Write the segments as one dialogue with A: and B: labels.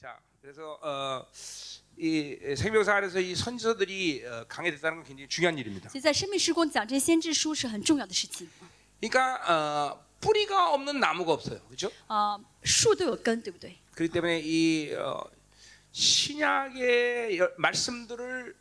A: 자, 그래서 어, 이 생명사 안에서 이 선지서들이 어, 강해됐다는 건 굉장히 중요한 일입니다.
B: 所以在生命施工讲这些先知书是很重要的事情。
A: 그러니까 어, 뿌리가 없는 나무가 없어요, 그렇죠?
B: 啊、树都有根，对不对？
A: 그렇기 때문에 이 어, 신약의 여- 말씀들을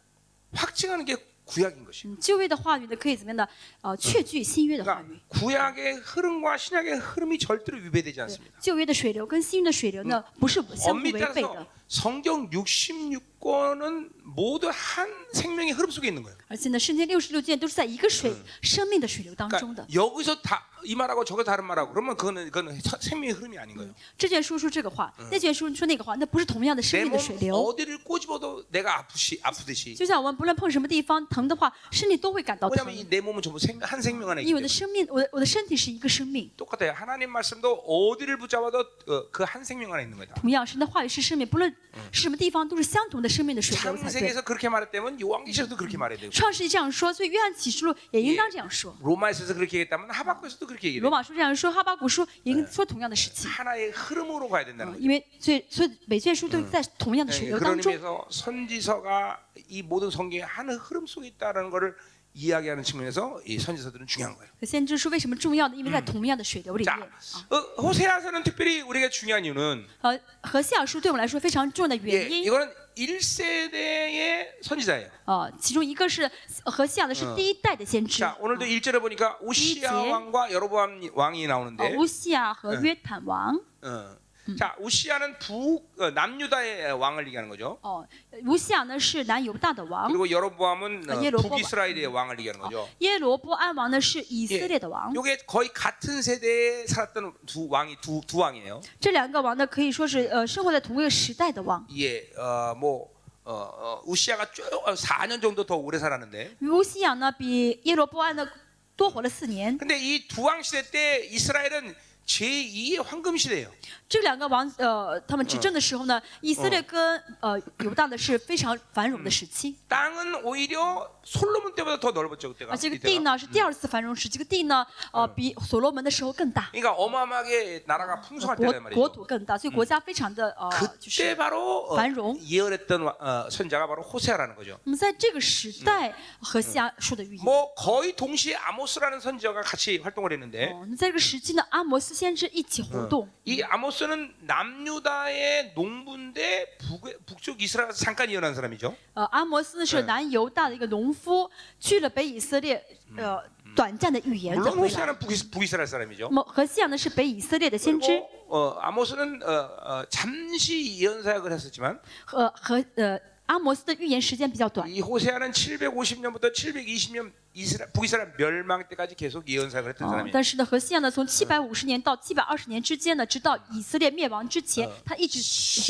A: 확증하는 게 구약인 것이에요.
B: 嗯，旧约的话语呢，可以怎么样的？呃，确据新约的话
A: 그러니까
B: 语。
A: 구약의 흐름과 신약의 흐름이 절대로 위배되지 않습니다.
B: 旧约的水流跟新约的水流呢，不是相互
A: 엄밀히
B: 违背
A: 따라서
B: 的。
A: 성경 66권은 모두 한 생명의 흐름 속에 있는 거예요.
B: 而且呢，圣经六十六卷都是在一个水、生命的水流当中
A: 그러니까
B: 的。
A: 여기서 다 이 말하고 저거 다른 말하고 그러면 그거는 그거는 서- 생명의 흐름이 아닌 거예요.
B: 这卷书说这个话，那卷书说那个话，那不是同样的生
A: 내
B: 命的
A: 몸
B: 水流。
A: 어디를 꼬집어도 내가 아프시 아프듯이.
B: 就像我们不论碰什么地方疼的话，身体都会感到疼
A: 왜냐하면 ， 이 내 몸은 전부 생, 한 생명 안에
B: 因
A: 있기
B: 为我的
A: 때문에.
B: 生命，我的我的身体是一个生命。
A: 똑같아요. 하나님 말씀도 어디를 붙잡아도 어, 그 한 생명 안에 있는 거다.
B: 同样，神的话语是生命，不论是 什么地方，都是相同的生命的水流才对。
A: 창세기에서 그렇게 말했다면 요한계시록도 그렇게 말해야 되고
B: 创世纪这样说，所以约翰启示录也应当这样说。
A: 로마에서 그렇게 얘기했다면 하박국에서도 그렇게
B: 罗
A: 얘기해요.
B: 马书这样说，哈巴谷书也应说同样的事情。
A: 하나의 흐름으로 가야 된다는
B: 嗯
A: 거죠.
B: 因为最所以每卷书都在同样的水
A: 예,
B: 流
A: 그런
B: 当中。
A: 의미에서 선지서가 이 모든 성경의 한 흐름 속에 있다는 것을 이야기하는 측면에서 이 선지서들은 중요한 거예요.
B: 可先知书为什么重要呢？因为在同样的水流里面
A: 자, 。 어, 호세아서는 특별히 우리가 중요한 이유는
B: 呃，和西尔书对我们来说非常重要的
A: 예,
B: 原因，
A: 이거는 1세대의 선지자예요.
B: 呃，其中一个是呃和西尔的是第一代的先知，
A: 자, 오늘도 1절에 보니까 우시아
B: 이제-
A: 왕과 여로보암 왕이
B: 呃
A: 나오는데
B: 乌西亚和约坦王。
A: 어, 자, 우시아는 북 어, 남유다의 왕을 얘기하는 거죠.
B: 哦，乌西亚呢是南犹大的王，
A: 그리고 여로보암은 어,
B: 아, 예로보암.
A: 북이스라엘의 왕을 얘기하는 거죠.
B: 耶罗波安王呢是以色列的王。
A: 요게 거의 같은 세대에 살았던 두 왕이 두, 두 왕이에요.
B: 这两个王呢可以说是呃生活在同一个时代的王。
A: 예, 어, 뭐 어, 어, 우시아가 쭉 4년 정도 더 오래 살았는데.
B: 乌西亚呢比耶罗波安呢多活了四年。
A: 근데 이 두 왕 시대 때 이스라엘은 제2의 황금 시대예요.
B: 这两个王呃他们执政的时候呢，以色列跟呃犹大的是非常繁荣的时期，
A: 땅은 오히려 솔로몬 때보다 더 넓었죠 그때가.
B: 而这个
A: 이때가.
B: 地呢是第二次繁荣时，这个地呢呃比所罗门的时候更大，
A: 그러니까 어마어마하게 나라가 풍성할
B: 国
A: 때란
B: 国
A: 말이죠.
B: 土更大，所以国家非常的呃就
A: 그때
B: 是。
A: 바로 어,
B: 繁荣.
A: 예언했던 와- 어, 선자가 바로 호세아라는 거죠.
B: 那么在这个时代和西亚说的预言，
A: 뭐 거의 동시에 아모스라는 선지자가 같이 활동을 했는데
B: 哦，那在这个时期呢，阿摩斯先知一起活动。
A: 이 아모스는 남유다의 농부인데 북, 북쪽 이스라엘에서 잠깐 예언한 사람이죠.
B: 呃，阿摩斯是南犹大的一个农 夫，去了北以色列，呃，短暂的预言再
A: 물론
B: 回来。
A: 호세아는 북, 북이스라엘 사람이죠.
B: 那么何西亚呢是北以色列的先知，
A: 그리고 어, 아모스는 어, 어, 잠시 예언 사역을 했었지만
B: 和和呃阿摩斯的预言时间比较短。
A: 이 호세아는 750년부터 720년 이스라, 북이스라엘 멸망 때까지 계속 예언 사역을 했던
B: 哦
A: 사람이에요.
B: 但是呢，何西亚呢，从七百五十年到七百二十年之间呢，直到以色列灭亡之前，他一直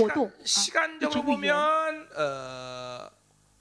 B: 活动
A: 시간,
B: 啊，一直
A: 시간적으로
B: 预言。
A: 보면 어,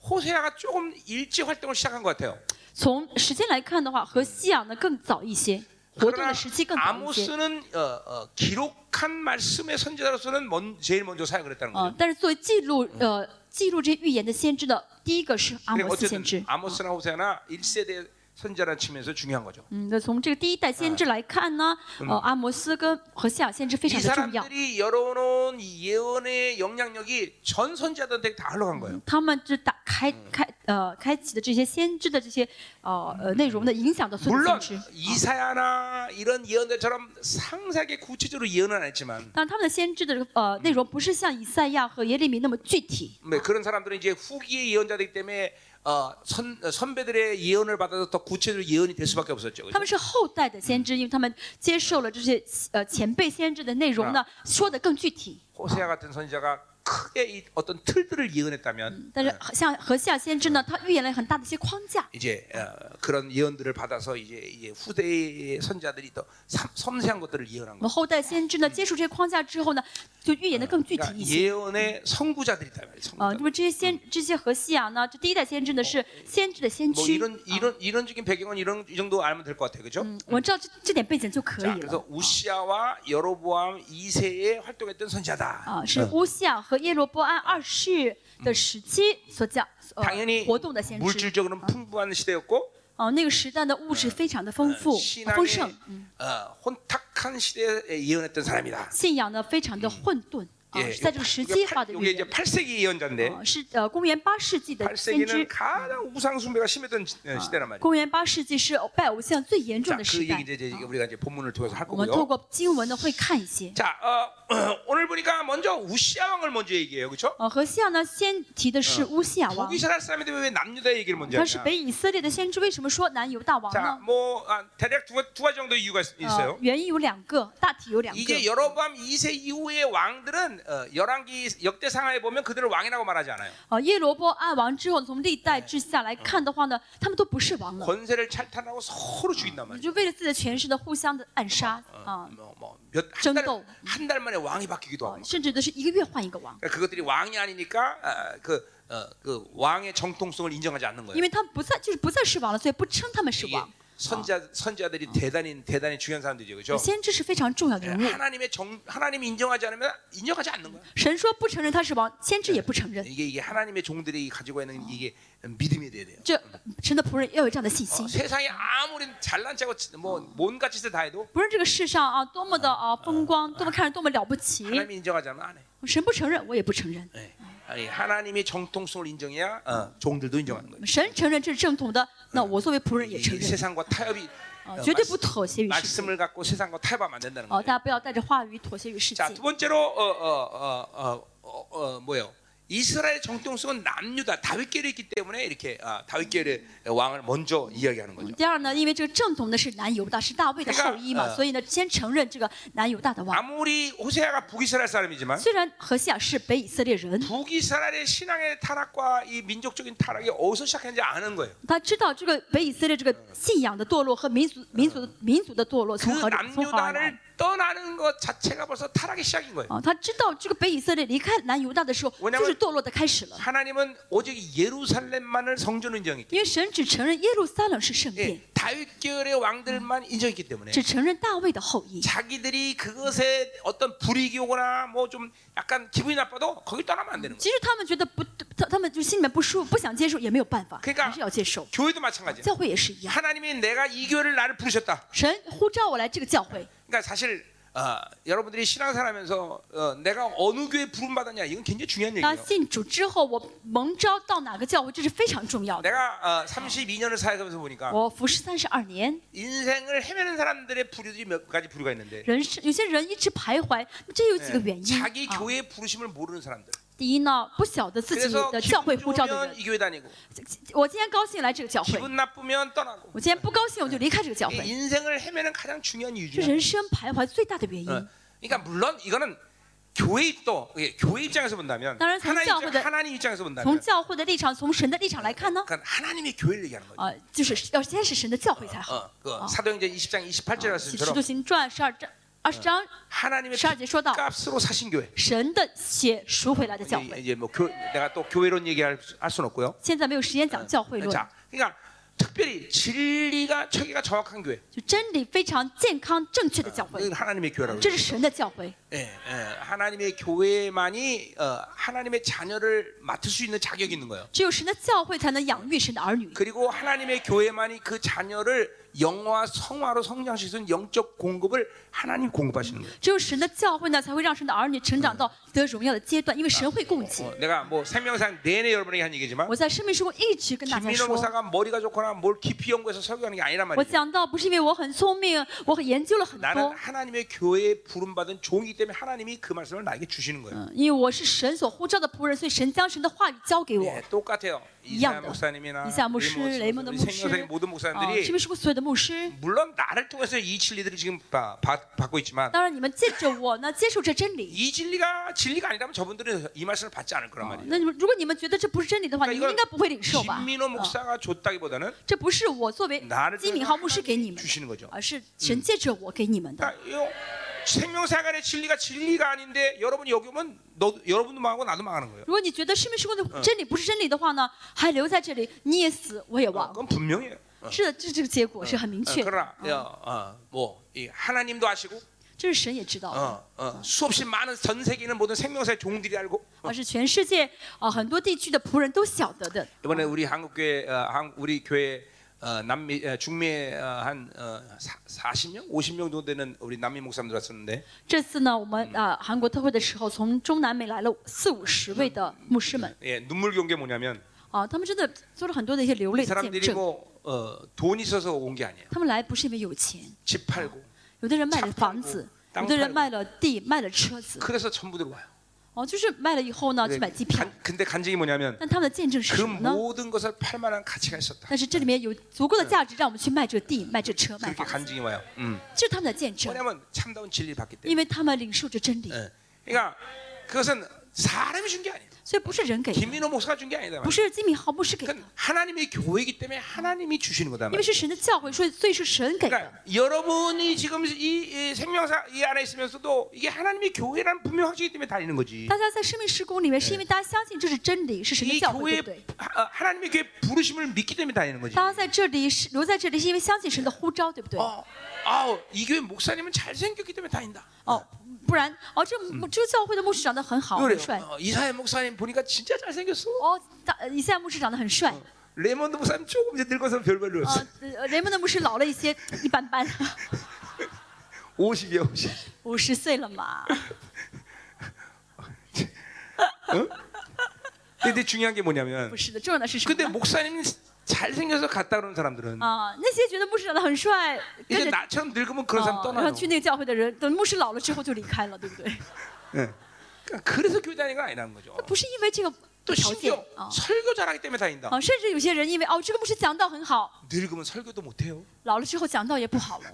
A: 호세아가 조금 일찍 활동을 시작한 것 같아요.
B: 从时间来看的话，何西亚呢更早一些，活动
A: 그러나
B: 的时期更早一些。
A: 아모스는 어, 어, 기록한 말씀의 선지자로서는 먼, 제일 먼저 사역을 했다는
B: 啊、
A: 거죠.
B: 但是作为记录呃记录这些预言的先知的，第一个是阿
A: 그리고
B: 摩斯先
A: 어쨌든
B: 知。
A: 아모스나 호세아나 1세대 선지자라는 측면에서 중요한 거죠.
B: 嗯，那从这个第一代先知来看呢，呃，阿摩斯跟何西亚先知非
A: 이
B: 常的重要。
A: 사람들이 열어놓은 이 예언의 영향력이 전 선지자들한테 다 흘러간 거예요.
B: 他们就打开开呃开启的这些先知的这些呃呃内容的影响到所有的
A: 물론
B: 先知。
A: 이사야나 이런 예언들처럼 상세하게 구체적으로 예언은 안 했지만
B: 但他们的先知的这个呃内容不是像以赛亚和耶利米那么具体。
A: 네, 그런 사람들은 이제 후기의 예언자이기 때문에 어, 선, 어, 선배들의 예언을 받아서 더 구체적으로 예언이 될 수밖에 없었죠.
B: 他们是后代的先知，因为他们接受了这些呃前辈先知的内容呢，说的更具体。
A: 호세아 같은 선지자가 크게 이 어떤 틀들을 예언했다면
B: 但是像何西亚先知呢，他预言了很大的一些框架。
A: 이제 어, 그런 예언들을 받아서 이제, 이제 후대의 선자들이 더 섬- 섬세한 것들을 예언한
B: 我
A: 거.
B: 们后代先知呢，接触这些框架之后呢，就预言的更具体
A: 그러니까
B: 一些。
A: 예언의 선구자들이다 말이에요.
B: 啊、
A: 선구자.
B: 因为这些先这些何西亚呢，这第一代先知呢是先知的先
A: 뭐
B: 驱。
A: 이런 이런 이런적인 배경은 이런 이 정도 알면 될 것 같아요, 그렇죠?
B: 嗯，我们知道这这点背景就可
A: 자,
B: 以了
A: 그래서 。 우시아와 여로보암 2세에 활동했던 선지자다.
B: 啊，是乌西亚和 耶罗波安二世的时期所讲呃
A: 당연히
B: 活动的先知。
A: 물질적으로는 풍부한 시대였고
B: 哦、那个时代的物质非常的丰富、丰盛
A: 신앙의 ， 어, 혼탁한 시대에 예언했던 사람이다.
B: 信仰呢非常的混沌 啊，是在这个时机化的
A: 이게
B: 预
A: 이제
B: 言。
A: 8세기 예언자인데
B: 啊，是呃，公元八世纪的先
A: 8세기는
B: 知。
A: 가장 우상 숭배가 심했던 시- 어, 시대란 말이에요.
B: 公元八世纪是拜偶像最严重
A: 자,
B: 的
A: 그
B: 时
A: 얘기
B: 代。
A: 이제, 이제 우리가 이제 본문을 통해서 할
B: 我们透
A: 거고요.
B: 过经文呢会看一些。
A: 자, 어, 오늘 보니까 먼저 우시아 왕을 먼저 얘기해요, 그렇죠?
B: 呃，和西亚呢先提的是乌西亚王，
A: 북이스라엘 사람인데 왜 남유다 얘기를 먼저
B: 他是
A: 하냐?
B: 北以色列的先知，为什么说南犹大王
A: 자,
B: 呢？
A: 뭐 아, 대략 두, 가- 두 가지 정도 이유가 있-
B: 呃
A: 있어요.
B: ，原因有两个，大体有两个。
A: 이게 여로밤 2세 이후의 왕들은 어, 열왕기 역대상하에 보면 그들을 왕이라고 말하지 않아요.
B: 呃，耶罗波安王之后，从历代之下来看的话呢，他们都不是王了，
A: 권세를 찰탄하고 서로 죽인단
B: 也
A: 말이에요.
B: 就为了自己的权势呢，互相的暗杀啊，
A: 뭐몇한 달,
B: 정도.
A: 한 달 만에 왕이 바뀌기도
B: 呃
A: 하고.
B: 甚至都是一个月换一个王，
A: 그러니까 그것들이 왕이 아니니까 아, 그, 어, 그 왕의 정통성을 인정하지 않는
B: 因
A: 거예요.
B: 为他们不再就是不再是王了，所以不称他们是
A: 이게
B: 王。
A: 선자 선자들이 대단히 대단히 중요한 사람들이죠, 그렇죠?
B: 先知是非常重要的人物，
A: 하나님의 정 하나님이 인정하지 않으면 인정하지 않는 거야.
B: 神说不承认他是王，先知也不承认。
A: 이게 이게 하나님의 종들이 가지고 있는 이게 믿음이 돼야 돼요.
B: 这神的仆人要有这样的信
A: 어,
B: 心。
A: 세상에 아무리 잘난 척하고 뭐 뭔가 짓을 다 해도
B: 不是这个世上啊，多么的啊风光，多么看着多么了不起，
A: 하나님이 인정하지 않으면 안 해.
B: 神不承认，我也不承认。
A: 예. 아니 하나님의 정통성을 인정해야 어, 종들도 인정하는 거예요.
B: 神承认这是正统的，那我作为仆人也
A: 이
B: 承认，
A: 세상과 타협이
B: 啊
A: 어,
B: ，绝对不
A: 말씀-
B: 妥协于世界。
A: 말씀을 갖고 세상과 타협하면 안 된다는
B: 哦，
A: 거예요.
B: 大家不要带着话语妥协于世界
A: 자, 。 두 번째로 어, 어, 어, 어, 어, 어, 뭐예요? 이스라엘 정통성은 남유다 다윗계를 있기 때문에 이렇게 아, 다윗계의 왕을 먼저 이야기하는 거죠.
B: 第二呢，因为这个正统的是南犹大，是大卫的后裔嘛，
A: 这个呃
B: 所以呢，先承认这个南犹大的王。
A: 아무리 호세아가 북이스라엘 사람이지만
B: 虽然何西亚是北以色列人，
A: 북이스라엘의 신앙의 타락과 이 민족적인 타락이 어디서 시작했는지 아는 거예요.
B: 他知道这个北以色列这个信仰的堕落和民族民族的民族的堕落
A: 그
B: 从何从何而来
A: 남유다를 。 떠나는 것 자체가 벌써 타락의 시작인 거예요.
B: 啊，他知道这个北以色列离开南犹大的时候，
A: 왜냐면
B: 就是堕落的开始了。
A: 하나님은 오직 예루살렘만을 성전으로 인정했기
B: 因为神只承认耶路撒冷是圣
A: 때문에
B: 殿，
A: 예, 다윗계열의 왕들만 인정했기 때문에
B: 只承认大卫的后裔。
A: 자기들이 그것에 어떤 불이익이 오거나 뭐 좀 약간 기분이 나빠도 거기 떠나면 안 되는 거예요.
B: 即使他们觉得不，他他们就心里面不舒服，不想接受，也没有办法，
A: 그러니까
B: 还是要接受。
A: 교회도 마찬가지예요.
B: 教会也是一样，
A: 하나님이 내가 이 교회를 나를 부르셨다.
B: 神呼召我来这个教会，
A: 그러니까 사실 어, 여러분들이 신앙생활하면서 어, 내가 어느 교회 부름 받았냐 이건 굉장히 중요한
B: 当
A: 얘기예요.
B: 信主之后，我蒙召到哪个教会，这是非常重要的。
A: 내가 어, 32년을 사역하면서 보니까
B: 我服侍三十二年，
A: 인생을 헤매는 사람들의 부류들이 몇 가지 부류가 있는데
B: 人是有些人一直徘徊，这有几个原因
A: 자기
B: 啊。
A: 교회 부르심을 모르는 사람들.
B: 第一呢，不晓得自己
A: 그래서
B: 的教会
A: 기분
B: 呼召的
A: 좋으면
B: 人。
A: 이 교회 다니고
B: 我今天高兴来这个教会，
A: 기분 나쁘면 떠나고
B: 我今天不高兴我就离开这个教
A: 이
B: 会，
A: 인생을 헤매는 가장 중요한 이유
B: 是
A: 중에
B: 人生徘徊最大的原
A: 어,
B: 因。
A: 그러니까 물론 이거는 교회 또 예, 교회 입장에서 본다면
B: 当然从
A: 하나님,
B: 教会
A: 입장,
B: 的
A: 하나님 입장에서
B: 从
A: 본다면
B: 教会的立场，从神的立场来看呢，
A: 그러니까 하나님의 교회를 얘기하는 거죠.
B: 啊，就是要先是神的教会才好。
A: 어, 그 사도행전 20장 28절
B: 使徒
A: 말씀처럼
B: 行传十二章 二十章
A: 하나님의
B: 十二节说到，
A: 값으로 사신 교회.
B: 神的血赎回来的教
A: 이-
B: 会。
A: 이제 뭐 교, 내가 또 교회론 얘기할 수- 할 수는 없고요.
B: 现在没有时间讲教会论，
A: 자, 그러니까 특별히 진리가 체계가 정확한 교회.
B: 就真理非常健康正确的教会
A: 이건 ， 하나님의 교회라고.
B: 这是神的教会。
A: 예, 예, 하나님의 교회만이 어, 하나님의 자녀를 맡을 수 있는 자격이 있는 거예요.
B: 只有神的教会才能养育神的儿女，
A: 그리고 하나님의 교회만이 그 자녀를 영화 성화로 성장시키는 수 있는 영적 공급을 하나님 공급하시는 거예요.
B: 只有神的教会呢，才会让神的儿女成长到得荣耀的阶段，因为神会供给。
A: 어, 내가 뭐 생명상 내내 여러분에게 한 얘기지만
B: 我在生命时候一直跟大家
A: 김민호
B: 说，
A: 목사가 머리가 좋거나 뭘 깊이 연구해서 설교하는 게 아니란
B: 我
A: 말이에요.
B: 讲到不是因为我很聪明，我很研究了很
A: 나는
B: 多，
A: 하나님의 교회에 부름받은 종이기 때문에 하나님이 그 말씀을 나에게 주시는 거예요.
B: 嗯，因为我是神所呼召的仆人，所以神将神的话语交给我。
A: 예, 똑같아요.
B: 이
A: 이사
B: 양도.
A: 목사님이나
B: 이사 목사,
A: 레이먼
B: 레이먼드
A: 우리
B: 목사.
A: 생명사의 모든
B: 啊，
A: 목사님들이
B: 是不是所有的 牧师？
A: 물론 나를 통해서 이 진리들을 지금 바- 받- 받고 있지만
B: 当然，你们借着我呢，接受这真理。
A: 이 진리가 진리가 아니라면 저분들은 이 말씀을 받지 않을 거란
B: 啊
A: 말이에요.
B: 那你们如果你们觉得这不是真理的话，
A: 그러니까
B: 你们应该不会领受吧？
A: 김민호
B: 啊
A: 목사가 줬다기보다는
B: 这不是我作为
A: 나를
B: 金
A: 통해서
B: 敏浩牧师给你
A: 하나님이
B: 们的，
A: 주시는 거죠.
B: 而是神借着我给你们的。
A: 그러니까 이 생명사관의 진리가 진리가 아닌데 여러분이 여기 오면 너 여러분도 망하고 나도 망하는 거예요.
B: 如果你觉得生命时光的真理不是真理的话呢，还留在这里，你也死，我也
A: 어,
B: 亡。
A: 그건 분명해요. 어.
B: 是的，这这个结果是很明
A: 어,
B: 确的，
A: 그러나 어, 어, 뭐 이 하나님도 아시고
B: 这是神也知道的，
A: 어, 어, 수없이 많은 전 세계 있는 모든 생명사의 종들이 알고
B: 而是全世界啊很多地区的仆人都晓得的。
A: 이번에 우리 한국교회 어, 한, 우리 교회 어, 남미 어, 중미에 어, 한 어, 사, 40명, 50명 정도 되는 우리 남미 목사님들 왔었는데
B: 这次呢，我们啊韩国特会的时候，从中南美来了四五十位的牧师们
A: 예, 눈물 겨운 게 뭐냐면
B: 啊，他们真的做了很多的一些流
A: 이
B: 泪的见
A: 사람들이
B: 证。
A: 뭐 어, 돈 있어서 온 게 아니에요.
B: 他们来不是因为有钱，
A: 집 팔고
B: 有的人卖了
A: 차
B: 房
A: 팔고
B: 子，
A: 땅
B: 有的人
A: 팔고
B: 卖了地，卖了车子，
A: 그래서 전부들 와요.
B: 哦，就是卖了以后呢，去买机票
A: 간, 。 근데 간증이 뭐냐면
B: 但他们的见证是
A: 그
B: 什么呢？
A: 모든 것을 팔 만한 가치가 있었다.
B: 但是这里面有足够的价值，让我们去卖这地、卖这车、卖
A: 그렇게
B: 房子，
A: 간증이 와요. 음.
B: 这是他们的见证，
A: 뭐냐면 참다운 진리를 받기 때문에.
B: 因为他们领受着真理，
A: 예. 그러니까 그것은 사람이 준 게 아니에요.
B: 所以不是人给的，
A: 김민호 목사가 준 게 아니다.
B: 不是金敏浩牧师给的，
A: 그건 하나님의 교회이기 때문에 하나님이 주시는 거다.
B: 因为是神的教会，所以所以是神给的。
A: 그러니까 여러분이 지금 이, 이 생명사 이 안에 있으면서도 이게 하나님의 교회라는 분명 확신이기 때문에 다니는 거지.
B: 大家在生命施工里面，是因为大家相信这是真理，是神的
A: 이
B: 教会，
A: 교회
B: 对不对？
A: 하- 하나님의 교회 부르심을 믿기 때문에 다니는 거지.
B: 大家在这里是留在这里，是因为相信神的呼召，对不对？
A: 어, 아우 이 교회 목사님은 잘 생겼기 때문에 다닌다.
B: 哦， 不然哦，这牧这个教会的牧师长得很好，
A: 그래요.
B: 很帅。
A: 어, 이사회 목사님 보니까 진짜 잘 생겼어.
B: 哦，大以赛亚牧师长得很帅。
A: 레몬드 목사님 조금 이제 늙어서 별별로
B: 啊
A: 였어.
B: ，呃雷蒙德牧师老了一些，一般般，
A: 50이야 50.
B: 五十岁了嘛。
A: 근데 중요한 게 뭐냐면
B: 不是的，重要的是什么
A: 근데
B: 呢？
A: 목사님 잘 생겨서 갔다 그러는 사람들은
B: 啊，那些觉得牧师长得很帅，跟
A: 이제
B: 着
A: 나처럼 늙으면 그런 사람
B: 啊，然
A: 떠나요.
B: 后去那个教会的人，等牧师老了之后就离开了，对不对？
A: 예. 그러니까 그래서 교회 다니는 건 아니라는 거죠.
B: 不是因为这个
A: 또
B: 条件
A: 심지어
B: 啊
A: 설교 잘하기 때문에 다닌다.
B: 啊，甚至有些人因为哦，这个牧师讲道很好，
A: 늙으면 설교도 못해요.
B: 老了之后讲道也不好了，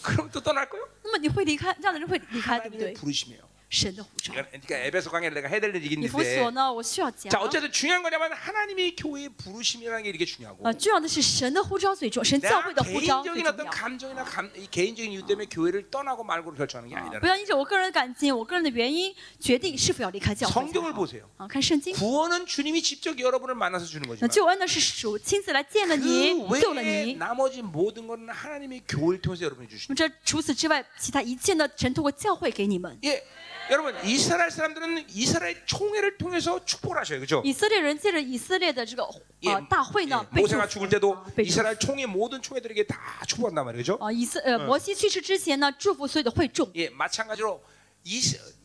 A: 그럼 또 떠날 거요?
B: 那么你会离开，这样的人会离开，对不
A: 하나님의
B: 对？
A: 부르심이에요.
B: 神的呼召。
A: 그러니까 에베소 강의를 내가 해야 될 일이
B: 以弗所
A: 있는데
B: 呢，我需要讲
A: 자 。 어쨌든 중요한 거냐면 하나님의 교회의 부르심이라는 게 이렇게 중요하고
B: 啊，重要的是神的呼召最重要，神教
A: 내가
B: 会的呼召最
A: 개인적인
B: 重
A: 어떤
B: 要。
A: 감정이나 감, 이 개인적인 이유 때문에 교회를 떠나고 말고를 결정하는 게
B: 啊
A: 아니라
B: 不要因着我个人的感情、我个人的原因决定是否要离开教会才
A: 성경을
B: 好。
A: 보세요.
B: 啊，看圣经。
A: 구원은 주님이 직접 여러분을 만나서 주는
B: 那
A: 거지만
B: 救恩呢是主亲自来见了你
A: 그
B: ，救了
A: 외에
B: 你。
A: 나머지 모든 건 하나님의 교회를 통해서 여러분이
B: 那
A: 주시는
B: 么这除此之外，其他一切呢，神通过教会给你们。
A: 예, 여러분 이스라엘 사람들은 이스라엘 총회를 통해서 축복을 하셔요, 그렇죠?
B: 以色列人借着以色列的这个
A: 예,
B: 呃大会呢，
A: 예,
B: 被祝
A: 모세가
B: 福
A: 죽을 때도
B: 啊被祝福
A: 이스라엘 총회 모든 총회들에게 다 축복한단 말이죠.
B: 啊，以色呃摩西去世之前呢，祝福所有的会众。
A: 예, 마찬가지로 이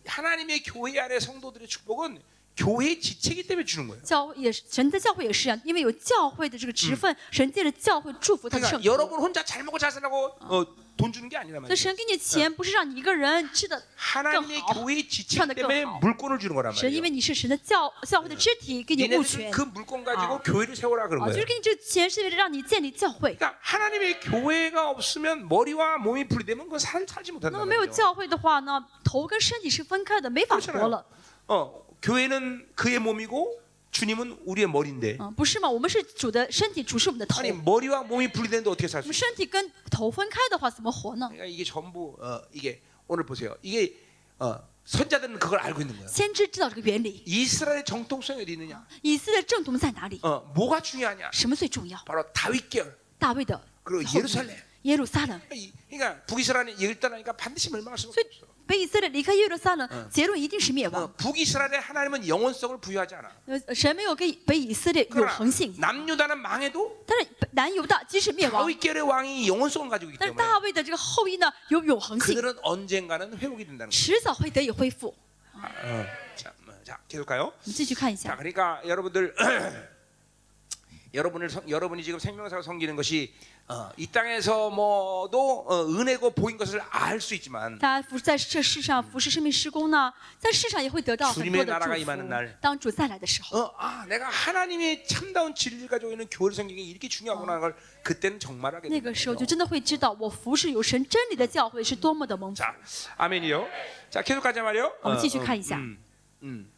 A: 하나님의 교회 안에 성도들의 축복은 교회 지체이기 때문에 주는 거예요.
B: 教会也是神的教会也是一样，因为有教会的这个职分，神借着教会祝福他的圣
A: 그러니까
B: 徒。
A: 여러분 혼자 잘 먹고 잘 살라고 어, 돈 주는 게 아니란
B: 所以
A: 말이에요.
B: 神给你钱，不是让你一个人吃的，
A: 하나님의
B: 더
A: 교회 지체이기
B: 하나 더
A: 때문에
B: 더.
A: 물권을 주는 거란
B: 神因
A: 말이에요.
B: 为你是神的教教会的肢体，给你物
A: 얘네들은
B: 权
A: 그 물권 가지고
B: 아.
A: 교회를 세워라 그런
B: 啊，就
A: 거예요.
B: 是给你这个钱，是为了让你建立教会。
A: 그러니까 하나님의 교회가 없으면 머리와 몸이 분리되면 그건 살, 살지
B: 那
A: 못한다
B: 么没有
A: 말이죠.
B: 教会的话呢，头跟身体是分开的，没法活了。
A: 어, 교회는 그의 몸이고 주님은 우리의 머리인데
B: 嗯，不是吗？我们是主的身体，主是我们的头。
A: 아니 머리와 몸이 분리되는데 어떻게 살
B: 我
A: 수
B: 们
A: 있어?
B: 身体跟头分开的话，怎么活呢？
A: 그러니까 이게 전부 어, 이게 오늘 보세요. 이게 어, 선자들은 그걸 알고 있는 거야.
B: 先知知道这个原理。
A: 이스라엘의 정통성이 어디 있느냐?
B: 以色列正统在哪里？
A: 어, 뭐가 중요하냐?
B: 什么最重要？
A: 바로 다윗 계열
B: 大卫的
A: 그리고
B: 后裔
A: 예루살렘.
B: 耶路撒冷。
A: 이- 그러니까 북이스라엘이 일단하니까 반드시 멸망할 수밖에
B: 所以
A: 없어.
B: 北以色列离开耶路撒冷，结论一定是灭
A: 어,
B: 亡。
A: 북이스라엘에 하나님은 영원성을 부여하지 않아.
B: 呃，神没有给北以色列永
A: 그러나
B: 恒性，
A: 남유다는 망해도
B: 但是南犹大即使灭亡，
A: 다윗 계열의 왕이 영원성을 가지고 있기
B: 但是
A: 때문에
B: 大卫的这个后裔呢有永恒性，
A: 그들은 언젠가는 회복이 된다는 거예요.
B: 迟早会得以恢复。
A: 어. 자, 뭐, 자, 계속 가요.
B: 我们继续看一
A: 자,
B: 下，
A: 그러니까 여러분들 여러분을 성- 여러분이 지금 생명사를 섬기는 것이 어, 이 땅에서 뭐도 어, 은혜고 보인 것을 알 수 있지만
B: 大家服在这世上服侍生命施工呢，在世上也会得到很
A: 주님의
B: 多的
A: 나라가
B: 祝
A: 임하는 날
B: 福。当主再来的时候，
A: 어, 아, 내가 하나님의 참다운 진리를 가지고 있는 교회를 섬기는 게 이렇게 중요하구나 하는 걸 그때는 정말 하게
B: 那
A: 된다.
B: 个时候就真的会知道，我服侍有神真理的教会是多么的蒙福。
A: 자, 아멘이요. 자, 계속 가자 말이요.
B: 我们继续看一下。
A: 음, 음.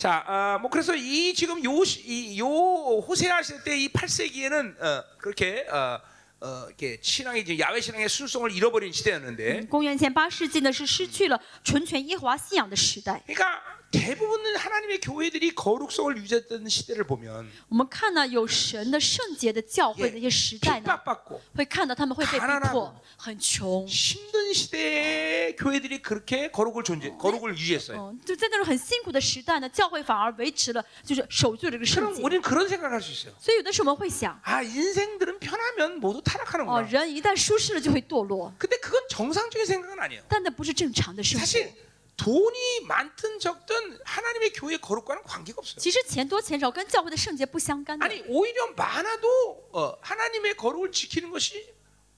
A: 자, 어, 뭐 그래서 이 지금 요, 시- 이, 요 호세아 시대 때 이 8세기에는 어, 그렇게 어, 어, 이렇게 신앙의 이제 야외 신앙의 순성을 잃어버린 시대였는데,
B: 公元前八世纪呢是失去了纯全耶和华信仰的时代。
A: 그러니까 대부분은 하나님의 교회들이 거룩성을 유지했던 시대를 보면
B: 我们看呢，有神的圣洁的教会的一些时代呢，
A: 핍박받고
B: 会看到他们会被逼
A: 가난하고
B: 迫，很穷。
A: 힘든 시대에 교회들이 그렇게 거룩을 존재, 거룩을 유지했어요.
B: 嗯，就在那种很辛苦的时代呢，教会反而维持了就是守住了这个圣
A: 그럼
B: 洁。
A: 우리는 그런 생각을 할 수 있어요.
B: 所以有的时候我们会想，
A: 아 인생들은 편하면 모두
B: 哦，
A: 타락하는구나.
B: 人一旦舒适了就会堕落，
A: 근데 그건 정상적인 생각은 아니에요.
B: 但那不是正常的生活。
A: 사실 돈이 많든 적든 하나님의 교회 거룩과는 관계가 없어요.
B: 其实钱多钱少跟教会的圣洁不相干的。
A: 아니 오히려 많아도 어, 하나님의 거룩을 지키는 것이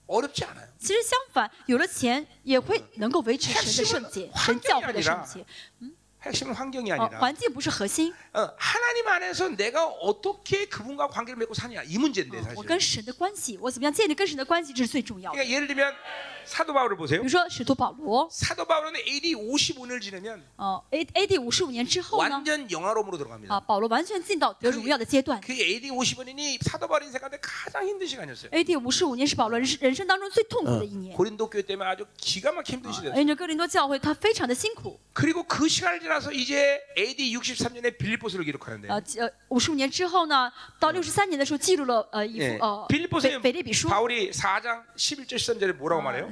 A: 어렵지 않아요.
B: 其实相反，有了钱也会能够维持神的圣洁，神教会的圣洁。
A: 핵심은 환경이
B: 哦，
A: 아니라
B: 环境不是核心，
A: 어, 하나님 안에서 내가 어떻게 그분과 관계를 맺고 사느냐 이 문제인데
B: 我
A: 사실.
B: 跟神的关系，我怎么样建立跟神的关系，这是最重要的。
A: 그러니까 예를 들면 사도 바울을
B: 比
A: 보세요.
B: 如说使徒保罗，
A: 사도 바울은 AD 55년을 지나면
B: 呃，A A D 五十五年之后呢，
A: 완전 영화로움으로 들어갑니다.
B: 啊，保罗完全进到得荣耀的阶段。
A: 그 AD 55년이 사도 바울 인생 가운데 가장 힘든 시간이었어요.
B: A D 五十五年是保罗人生人生当中最痛苦的一年。
A: 고린도 교회 때문에 아주 기가 막히게 힘든 시대였어요.
B: 因着哥林多教会，他非常的辛苦。
A: 그리고 그 시간을 지나서 이제 AD 63년에 빌립보스를 기록하는데
B: 呃，呃，五十五年之后呢，到六十三年的时候，记录了呃一
A: 예,
B: 幅呃
A: 빌립보스에
B: 腓腓立比书。
A: 바울이 4장 11절 13절에 뭐라고
B: 啊
A: 말해요?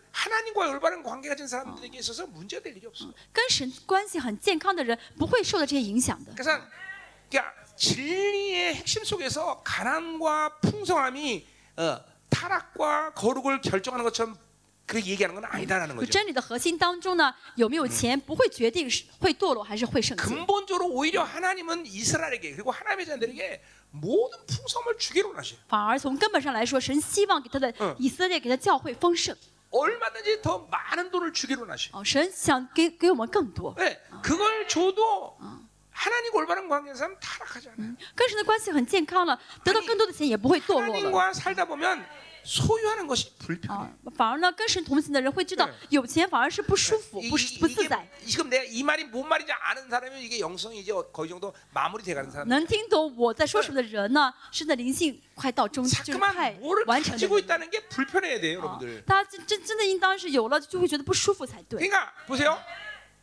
A: 하나님과 올바른 관계 가진 사람들에게 있어서 문제가 될 일이 없어.
B: 跟神关系很健康的人不会受到这些影响的。
A: 그래서 그러니까 진리의 핵심 속에서 가난과 풍성함이 어, 타락과 거룩을 결정하는 것처럼 그렇게 얘기하는 건 아니다라는
B: 就
A: 거죠.
B: 真理的核心当中呢，有没有钱不会决定是会堕落还是会圣洁。
A: 근본적으로 오히려 하나님은 이스라엘에게 그리고 하나님의 자들에게 모든 풍성함을 주기로 원하셔요.
B: 反而从根本上来说，神希望给他的
A: 嗯
B: 以色列、给他教会丰盛。
A: 얼마든지 더 많은 돈을 주기로 원하셔요.
B: 哦，神想给给我们更多，
A: 네, 그걸 줘도 하나님과 올바른 관계인 사람 타락하지 않아요.
B: 跟神的关系很健康了，得到更多的钱也不会堕落了。
A: 하나님과 살다 보면 소유하는 것이 불편해.
B: 啊，反而呢，跟神同行的人会知道
A: 对，
B: 有钱反而是不舒服、
A: 이-
B: 不
A: 이-
B: 不自
A: 이게
B: 在。
A: 지금 내가 이 말이 뭔 말인지 아는 사람이면 이게 영성이 이제 거의 정도 마무리 돼가는 사람.
B: 能听懂我在说什么的人呢，是那灵性快到中，就是快
A: 자꾸만 뭐를
B: 完成的
A: 가지고
B: 人。
A: 있다는 게 불편해야 돼요,
B: 啊
A: 여러분들.
B: ，大家真真真的应当是有了就会觉得不舒服才对。
A: 그러니까 보세요.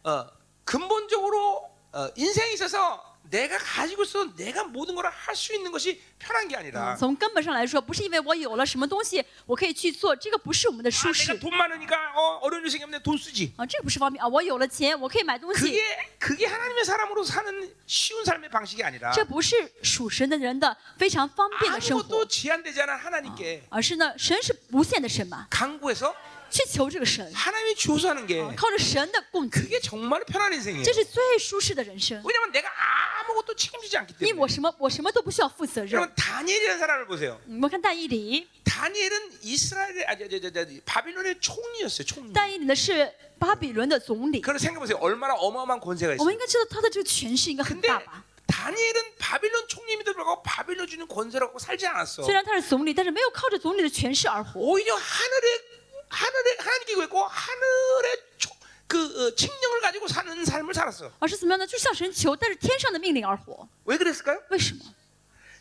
A: 어, 근본적으로 어, 인생에 있어서 내가 가지고 있어 내가 모든 걸 할 수 있는 것이 편한 게 아니라
B: 从根本上来说，不是因为我有了什么东西我可以去做，这个不是我们的
A: 아,
B: 舒
A: 내가
B: 适
A: 돈 많으니까 어, 어려운 일 생기면 돈 쓰지.
B: 啊，这个不是方面啊。我有了钱，我可以买东西，
A: 그게 그게 하나님의 사람으로 사는 쉬운 삶의 방식이 아니라
B: 这不是属神的人的非常方便的生活
A: 아무것도 ， 제한되지 않은 하나님께
B: 而是呢，神是无限的神嘛，
A: 강구해서
B: 去求这个神，
A: 하나님이 주어서 하는 게
B: 靠着神的供给，
A: 그게 정말 편한 인생이에요.
B: 这是最舒适的人生。
A: 왜냐면 내가 아무것도 책임지지 않기
B: 因为我
A: 때문에.
B: 什么我什么都不需要负责任。
A: 여러분 다니엘이라는 사람을 보세요.
B: 你们看但以理，
A: 다니엘은 이스라엘의 아저저저 바빌론의 총리였어요. 총리.
B: 但以理呢是巴比伦的总理，
A: 그걸 생각해 보세요. 얼마나 어마어마한 권세가
B: 我们
A: 있어요.
B: 应该知道他的这个权势应该很
A: 근데
B: 大吧？
A: 다니엘은 바빌론 총리임에도 불구하고 바빌론 주는 권세를 갖고 살지 않았어.
B: 虽然他是总理，但是没有靠着总理的权势而活，
A: 오히려 하늘의 하늘의 하나님께 구했고 하늘의 초, 그 어, 칙령을 가지고 사는 삶을 살았어.
B: 而是怎么样呢？就向神求，但是天上的命令而活。
A: 왜 그랬을까요?
B: 为什么？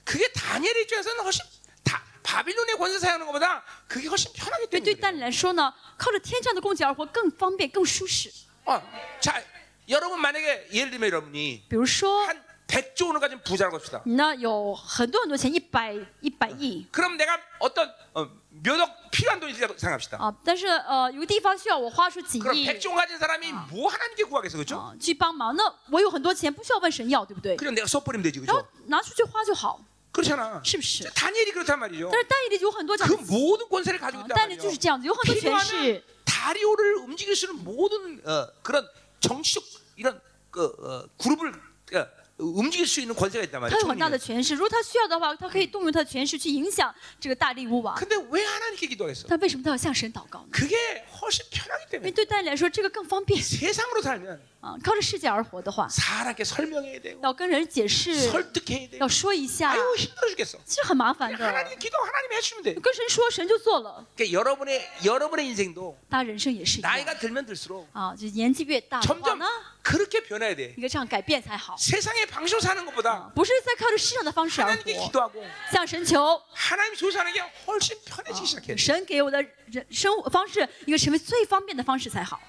A: 그게 다니엘 입장에서는 훨씬 다, 바빌론의 권세 사용하는 것보다 그게 훨씬 편하기
B: 因为对
A: 때문에.
B: 但以理来说呢，靠着天上的供给而活更方便、更舒适。
A: 어, 자, 여러분 만약에 예를 들면 여러분이
B: 比如说，
A: 한 100조 원을 가진 부자라고 합시다.
B: 你呢有很多很多钱，一百一百亿
A: 그럼 내가 어떤 어, 몇억 필요한 돈이 있다고 생각합시다.
B: 啊，但是呃有个地方需要我花出几
A: 그럼
B: 亿
A: 100조 가진 사람이 뭐 하나님께 구하겠어, 그렇죠?
B: 啊去帮忙，那我有很多钱，不需要问神要，对不对？
A: 그냥 내가 써버리면 되지,
B: 然后
A: 그렇죠?
B: 拿出去花就好，
A: 그렇잖아.
B: 是不是？
A: 다니엘이 그렇단 말이죠.
B: 但是但以理有很多这
A: 그
B: 样的，
A: 모든 권세를 가지고
B: 啊
A: 있단
B: 但是
A: 말이죠.
B: 就是这样子，有很多权
A: 필요하면
B: 势。
A: 다리오를 움직일 수 있는 모든 어, 그런 정치적 이런 그 어, 그룹을 어, 움직일 수 있는 권세가 있단
B: 他
A: 말이에요.
B: 有很大的
A: 총리는.
B: 权势。如果他需要的话，他可以动用他的权势去影响这个大利乌王。
A: 근데 왜 하나님께 기도하겠어?
B: 但为什么他要向神祷告呢？
A: 그게 훨씬 편하기
B: 因
A: 때문에
B: 为对大家来说，这个更方便
A: 세상으로 살면
B: 啊。靠着世界而活的话，
A: 사람께 설명해야 되고
B: 要跟人解释，
A: 설득해야 되고
B: 要说一下，
A: 아유 힘들어 죽겠어.
B: 其实很麻烦的。
A: 하나님 기도 하나님이 해주면 돼.
B: 跟神说，神就做了。
A: 그러니까 여러분의 여러분의 인생도
B: 大家人生也是一样
A: 나이가 들면 들수록
B: 啊，就年纪越大的话
A: 점점
B: 呢，
A: 그렇게 변해야 돼.
B: 应该这样改变才好。
A: 세상의 방식으로 사는 것보다
B: 不是在靠着世上的方式而
A: 하나님께
B: 活，
A: 기도하고
B: 向神求，
A: 하나님이 조사하는 게 훨씬 편해지기 시작해.
B: 神给我的人生活方式应该成为最方便的方式才好。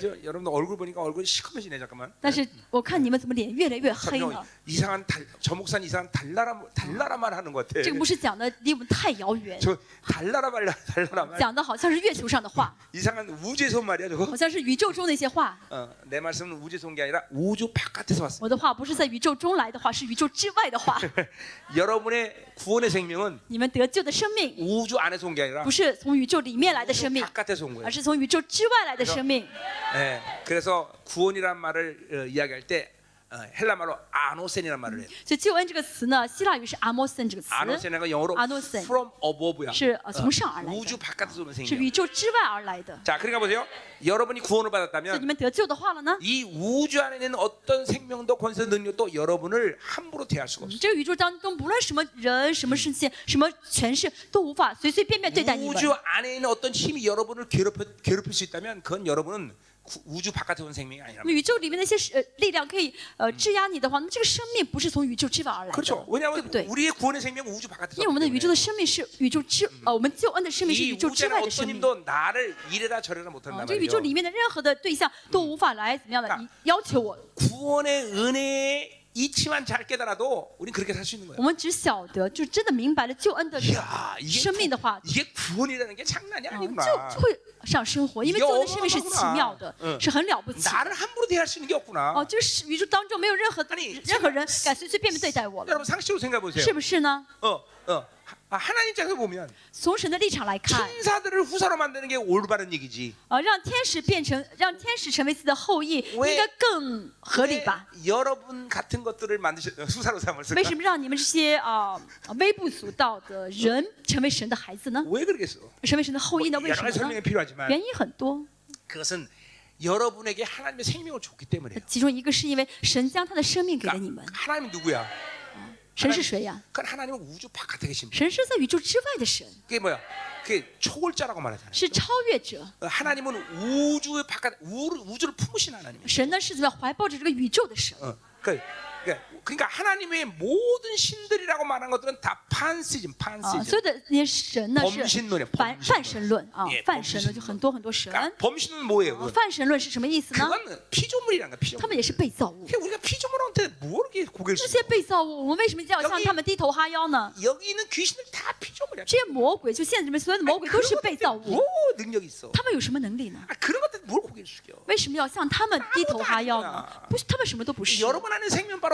A: 저, 여러분들 얼굴 보니까 얼굴이 시커매지네 잠깐만.
B: 但是我看你们怎么脸越来越黑
A: 저
B: 呢？
A: 이상한 달, 저 목사 이상한 달나라 달나라 말 하는 것 같아.
B: 这个不是讲的离我们太遥远，
A: 저 달나라 말 달나라 말
B: 讲的好像是月球上的话，
A: 이상한 우주에서 온 말이야 저거.
B: 好像是宇宙中的一些话。
A: 어, 내 말씀은 우주에서 온 게 아니라 우주 바깥에서 왔어.
B: 我的话不是在宇宙中来的话，是宇宙之外的话。
A: 여러분의 구원의 생명은
B: 你们得救的生命
A: 우주 안에서 온 게 아니라
B: 不是从宇宙里面来的生
A: 우주
B: 命，
A: 바깥에서 온 거예요.
B: 而是从宇宙之外来的生命。
A: 예, 그래서 구원이란 말을 어, 이야기할 때 어, 헬라 말로 아노센이란 말을 해요.
B: 所以救恩这个词呢，希腊语是阿莫森这个词，
A: 아노센이가 영어로
B: 아노센.
A: from above야.
B: 是呃从上而来
A: 우주
B: 的，
A: 바깥에서 오는
B: 是
A: 생명.
B: 宇宙之外而来的。
A: 자, 그러니까 보세요. 여러분이 구원을
B: 所以你
A: 받았다면
B: 们得救的话了呢，
A: 이 우주 안에 있는 어떤 생명도 권세 능력도 여러분을 함부로 대할 수가 없어요.
B: 这个宇宙当中，不论什么人、什么事情、什么权势，都无法随随便便对待你们。
A: 우주 안에 있는 어떤 힘이 여러분을 괴롭혀, 괴롭힐 수 있다면 그건 여러분은 구- 우주 바깥에 온 생명이 아니라.
B: 那么宇宙里面那些呃力量可以呃制压你的话，那么这个生命不是从宇宙之外而来的，
A: 그렇죠.
B: 对
A: 왜냐하면
B: 不对？
A: 우리의 구원의 생명은 우주 바깥에서
B: 因为我们的
A: 왔기
B: 宇宙的
A: 때문에
B: 生命是宇宙之呃，我们救恩的生命是
A: 이
B: 宇宙之
A: 우주 안에
B: 外的生
A: 어떤
B: 命。
A: 힘도 나를 이래라 저래라
B: 啊，
A: 못한단
B: 这个宇宙
A: 말이에요.
B: 里面的任何的对象都无法来怎么样的
A: 嗯
B: 要求我。
A: 구원의 은혜의 이치만 잘 깨달아도 우린 그렇게 살 수 있는
B: 我
A: 거예요.
B: 们只晓得，就真的明白了救恩的
A: 이야, 이게,
B: 生命的话，
A: 이게 구원이라는 게 장난이
B: 啊，
A: 아니구나.
B: 就会 上生活，因为做的生命是奇妙的，是很了不起。哦，就是宇宙当中没有任何任何人敢随随便便对待我。是不是呢？
A: 嗯嗯。 하- 하나님 입장에서 보면
B: 从神的立场来看，
A: 천사들을 후사로 만드는 게 올바른 얘기지.
B: 啊，让天使变成让天使成为自己的后裔，应
A: 왜
B: 该更合理
A: 왜
B: 吧？
A: 여러분 같은 것들을 만드셔 후사로 삼았을까?
B: 为什么让你们这些啊微不足道的人成为神的孩子呢？
A: 왜 그러겠어?
B: 成为神的后裔呢？
A: 뭐
B: 为
A: 여러
B: 什
A: 가지
B: 么呢
A: 설명이 ？ 필요하지만
B: 原因很多，
A: 그것은 여러분에게 하나님의 생명을 줬기 때문에요.
B: 其中一个是因为神将他的生命给了你们
A: 그러니까 。 하나님이 누구야?
B: 神是谁呀？
A: 그건 하나님은 우주 바깥에 계신 분.
B: 神是在宇宙之外的神，
A: 그게 뭐야? 그게 초월자라고 말하잖아요.
B: 是超越者。
A: 어, 하나님은 우주 바깥 우주, 우주를 품으신 하나님이에요.
B: 神呢是怎么样怀抱着这个宇宙的神？
A: 어, 그, 그, 그러니까 하나님의 모든 신들이라고 말한 것들은 다 판시즘,
B: 啊，
A: 판시즘.
B: 所有的那些神呢是
A: 범신론이야
B: 泛
A: 범신론
B: 泛神论啊
A: 예
B: ，泛神论就
A: 범신론
B: 很多很多神。
A: 그러니까 범신은 뭐예요?
B: 啊
A: 그건?
B: 泛神论是什么意思呢？
A: 그건 피조물이란 거야,
B: 他
A: 피조물.
B: 们也是被造物。
A: 그러니까 우리가 피조물한테 뭐 이렇게 고개를
B: 这
A: 숙여?
B: 些被造物，我们为什么要向他们低头哈腰呢？
A: 여기 있는 귀신들 다 피조물이야.
B: 这些魔鬼，就现实里面所有的魔鬼都是被造
A: 뭐
B: 物，
A: 능력이 있어?
B: 他们有什么能力呢？
A: 아, 그런 것들 뭘 고개를 숙여?
B: 为什么要向他们低头哈腰呢？不是，他们什么都不是。
A: 여러분 안에 생명 바로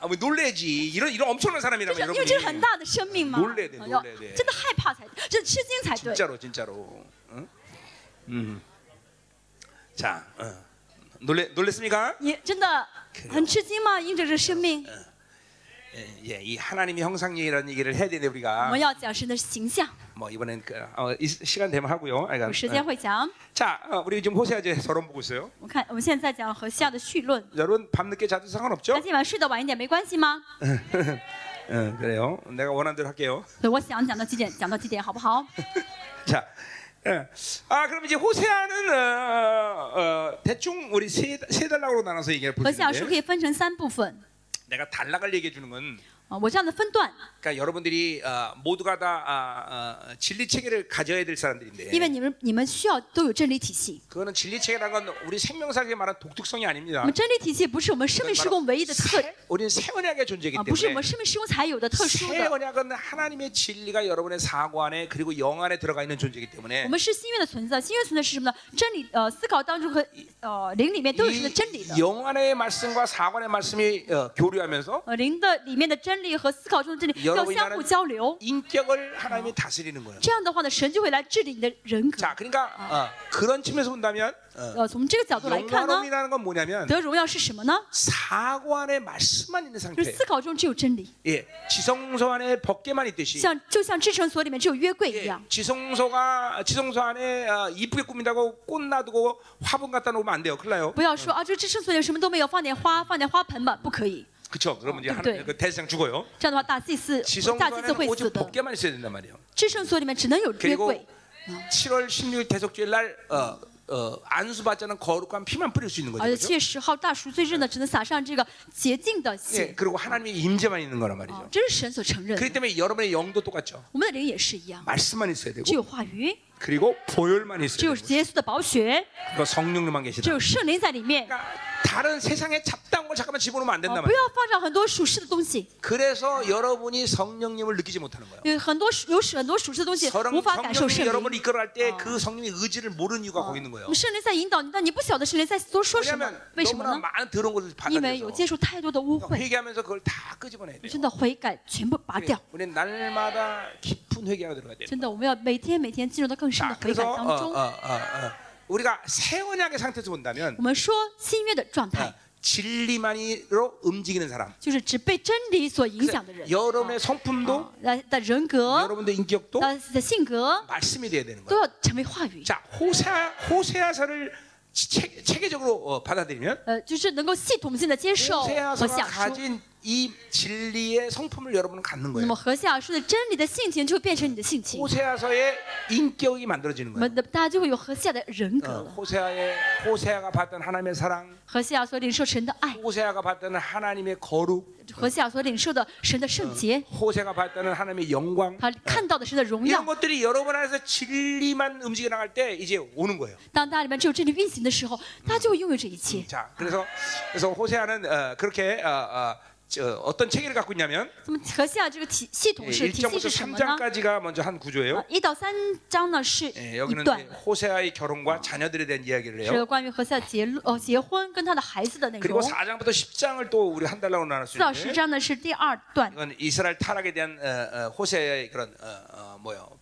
A: 아, 뭐 놀래지. 이런 이런 엄청난
B: 就是
A: 사람이라면
B: 因为
A: 여러분이
B: 这是很大的生命嘛，
A: 놀래야돼
B: 啊要
A: 놀래야돼
B: 真的害怕才，真的吃惊才对。
A: 진짜로 진짜로. 응? 음. 자, 어. 놀래 놀랬습니까?
B: 你真的很吃惊吗？因着这生命，
A: 예, 예, 이 하나님의 형상이라는 얘기를 해야 되는데
B: 我
A: 우리가
B: 们要讲神的形象，
A: 뭐 이번엔 그, 어, 이 시간 되면 하고요. 그러니까,
B: 有时间
A: 어.
B: 会讲。
A: 자, 어, 우리 지금 호세아 제 서론 보고 있어요.
B: 我看我们现在讲何西亚的绪论。
A: 여러분 밤 늦게 자도
B: 那
A: 상관없죠?
B: 今晚睡得晚一点没关系吗？
A: 응, 그래요. 내가 원하는 대로 할게요.
B: 对，我想讲到几点讲到几点好不好？
A: 자, 예. 아 그럼 이제 호세아는 어, 어, 대충 우리 세, 세 단락으로 나눠서 얘기를
B: 何西亚书可
A: 보시는데
B: 以分成三部分。
A: 내가 단락을 얘기해 주는 건
B: 我 啊，我这样的分段，
A: 그러니까 여러분들이 어, 모두가 다 아, 어, 진리 체계를 가져야 될 사람들인데
B: 因为你们你们需要都有真理体系。
A: 그거는 진리 체계라는 건 우리 생명사에 말한 독특성이
B: 我
A: 아닙니다.
B: 们真理体系不是我们生命施工唯一的特
A: 새, 우리는 새 언약의 존재이기
B: 啊，不是我
A: 때문에
B: 们生命施工才有的特殊
A: 새
B: 的。
A: 언약은 하나님의 진리가 여러분의 사고 안에 그리고 영 안에 들어가 있는 존재이기
B: 我
A: 때문에
B: 们是新约的存在，新约存在是什么呢？真理呃，思考当中和呃灵里面都有神的真理的
A: 이 。 영 안의 말씀과 사고 안의 말씀이 어, 교류하면서
B: 呃，灵的里面的真 理和思考中的真理
A: 여러
B: 要
A: 분이
B: 相
A: 나는
B: 互交流。
A: 인격을 하나님이 다스리는 거예요.
B: 这样的话呢，神就会来治理你的人格。
A: 자, 그러니까 어, 그런 측면에서 본다면 어,
B: 呃，从这个角度来看呢，
A: 영화론이라는 건 뭐냐면
B: 得荣耀是什么呢？
A: 사고 안에 말씀만 있는
B: 就是
A: 상태예요.
B: 思考中只有真理，
A: 예, 지성소 안에 법계만 있듯이
B: 像就像至圣所里面只有约柜一
A: 예,
B: 样。
A: 지성소가 지성소 안에 어, 이쁘게 꾸민다고 꽃 놔두고 화분 갖다 놓으면 안 돼요. 큰일 나요.
B: 不要说啊，这至圣所里面什么都没有，放点花，放点花盆吧，不可以。
A: 그렇죠. 그러면 이제
B: 어,
A: 하나,
B: 네.
A: 그 대상 죽어요.
B: 这样的话，大祭司
A: 지성소
B: 大祭司
A: 안에는
B: 会死
A: 오직
B: 的。
A: 법계만 있어야 된단 말이에요.
B: 至圣所里面只能有约
A: 그리고
B: 柜。
A: 7월 16일 대속주일 날 어, 어, 안수받자는 거룩한 피만 뿌릴 수 있는
B: 而且
A: 거죠.
B: 七月十号大赎罪日呢，只能撒上这个洁净的
A: 예,
B: 血，
A: 그리고 하나님의 임재만 있는 거란
B: 啊
A: 말이죠.
B: ，这是神所承认
A: 그렇기
B: 的。
A: 때문에 여러분의 영도 똑같죠.
B: 我们的灵也是一样，
A: 말씀만 있어야
B: 只
A: 되고
B: 有话语，
A: 그리고 보혈만
B: 只
A: 있어야
B: 有
A: 되고
B: 耶稣的宝血，
A: 그리고 성령님만
B: 只
A: 계시다.
B: 有圣灵在里面。
A: 그러니까 다른 세상에 잡다한 걸 잠깐만 집어넣으면 안
B: 啊，
A: 된단
B: 不
A: 말이에요.
B: 要放上很多属世的东西，
A: 그래서 여러분이 성령님을 느끼지 못하는 거예요.
B: 有很多有很多属世的东西
A: 서령
B: 无法感受
A: 성령님이
B: 圣
A: 여러분을
B: 灵。
A: 이끌어갈 때 그 성령의 의지를 모르는 이유가 거기 있는 거예요.
B: 我们圣灵在引导你，但你不晓得圣灵在多说什么
A: 왜냐하면
B: ？为什么
A: 너무나
B: 呢？
A: 많은 더러운 것을
B: 因为有
A: 받아들여서
B: 接触太多的污秽，
A: 회개하면서 그걸 다 끄집어내야 돼요.
B: 真的悔改全部拔掉。
A: 우리는 날마다 깊은 회개가 들어가야 돼요.
B: 真的，我们要每天每天进入到更深的
A: 자,
B: 悔改
A: 그래서
B: 当
A: 어,
B: 中。
A: 어, 어, 어, 우리가 새 언약의 상태에서 본다면
B: 我们说新约的状
A: 어,
B: 态，
A: 진리만으로 움직이는 사람.
B: 就是只被真理所影响的人。
A: 여러분의 성품도
B: 啊的的人格、
A: 여러분의 인격도
B: 的的性格
A: 말씀이 돼야 되는
B: 都
A: 거예요.
B: 要成为话语。
A: 자, 호세아 호세아서를 체, 체계적으로 어, 받아들이면
B: 呃，就是能够系统性的接受和
A: 호세아서가
B: 讲述。
A: 가진 이 진리의 성품을 여러분은 갖는
B: 那
A: 거예요.
B: 么何西阿说的真理的性情就会变成你的性情，
A: 호세아서의 인격이 만들어지는
B: 我
A: 거예요.
B: 们的大家就会有何西阿的人格
A: 어,
B: 了。
A: 호세아의 호세아가 받던 하나님의 사랑,
B: 何西阿所领受神的爱，
A: 호세아가 받던 하나님의 거룩,
B: 何西阿所领受的神的圣洁，
A: 호세가 받던 하나님의 영광
B: 他看到的神的荣
A: 이런
B: 耀。
A: 것들이 여러분 안에서 진리만 움직여 나갈 때 이제 오는 거예요.
B: 当大家里面只有真理运行的时候，大家就会拥有这一切。
A: 자, 그래서 그래서 호세아는 어, 그렇게 어, 어, 저, 어떤 체계를 갖고 있냐면
B: 那么何西阿这个体系统是体系
A: 1장부터
B: 是什么呢？
A: 3장까지가 먼저 한 구조예요.
B: 啊，一到三章呢是
A: 예,
B: 一
A: 여기는
B: 段
A: 이제 ， 호세아의 결혼과 자녀들에 대한 이야기를
B: 是
A: 해요.
B: 关于何西阿结论呃结婚跟他的孩子的内
A: 그리고
B: 容。
A: 4장부터 10장을 또 우리 한 달로
B: 四到十
A: 나눴어요.
B: 章呢是第二段，
A: 이건 이스라엘 타락에 대한 어, 어, 호세아의 그런 어, 어, 뭐요 어,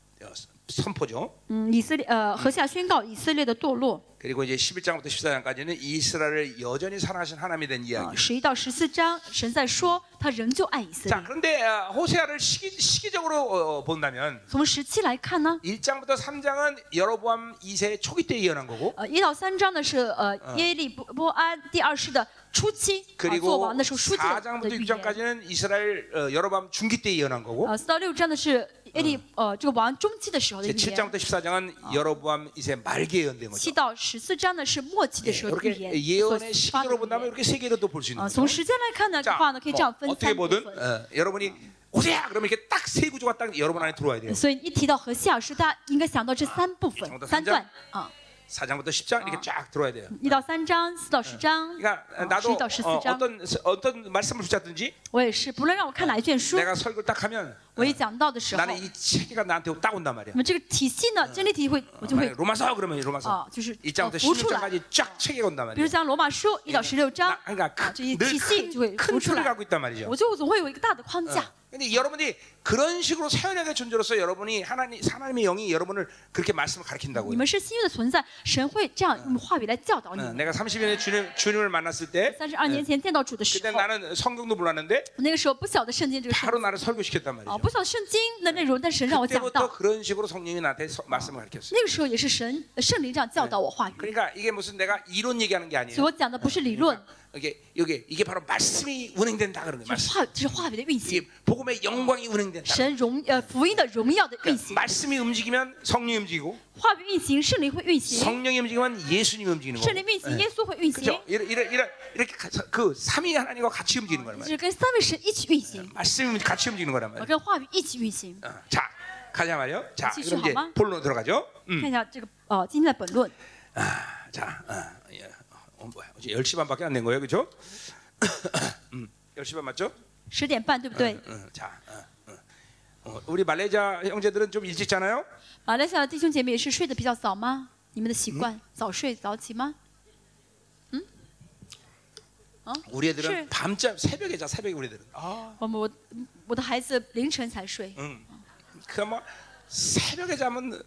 A: 선포죠.
B: 嗯，以色列呃何西阿宣告以色列的堕落。
A: 그리고 이제 11장부터 14장까지는 이스라엘을 여전히 사랑하신 하나님에 대한
B: 啊，
A: 이야기.
B: 十一到十四章，神在说他仍旧爱以色
A: 자
B: 列。
A: 그런데 어, 호세아를 시기, 시기적으로 어, 본다면
B: 从十七来看呢，
A: 1장부터 3장은 여로보암 2세 초기 때 예언한 거고
B: 呃，一到三章呢是呃耶利波波安第二世的初期啊做
A: 그리고
B: 王的时候书记的
A: 4장부터
B: 预言。
A: 6장까지는 이스라엘 어, 여로보암 중기 때 예언한 거고
B: 呃，四到六章呢是 耶利呃这个王中期的时候的
A: 이제
B: 预言。
A: 7장부터 14장은 여로보암 2세 말기에 예언된
B: 七
A: 거죠.
B: 到十四章呢是末期的
A: 예,
B: 时候的预
A: 이렇게
B: 言。所
A: 예언의
B: 发的
A: 시기로
B: 预
A: 본다면
B: 言
A: 이렇게 세 개로 또 볼 수 있는
B: 啊，
A: 거죠.
B: 从时间来看呢，的
A: 자,
B: 话呢可以这样
A: 뭐
B: 分
A: 어떻게
B: 三部
A: 보든
B: 分。
A: 어, 여러분이 호세아 그러면 이렇게 딱 세 구조가 딱 여러분 안에 들어와야 돼요.
B: 所以一提到何西尔书，大家应该想到这三部分
A: 정도
B: 、三段啊，
A: 4장부터 10장 이렇게 쫙 들어와야 돼요.
B: 一到三章，四到十章。
A: 그러니까
B: 啊
A: 나도
B: 11到 14
A: 어,
B: 章
A: 어떤 어떤 말씀을 붙잡든지
B: 我也是，不论让我看哪一卷书，
A: 내가 설교를 딱 하면
B: 我一讲到的时候，
A: 나는 이 체계가 나한테 딱 온단 말이야.
B: 那么这个体系呢，真理体系会，我就会
A: 만약에 로마서 그러면 로마서
B: 啊，就是呃
A: 2장부터
B: 浮出来。
A: 16장까지 쫙 체계가 온단
B: 比如
A: 말이야.
B: 讲罗马书一到十六章
A: 나, ， 그러니까
B: 啊，这一
A: 늘
B: 体系就会
A: 큰,
B: 浮
A: 큰
B: 出
A: 틀을
B: 来，
A: 갖고 있단 말이죠.
B: 我就总会有一个大的框架。
A: 근데 여러분이 그런 식으로 사연하게 존재로서 여러분이 하나님 하나님의 영이 여러분을 그렇게 말씀을 가르친다고요.
B: 你们是新约的存在，神会这样用话语来教导你
A: 어,
B: 们。
A: 내가 30년 전에 주님, 주님을 만났을 때
B: 三十二年前见到主的时
A: 그때
B: 候，
A: 나는 성경도 몰랐는데
B: 那个时候不晓得圣经这个圣
A: 바로 나를 설교시켰단
B: 啊，
A: 말이죠.
B: 不晓得圣经的内容，但神让我讲
A: 그때부터
B: 到。
A: 그런 식으로 성령이 나한테 서- 말씀을 가르쳤어요.
B: 那个时候也是神呃圣灵这样教导我话语，
A: 그러니까 이게 무슨 내가 이론 얘기하는 게
B: 所以
A: 아니에요.
B: 我讲的不是理论，
A: 이게 이게 이게 바로 말씀이 운행된다 그런 거예요.
B: 这是
A: 말씀.
B: 话，这是话语的运行，
A: 이게 복음의 영광이 운행된다.
B: 神荣呃福音的荣耀的运行，
A: 말씀이 움직이면 성령이 움직이고
B: 话语运行，圣灵会运行，
A: 성령이 움직이면 예수님이 움직이는
B: 圣
A: 거고.
B: 灵运行，耶稣会运行，
A: 그렇죠? 이렇게 이렇게 이렇게, 이렇게 가- 그 삼위 하나님과 같이 움직이는 거란
B: 就
A: 말이에요.
B: 是跟三位神一起运行，
A: 말씀이 같이 움직이는 거란
B: 呃
A: 말이에요.
B: 跟话语一起运行。
A: 어, 자, 가자 말이요. 자,
B: 지수
A: 그럼 이제
B: 하마?
A: 본론으로 들어가죠. 음.
B: 看一下这个呃今天的本论，
A: 아, 자, 어, 예. 어, 뭐야? 어제 10시 반밖에 안 된 거예요. 그렇죠? 음. 10시 반 맞죠?
B: 十点半对不对？
A: 응, 자, 어, 어. 어, 우리 말레이자 형제들은 좀 일찍 자나요?
B: 马来西亚的弟兄姐妹也是睡得比较早吗？你们的习惯早睡早起吗？
A: 우리 애들은
B: 실-
A: 밤잠 새벽에 자 새벽에 우리 애들은. 아,
B: 我们我我的孩子凌晨才睡，
A: 응. 그뭐 새벽에 자면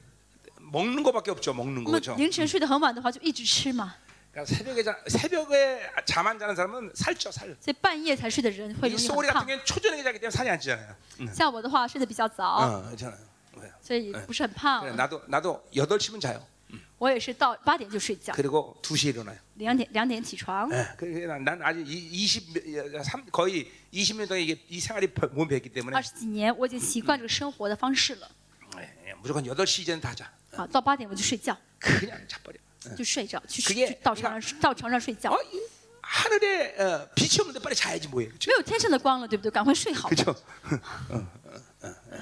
A: 먹는 거밖에 없죠. 먹는
B: 那
A: 거
B: 么
A: 그렇죠.
B: 凌晨睡得很晚的话就一直吃嘛，
A: 그러니까 새벽에 자 새벽에 잠 안 자는 사람은 살쪄 살.
B: 所以半夜才睡的人会
A: 이
B: 容易
A: 소리
B: 很
A: 같은
B: 胖。
A: 경우는 초저녁에 자기 때문에 살이 안 찌잖아요. 응.
B: 像我的话睡得比较早，
A: 어, 그렇잖아요. 왜요?
B: 所以不是很胖
A: 그래, 。 나도 나도 8시면 자요.
B: 我也是到八点就睡觉，
A: 그리고 2시에 일어나요.
B: 两点两点起床。
A: 예, 그래 난, 난 아직 20 3 거의 20년 동안 이게 이 생활이 몸에 배기 때문에
B: 二十几年我已经习惯这个生活的方式了。
A: 예, 예, 무조건 8시 이제는 다 자.
B: 好，到八点我就睡觉，
A: 그냥 자버려.
B: 就睡着，去
A: 그게
B: 去到床上到床上睡觉
A: 어, 。 이 하늘에 어, 빛이 없는데 빨리 자야지 뭐해. 그렇죠?
B: 没有天上的光了，对不对？赶快睡好。
A: 그렇죠? 어, 어, 어, 어.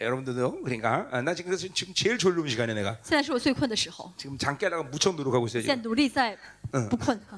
A: 여러분들도 그러니까 아, 나 지금 그래서 지금 제일 졸리운 시간에 내가
B: 现在是我最困的时候，
A: 지금 잠 깨다가 무척 노력하고 있어요
B: 现在
A: 지금.
B: 努力在
A: 嗯
B: 不困啊，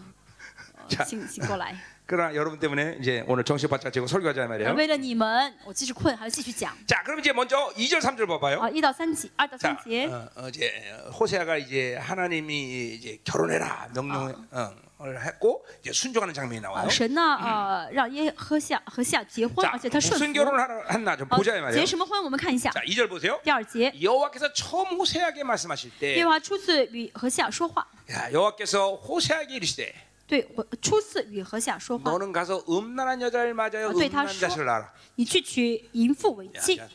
A: 자
B: 呃醒醒过来。
A: 그러나 여러분 때문에 이제 오늘 정신 바짝 차리고 설교하자 말이에요.
B: 为了你们，我继续困，还要继续讲
A: 자, 그럼 이제 먼저 2절 3절 봐봐요.
B: 啊，一到三节，二到三
A: 자,
B: 节。
A: 어, 어, 이제 호세아가 이제 하나님이 이제 결혼해라 명령을 했고 이제 순종하는 장면이
B: 啊，
A: 나와요.
B: 神呢，呃，让耶和夏和夏结婚，
A: 자,
B: 而且他顺
A: 무슨
B: 服。
A: 결혼을 하나- 했나 좀
B: 好
A: 보자 이 말이에요.
B: 结什么婚？我们看一下
A: 자, 2절 보세요.
B: 第二节。
A: 여호와께서 처음 호세아에게 말씀하실
B: 耶
A: 때
B: 和华初次与何夏说话，
A: 야, 여호와께서 호세아에게 이르시되
B: 对我初次与何夏说话，
A: 너는 가서 음란한 여자를 맞아요.
B: 아, 对，
A: 음란한
B: 他说
A: 자식을 낳아라.
B: 你去娶淫妇为
A: 야,
B: 妻
A: 야,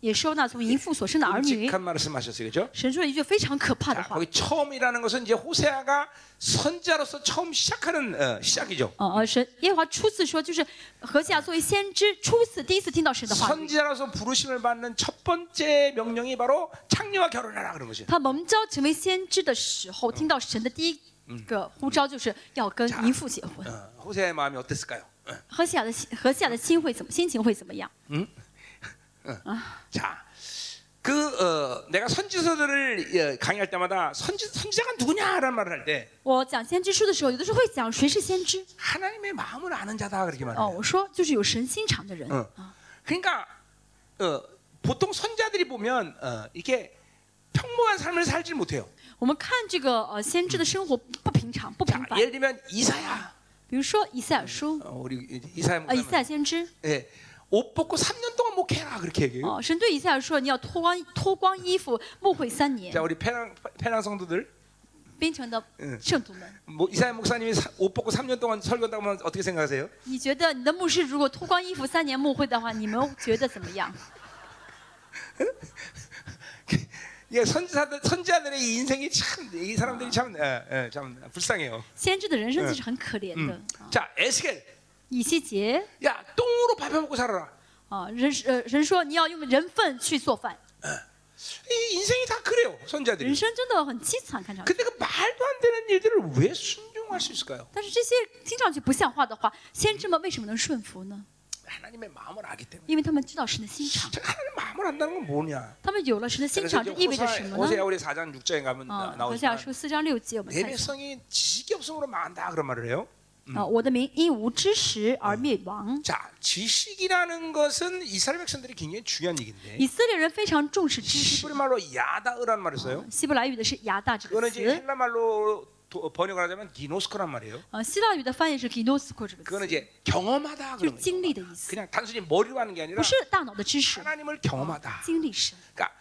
B: ，也收纳从淫妇所生的儿女。
A: 끔찍한 말씀하셨어요. 그죠?
B: 神说了一句非常可怕的
A: 자,
B: 话，
A: 거기 처음이라는 것은 이제 호세아가 선자로서 처음 시작하는 어, 시작이죠.
B: 呃呃，神耶和华初次说，就是何夏作为先知，初次第一次听到神的话语，
A: 선지자로서 부르심을 받는 첫 번째 명령이 바로 창녀와 결혼하라 그런 것이에요.
B: 他蒙召成为先知的时候，听到神的第一 个呼召就是要跟淫妇结婚。
A: 어, 호세아의 마음이 어땠을까요? 어.
B: 何夏的心何夏的心会怎么心情会怎么样？
A: 자, 그 어, 내가 선지서들을 예, 강의할 때마다 선지 선지자가 누구냐라는 말을 할 때
B: 我讲先知书的时候，有的时候会讲谁是先知。
A: 하나님의 마음을 아는 자다 그렇게
B: 哦，
A: 말해요.
B: 我说就是有神心肠的人。
A: 어. 그러니까 어, 보통 선자들이 보면 어, 이게 평범한 삶을 살지 못해요.
B: 我们看这个呃先知的生活不平常、不平
A: 자,
B: 凡。
A: 예를 들면 이사야,
B: 比如说以赛亚书，
A: 어, 우리 이사야
B: 呃，以
A: 목사님,
B: 赛亚先知，
A: 예, 옷 벗고 3년 동안 목해라 그렇게 얘기해요.
B: 哦，神对以赛亚说，你要脱光脱光衣服，牧会三年
A: 자, 。 우리 페랑 페랑 성도들,
B: 槟城的
A: 嗯
B: 圣徒们，
A: 뭐, 이사야 목사님이 사- 옷 벗고 3년 동안 설교한다고 하면 어떻게 생각하세요?
B: 你觉得你的牧师如果脱光衣服三年牧会的话，你们觉得怎么样？
A: 예, 선지자들 선지자들의 이 인생이 참 이 사람들이 참, 예, 예, 참 불쌍해요.
B: 先知的人生其实很可怜的。
A: 자, 에스겔,
B: 以西结
A: 야 똥으로 밥 해먹고 살아라.
B: 啊，人呃人说你要用人粪去做饭，
A: 이 인생이 다 그래요, 선지자들이.
B: 人生真的很凄惨，看上去。
A: 근데 그 말도 안 되는 일들을 왜 순종할 수 있을까요?
B: 但是这些听上去不像话的话，先知们为什么能顺服呢？
A: 하나님의 마음을 알기 때문에.
B: 因为他们知道神的心肠，
A: 자, 하나님의 마음을 안다는 건 뭐냐?
B: 他们有了神的心
A: 그래서
B: 肠，这
A: 이제
B: 意味着
A: 호세-
B: 什么
A: 호세아
B: 呢？
A: 우리 4장 6장에 가면
B: 啊
A: 나-
B: ，何下
A: 나오지만
B: 书四章六节，我们
A: 내
B: 看一下
A: 백성이 지식이 없음으로 망한다 그런 말을 해요.
B: 啊，我的民因无知识而灭亡。
A: 자, 지식이라는 것은 이스라엘 백성들이 굉장히 중요한 얘기인데
B: 以色列人非常重视知识，
A: 히브리 말로 야다으라는 말을 써요.
B: 希伯来语的是亚大这个
A: 그거는 이제
B: 词，
A: 헬라 말로 도- 번역을 하자면 디노스코란 말이에요.
B: 呃，希腊语的翻译是 ginosko 这个
A: 그거는
B: 词，
A: 이제 경험하다
B: 就是
A: 그런 거예요.
B: 经历的意思，
A: 그냥 단순히 머리로 하는 게 아니라
B: 不是大脑的知识，
A: 하나님을 경험하다.
B: 经历神。
A: 그러니까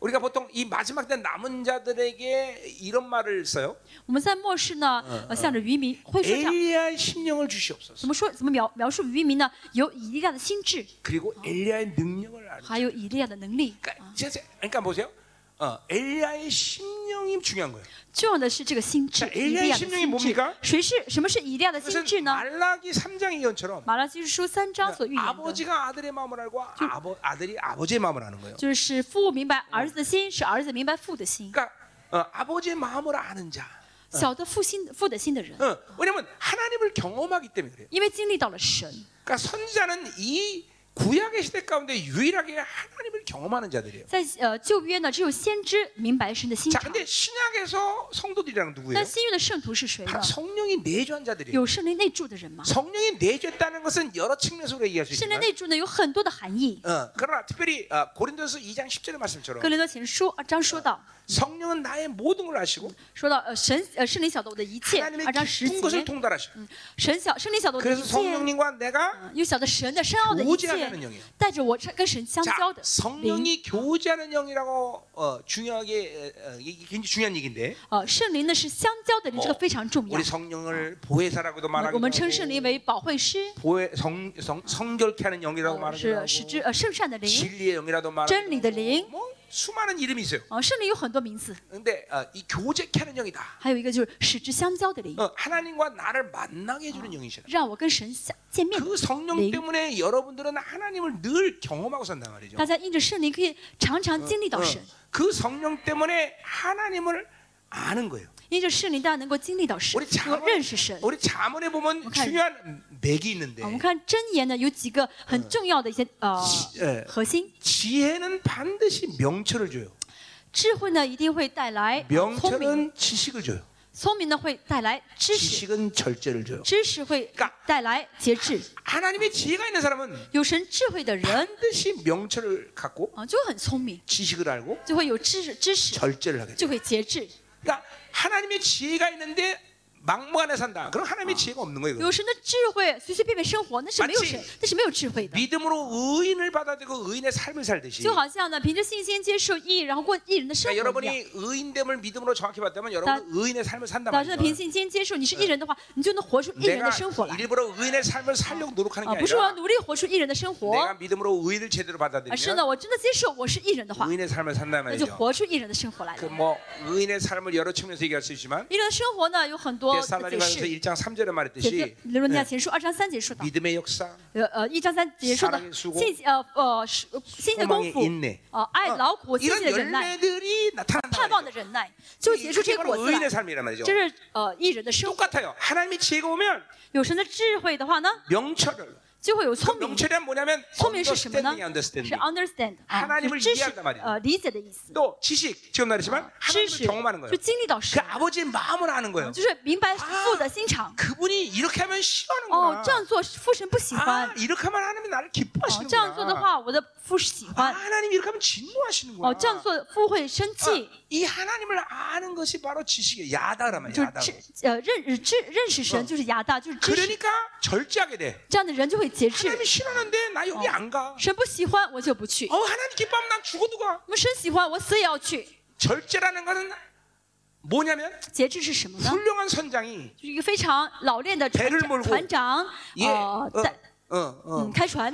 A: 우리가 보통 이 마지막 때 남은 자들에게 이런 말을 써요.
B: 我们在末世呢，呃，向着渔民会说这样，
A: 엘리야의 심령을 주시옵소서.
B: 怎么说？怎么描描述渔民呢？有以利亚的心智，
A: 그리고 엘리야의 능력을 알고.
B: 还有以利亚的能力。
A: 그러니까, 진짜- 그러니까 보세요. 어, 엘리야의 심령을 심령이 중요한 거예요.
B: 重要的是这个心智
A: 자
B: ，以
A: 엘리야의
B: 利亚的
A: 심령이
B: 心
A: 뭡니까
B: 智。谁是什么是以利亚的心智
A: 그것은
B: 呢？
A: 말라기 3장의 예언처럼
B: 马拉基书三章所预言的，
A: 아버지가 아들의 마음을 알고 아버, 아들이 아버지의 마음을 아는 거예요.
B: 就是父明白儿子的心，是儿子明白父的心。
A: 그러니까 어, 아버지의 마음을 아는 자.
B: 晓得父心父的心的人，
A: 어, 왜냐면 하나님을 경험하기 때문에 그래요.
B: 因为经历到了神。
A: 그러니까 선지자는 이 구약의 시대 가운데 유일하게 하나님을 경험하는 자들이에요.
B: 在呃旧约呢，只有先知明白神的心
A: 자,
B: 肠。
A: 근데 신약에서 성도들이랑 누구예요?
B: 那新约的圣徒是谁呢
A: 다 ？ 성령이 내주한 자들이에요.
B: 有圣灵内住的人吗？
A: 성령이 내주했다는 것은 여러 측면에서 우리가 얘기할 수
B: 圣灵
A: 있지만
B: 内住呢有很多的含义。
A: 어, 그러나 특별히 어, 고린도서 2장 10절의 말씀처럼
B: 哥林多前书二章说到，
A: 성령은 나의 모든 걸 아시고
B: 说到呃神呃圣灵晓得我的一切，
A: 하나님의
B: 二章十
A: 깊은 것을
B: 节，
A: 통달하시고
B: 神晓圣灵晓得我的一
A: 그래서
B: 切，
A: 성령님과 내가
B: 嗯又晓得神的深奥的一
A: 교제하는
B: 切
A: 영이에요
B: ，带着我跟神相
A: 자,
B: 交的灵。
A: 성령이 교제하는 영이라고 어, 중요하게 어, 어, 이게 굉장히 중요한 얘기인데
B: 呃，圣灵呢是相交的灵，这个非常重要
A: 우리 。 성령을 보혜사라고도
B: 我
A: 말하기도
B: 们称圣灵
A: 하고
B: 为保惠师，
A: 보혜 성, 성, 성결케 하는 영이라고
B: 呃
A: 말하기도
B: 是使之
A: 하고
B: 呃圣善的灵，
A: 진리의 영이라도 말하기도
B: 真理的灵
A: 하고 뭐 수많은 이름이 있어요
B: 哦，圣灵有很多名字，
A: 근데 어, 이 교제케 하는 영이다
B: 还有一个就是使之相交的灵，
A: 어, 하나님과 나를 만나게 해주는 영이시라
B: 让我跟神相见面。
A: 그 성령
B: 네.
A: 때문에 여러분들은 하나님을 늘 경험하고 산단 말이죠
B: 大家因着圣灵可以常常经历到
A: 어,
B: 神，
A: 그 성령 때문에 하나님을 아는 거예요
B: 因着圣灵大家能够经历到神
A: 우리，
B: 能够认识神。
A: 우리 자문에 보면
B: 看
A: 중요한 맥이 있는데
B: 我们看真言呢，有几个很重要的一些呃
A: 예,
B: 核心。
A: 지혜는 반드시 명철을 줘요
B: 智慧呢一定会带来呃聪明，
A: 명철은 지식을 줘요
B: 聪明呢会带来知识，
A: 지식은 절제를 줘요
B: 知识会
A: 그러니까
B: 带来节制。
A: 하나님의 지혜가 있는 사람은
B: 有神智慧的人
A: 반드시 명철을 갖고
B: 啊，就会很聪明，
A: 지식을 알고
B: 就会有知识，知识
A: 절제를 하게 돼요
B: 就会节制。
A: 그러니까 하나님의 지혜가 있는데 막무가내 산다 그럼 하나님의 지혜가 없는 거예요
B: 有神的智慧，随随便便生活，那是没有
A: 마치
B: 神，那是没有智慧的。
A: 믿음으로 의인을 받아들이고 의인의 삶을 살듯이
B: 就好像呢，凭着信心接受义，然后过义人的生
A: 그러니까
B: 活一样。
A: 여러분이 의인됨을 믿음으로 정확히 받다면 여러분은 의인의 삶을 산단
B: 打算凭
A: 말이죠
B: 信心接受你是义人的话，你就能活出义人
A: 내가
B: 的生活来
A: 일부러 의인의 삶을 살려고 노력하는
B: 啊！
A: 게
B: 不是我要
A: 아니라
B: 努力活出义人的生活，
A: 내가 믿음으로 의인을 제대로
B: 而是呢，
A: 받아들이면
B: 我真的接受我是义人的话，
A: 의인의 삶을 산단
B: 那就
A: 말이죠
B: 活出义人的生活来了。
A: 그뭐 의인의 삶을 여러 측면에서 얘기할 수 있지만
B: 义人的生活呢，有很多的解
A: 데살로니가서 1장 3절에 말했듯이 네. 믿음의 역사, 사랑의 수고, 소망의 인내
B: 어,
A: 이런 열매들이
B: 나타나는 거죠.
A: 이게 바로 의인의 삶이란 말이죠. 똑같아요. 하나님이 지혜가 오면 명철을
B: 就会有
A: 그
B: 聪明。
A: 명철이란 뭐냐면
B: 聪明是什么呢
A: understanding
B: ？是
A: understanding
B: understand 啊，
A: 하나님을
B: 是知识
A: 이해한단 말이에요
B: 呃理解的意思。
A: 또 지식 지금 말했지만
B: 知
A: 하나님을
B: 识
A: 경험하는 거예요
B: 就经历到
A: 그
B: 神，
A: 아버지의 마음을 아는 거예요
B: 就是明白父的心肠。
A: 그분이 이렇게 하면
B: 哦
A: 싫어하는구나
B: ，这样做父神不喜欢
A: 아 。 이렇게 하면 하나님이 나를
B: 哦，
A: 기뻐하시는구나
B: 这样做的话，我的父是喜
A: 아,
B: 欢。
A: 하나님 이렇게 하면 진노하시는구나
B: 哦，这样做父会生
A: 아,
B: 气。
A: 이 하나님을 아는 것이 바로 지식이에요 야다라면
B: 就是
A: 야다
B: 知呃认知认识神就是亚大，就是知识。
A: 그러니까 절제하게 돼
B: 这样的人就会 节制。
A: 啊、
B: 神不喜欢我就不去。
A: 哦，
B: 我神喜欢我死也要去。节制是什么呢？就是一个非常老练的船长，船长，呃，在、
A: 嗯，
B: 嗯，开船。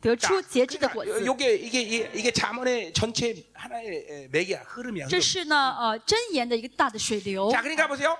B: 得
A: 자,
B: 出节制的果
A: 그러니까
B: 子。
A: 요게 이게 이게, 이게 자문의 전체 하나의 에, 맥이야 흐름이야.
B: 这
A: 흐름.
B: 是呢呃真言的一个大的水流。
A: 자, 그러니까 보세요.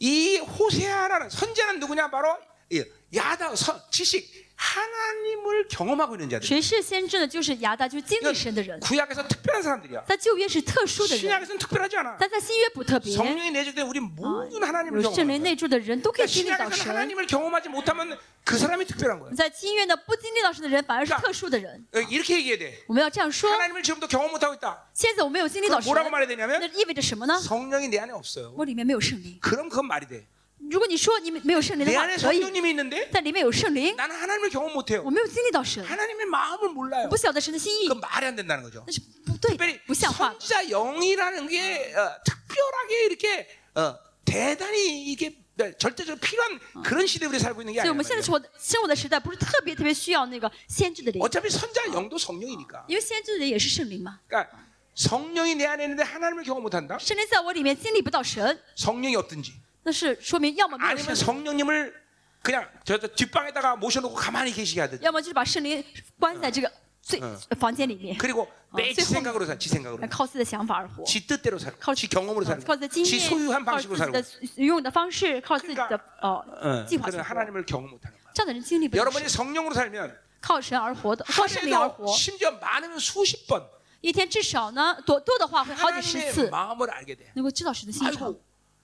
A: 이 호세아라는 선제는 누구냐? 바로 이 야다 선, 지식 하나님을 경험하고 있는 자들.
B: 谁是先知呢？就是亚大，就是经历神的人。
A: 구약에서 특별한 사람들이야.
B: 在旧约是特殊的人，
A: 신약에서는 특별하지 않아.
B: 但在新约不特别。
A: 성령이 내줄 때 우리 모든 하나님을
B: 有圣灵
A: 경험하는 거야.
B: 内住的人都可以
A: 그러니까
B: 经历到
A: 신약에서는
B: 神。
A: 하나님을 경험하지 못하면 그 사람이 특별한 거야.
B: 在新约呢，不经历到神的人反而是特殊的人。
A: 어, 이렇게 얘기해야 돼.
B: 我们要这样说。
A: 하나님을 지금도 경험 못하고 있다.
B: 现在我没有经历到
A: 그럼
B: 神，
A: 뭐라고 말해야
B: 那
A: 되냐면
B: 意味着什么呢？
A: 성령이 내 안에 없어요.
B: 我里面没有圣灵。
A: 그럼 그건 말이 돼.
B: 如果你说你没有圣灵的
A: 내
B: 话，
A: 안에
B: 可以，
A: 성령님이 있는데
B: 但里面有圣灵，
A: 나는 하나님을 경험 못해요.
B: 我没有经历到神，
A: 하나님의 마음을 몰라요.
B: 不晓得神的心意
A: 그건 ， 말이 안 된다는 거죠.
B: 那是不对
A: 특별히
B: 的，不像话的。
A: 선지자 영이라는 게 어, 특별하게 이렇게 어, 대단히 이게 네, 절대적으로 필요한 그런 시대 에 우리 살고 있는 게
B: 所以
A: 아니야.
B: 我们现在活的生活的时代，不是特别特别需要那个先知的灵，
A: 어차피 선자 영도 성령이니까.
B: 因为先知的灵也是圣灵嘛。
A: 그러니까 성령이 내 안에 있는데 하나님을 경험 못한다.
B: 圣灵在我里面经历不到神，
A: 성령이 없든지
B: 那是说明要么没有
A: 아니면
B: 圣灵，
A: 성령님을 그냥 저, 저 뒷방에다가 모셔놓고 가만히 계시게 하든지
B: 要么就是把圣灵关在这个最房间里面，
A: 그리고 매일 지
B: 어,
A: 생각으로 살, 지 생각으로
B: 靠自己的想法而活，
A: 지 뜻대로 살고
B: 靠
A: 지 경험으로
B: 靠
A: 살고
B: 靠自己的经
A: 지
B: 验，
A: 소유한
B: 靠自
A: 방식으로
B: 己
A: 살고
B: 的用的方式，靠自己的
A: 어,
B: 呃计划去
A: 그러면
B: 活。
A: 하나님을 경험 못하는 거야
B: 这样的人经历不到
A: 여러분이
B: 神，
A: 성령으로 살면
B: 靠神而活的，靠圣灵而
A: 하루에도
B: 活，
A: 심지어 많으면 수십 번
B: 一天至少呢多多的话会好几十
A: 하나님의
B: 次
A: 마음을 알게 돼
B: 能够知道神的心肠。
A: 아이고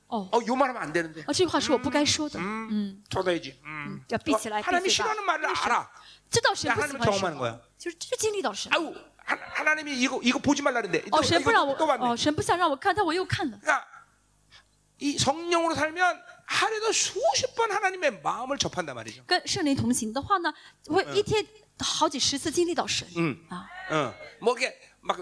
B: 哦，
A: 어, 요 말하면 안 되는데
B: 哦，这句话是我不该说的。
A: 음,
B: 嗯，
A: 쏟아야지 음.
B: 要闭起来，闭
A: 하나님이
B: 嘴巴。
A: 싫어하는 말을 알아
B: 知道神不喜
A: 하나님을
B: 欢
A: 경험하는
B: 什
A: 거야
B: 么，就是就经历到神。
A: 아우 하, 하나님이 이거 이거 보지 말라는데 또,
B: 哦，神不
A: 이거
B: 让我
A: 또 봤네
B: 哦，神不想让我看，但我又看了。
A: 그러니까 이 성령으로 살면 하루에도 수십 번 하나님의 마음을 접한단 말이죠
B: 跟圣灵同行的话呢，会一天好几十次经历到神
A: 음.
B: 啊。
A: 어, 뭐 이게 막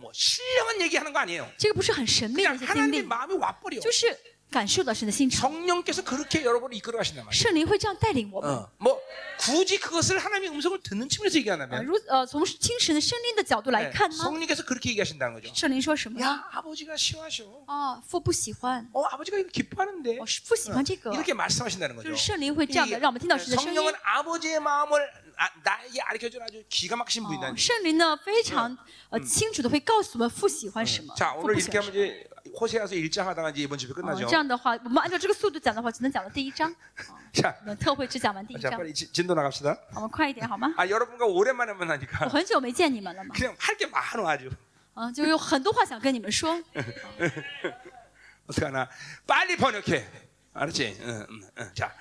A: 뭐 신령한 얘기하는 거 아니에요
B: 这个不是很神秘的
A: 그냥
B: 一些经
A: 하나님의
B: 历，
A: 마음이 와버려
B: 就是感受到神的心肠。
A: 성령께서 그렇게 여러분을 이끌어 가신단 말이에요
B: 圣灵会这样带领我们。
A: 어, 뭐 굳이 그것을 하나님의 음성을 듣는 측면에서
B: 啊
A: 얘기한다면
B: 如呃，从听神的声音的角度来
A: 네,
B: 看呢，
A: 성령께서 그렇게 얘기하신다는 거죠
B: 圣灵说什么呢？
A: 야 아버지가 싫어하셔
B: 啊，父不喜欢，
A: 어 아버지가 이거 기뻐하는데
B: 哦，是父喜欢这个，
A: 이렇게 말씀하신다는
B: 就
A: 거죠
B: 是圣灵会这样的让我们听到神的声音。
A: 성령은 아버지의 마음을 아, 나에게 가르쳐주는 아주 기가 막힌
B: 哦
A: 분이다
B: 圣灵呢非常呃清楚的会告诉我们父喜欢什么，
A: 자
B: 父
A: 오늘
B: 不喜
A: 이렇게
B: 欢
A: 하면
B: 什么。
A: 이제 호세아서 1장 하다가 이제 이번 집에
B: 哦
A: 끝나죠
B: 这样的话，我们按照这个速度讲的话，只能讲到第一章。
A: 자,
B: 我们特会只讲完第一
A: 자
B: 章，
A: 빨리 지- 진도 나갑시다
B: 我们快一点好吗？
A: 아 여러분과 오랜만에
B: 我
A: 만나니까
B: 很久没见你们了嘛，
A: 그냥 할 게 많아 아주
B: 啊，就有很多话想跟你们说。
A: 어떡하나 빨리 번역해 알았지? 응, 응, 응. 자,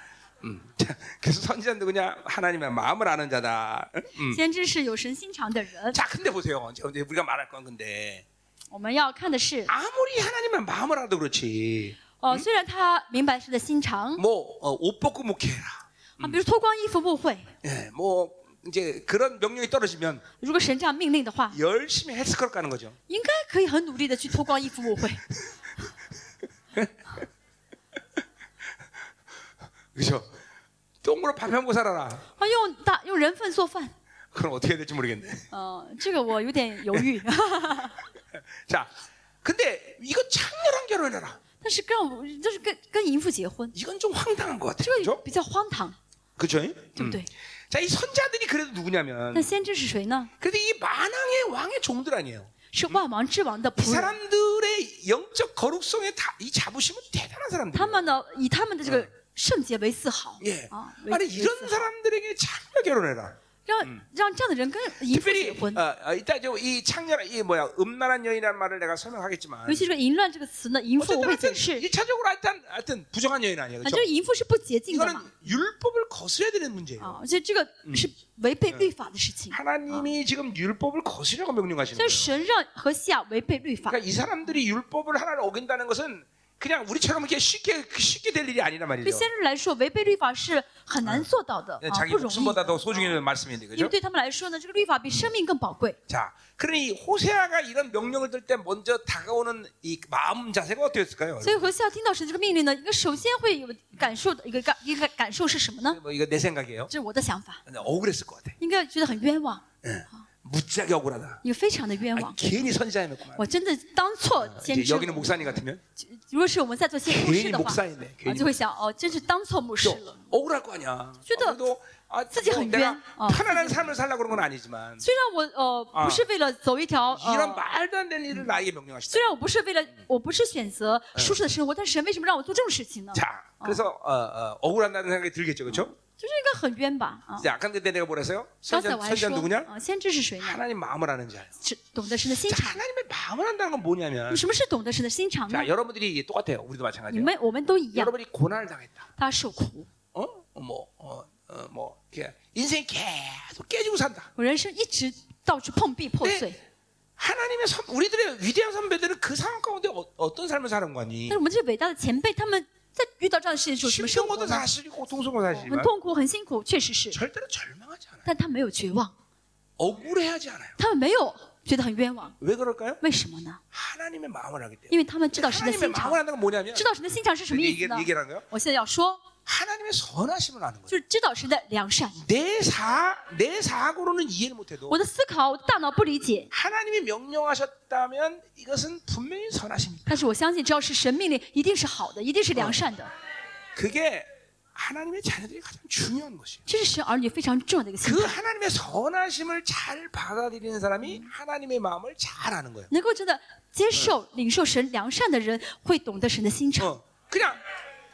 A: 음. 자, 그래서 선지자는 누구냐? 하나님의 마음을 아는 자다. 응? 음.
B: 先知是有神心肠的人，
A: 자, 근데 보세요. 이제 우리가 말할 건 근데
B: 我们要看的是，
A: 아무리 하나님의 마음을 알아도 그렇지.
B: 哦，虽然他明白神的心肠，
A: 뭐 옷 벗고 목회해라.
B: 啊，比如脱光衣服牧会，
A: 예, 뭐 이제 그런 명령이 떨어지면
B: 如果神这样命令的话，
A: 열심히 헬스클럽 가는 거죠.
B: 应该可以很努力的去脱光衣服牧会。
A: 그렇죠? 똥으로 밥 해먹고 살아라.
B: 啊，用大用人粪做饭，
A: 그럼 어떻게 해야 될지 모르겠네.
B: 呃，这个我有点犹豫。
A: 자, 근데 이거 창렬한 결혼이라.
B: 但是跟我就是跟跟淫妇结婚，
A: 이건 좀 황당한 것 같아요.
B: 这个
A: 그죠?
B: 比较荒唐，
A: 그죠?
B: 对不对？
A: 자, 이 선자들이 그래도 누구냐면
B: 那先知是谁呢？
A: 그래도 이 만왕의 왕의 종들 아니에요.
B: 是万王之王的
A: 이
B: 仆人。
A: 사람들의 영적 거룩성의 다, 이 자부심은 대단한
B: 他
A: 사람들이에요.
B: 们呢，以他们的这个 圣洁为自豪
A: 예.
B: 啊，
A: 아니
B: 为为
A: 이런
B: 自豪，
A: 사람들에게 참여 결혼해라.
B: 让让这样的人跟淫妇
A: 특별히
B: 结婚。
A: 어, 어, 이따 저이 창렬 이 뭐야 음란한 여인이라는 말을 내가 설명하겠지만
B: 尤其这个淫乱这个词呢，淫妇我
A: 어쨌든
B: 会解
A: 하여튼
B: 释，
A: 일차적으로 하여튼 하여튼 부정한 여인 아니에요.
B: 啊，
A: 그렇죠?
B: 就是淫妇是不洁净的
A: 이거는
B: 嘛，
A: 율법을 거스려야 되는 문제예요.
B: 啊，而且这个是违背律法的事情。
A: 하나님이 지금 율법을 거스려고 명령하시는
B: 所以
A: 거예요.
B: 神让和西亚违背律法，
A: 그러니까 이 사람들이 율법을 하나를 어긴다는 것은 그냥 우리처럼 이렇게 쉽게 쉽게 될 일이 아니란
B: 对
A: 말이죠.
B: 先知来说，违背律法是很难做到的
A: 네,
B: 啊，
A: 자기
B: 不容易
A: 목숨보다
B: 的。
A: 더 소중히 여기는 말씀인데
B: 因为
A: 그죠?
B: 对他们来说呢，这个律法比生命更宝贵。
A: 자, 그러니 호세아가 이런 명령을 들 때 먼저 다가오는 이 마음 자세가 어땠을까요?
B: 所以和西亚听到神这个命令呢，一个首先会有感受的一个感一个感受是什么呢？
A: 뭐 이거 내 생각이에요.
B: 这是我的想法，
A: 근데 억울했을 것 같아.
B: 应该觉得很冤枉，
A: 무지하게 억울하다.
B: 也非常的冤
A: 아니,
B: 枉。
A: 괜히 선지자해놓고만.
B: 我真的当错先
A: 이제
B: 知，
A: 여기는 목사님 같으면
B: 如果是我们在做先牧
A: 괜히
B: 师的话，
A: 목사였네.
B: 啊，
A: 괜히
B: 就会想哦，真是当错牧师
A: 또
B: 了。
A: 억울할 거 아니야.
B: 저 도-
A: 그래도 아,
B: 쓰지
A: 뭐
B: 한
A: 내가
B: 冤. 어,
A: 편안한 삶을 살려고 그런 건 아니지만
B: 虽然我呃
A: 啊
B: 不是为了走一条
A: 이런
B: 呃，
A: 말도 안 되는 일을 나에게 명령하시다.
B: 虽然我不是为了我不是选择舒适的生活，但是神为什么让我做这种事情呢？
A: 자, 그래서 어, 어, 억울한다는 생각이 들겠죠, 그렇죠?
B: 就是应该很冤吧啊！
A: 자, 근데 내가 뭐랬어요?
B: 刚才
A: 선자,
B: 我还
A: 선자
B: 说
A: 누구냐?
B: 啊，先知是谁呢？
A: 하나님 마음을 아는 자예요.
B: 是懂得神的心
A: 자,
B: 肠。
A: 하나님의 마음을 안다는 건 뭐냐면
B: 什么是懂得神的心肠呢
A: 자, ？ 여러분들이 똑같아요. 우리도
B: 你
A: 마찬가지예요.
B: 们我们都一样，
A: 여러분이 고난을 당했다.
B: 他受苦，
A: 어? 뭐, 어, 어, 뭐, 이렇게 인생 계속 깨지고 산다.
B: 我人生一直到处碰壁破
A: 네
B: 碎。
A: 하나님의 선, 우리들의 위대한 선배들은 그 상황 가운데 어, 어떤 삶을 사는 거니?
B: 但是我们这些伟大的前辈，他们 在遇到这样的事情的时候，什么生活
A: 심정고도
B: 呢？
A: 사실이고 고통스러운
B: 很
A: 사실이지만
B: 痛苦，很辛苦，确实是，
A: 절대로 절망하지 않아요.
B: 但他没有绝望，
A: 억울해하지 않아요.
B: 他们没有 觉得很冤枉。
A: 왜 그럴까요?
B: 为什么呢？
A: 하나님의 마음을 알기 때문에.
B: 因为他们知道神的
A: 하나님의
B: 心肠
A: 마음을 ， 안다는 건 뭐냐면
B: 知道神的心肠是什么意思
A: 이게
B: 呢？
A: 얘기라는 거예요.
B: 我现在要说，
A: 하나님의 선하심을 아는 거예요.
B: 就是知道神的良善。
A: 내 사, 내 사고로는 이해를 못해도
B: 我的思考，我的大脑不理解，
A: 하나님이 명령하셨다면 이것은 분명히 선하십니다.
B: 但是我相信，只要是神命令，一定是好的，一定是良善的。
A: 그게 하나님의 자녀들이 가장 중요한 것이에요.
B: 这是神儿女非常重要的一个心
A: 그
B: 肠。
A: 하나님의 선하심을 잘 받아들이는 사람이 하나님의 마음을 잘 아는 거예요.
B: 能够真的接受、领受神良善的人，会懂得神的心肠。
A: 어, 그냥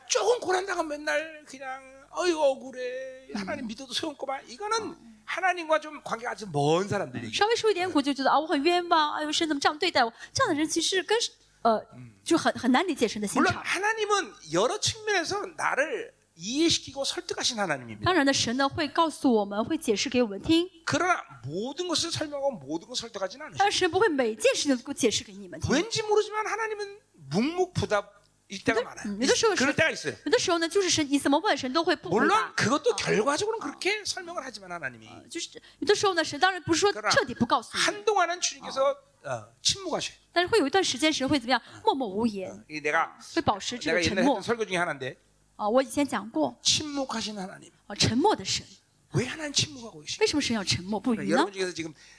A: 조금 고난당하 맨날 그냥 어이 억울해 하나님 믿어도 소용없구만 이거는 하나님과 좀 관계가 아주 먼 사람들 얘기.
B: 稍微受一点苦就觉得啊，我很冤枉，哎呦，神怎么这样对待我？这样的人其实跟呃，就很很难理解神的心
A: 물론
B: 肠。
A: 하나님은 여러 측면에서 나를 이해시키고 설득하신 하나님입니다.
B: 当然的，神呢会告诉我们，会解释给我们听，
A: 그러나 모든 것을 설명하고 모든 것을 설득하지는 않으셔.
B: 但是神不会每件事情都给我解释给你们听。
A: 왠지 모르지만 하나님은 묵묵부답 일 때가 많아요.
B: 음, 믿으셔,
A: 그럴
B: 시-
A: 때가 있어요.
B: 有的时候呢，就是神你怎么问神都会不回
A: 물론
B: 答。
A: 그것도 결과적으로는 그렇게 설명을 하지만 하나님이
B: 就是有的时候呢，神当然不是说
A: 그러나
B: 彻底不告诉你，
A: 한동안은 주님께서 어, 침묵하셔요.
B: 但是会有一段时间神会怎么样，默默无言，
A: 이 내가
B: 会保持这
A: 내가
B: 个沉
A: 옛날에
B: 默
A: 했던 。 설교 중에 하나인데
B: 啊，我以前讲过
A: 침묵하신 하나님.
B: 啊，沉默的神，
A: 왜 하나님 침묵하고 계시?
B: 为什么神要沉默不语呢
A: 여러분 ？ 중에서 지금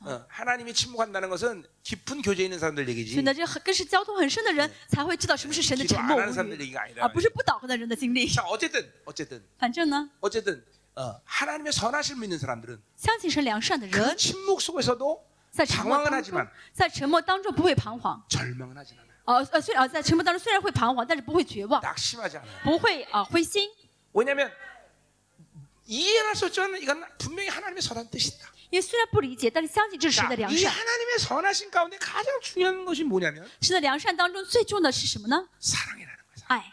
A: 그러니까 어, 하나님이 침묵한다는 것은 깊은 교제에 있는 사람들
B: 所以
A: 얘기지.
B: 呢，这很跟是交通很深的人才会知道什么是神的
A: 기도
B: 沉
A: 안
B: 默
A: 하는
B: 无
A: 사람들
B: 语，
A: 얘기가 아니다.
B: 而不是不祷告的人的经历。
A: 자, 어쨌든 어쨌든
B: 反正呢，
A: 어쨌든 어, 하나님의 선하실 믿는 사람들은
B: 相信神良善的
A: 그
B: 人，
A: 침묵 속에서도
B: 在沉默
A: 방황은
B: 当中
A: 하지만
B: ，在沉默当中不会彷徨。
A: 절망은 하진 않아요.
B: 呃呃，虽然呃在沉默当中虽然会彷徨，但是不会绝望，
A: 낙심하지 않아요.
B: 不会啊、灰心，
A: 왜냐하면 이해할 수 없지만 이건 분명히 하나님의 선한 뜻이다.
B: 因为虽然不理解，但是相信这是神
A: 자,
B: 的良
A: 이
B: 善。
A: 하나님의 선하신 가운데 가장 중요한 것이 뭐냐면
B: 神的良善当中最重要的是什么呢？
A: 사랑이라는 거예요.
B: 爱。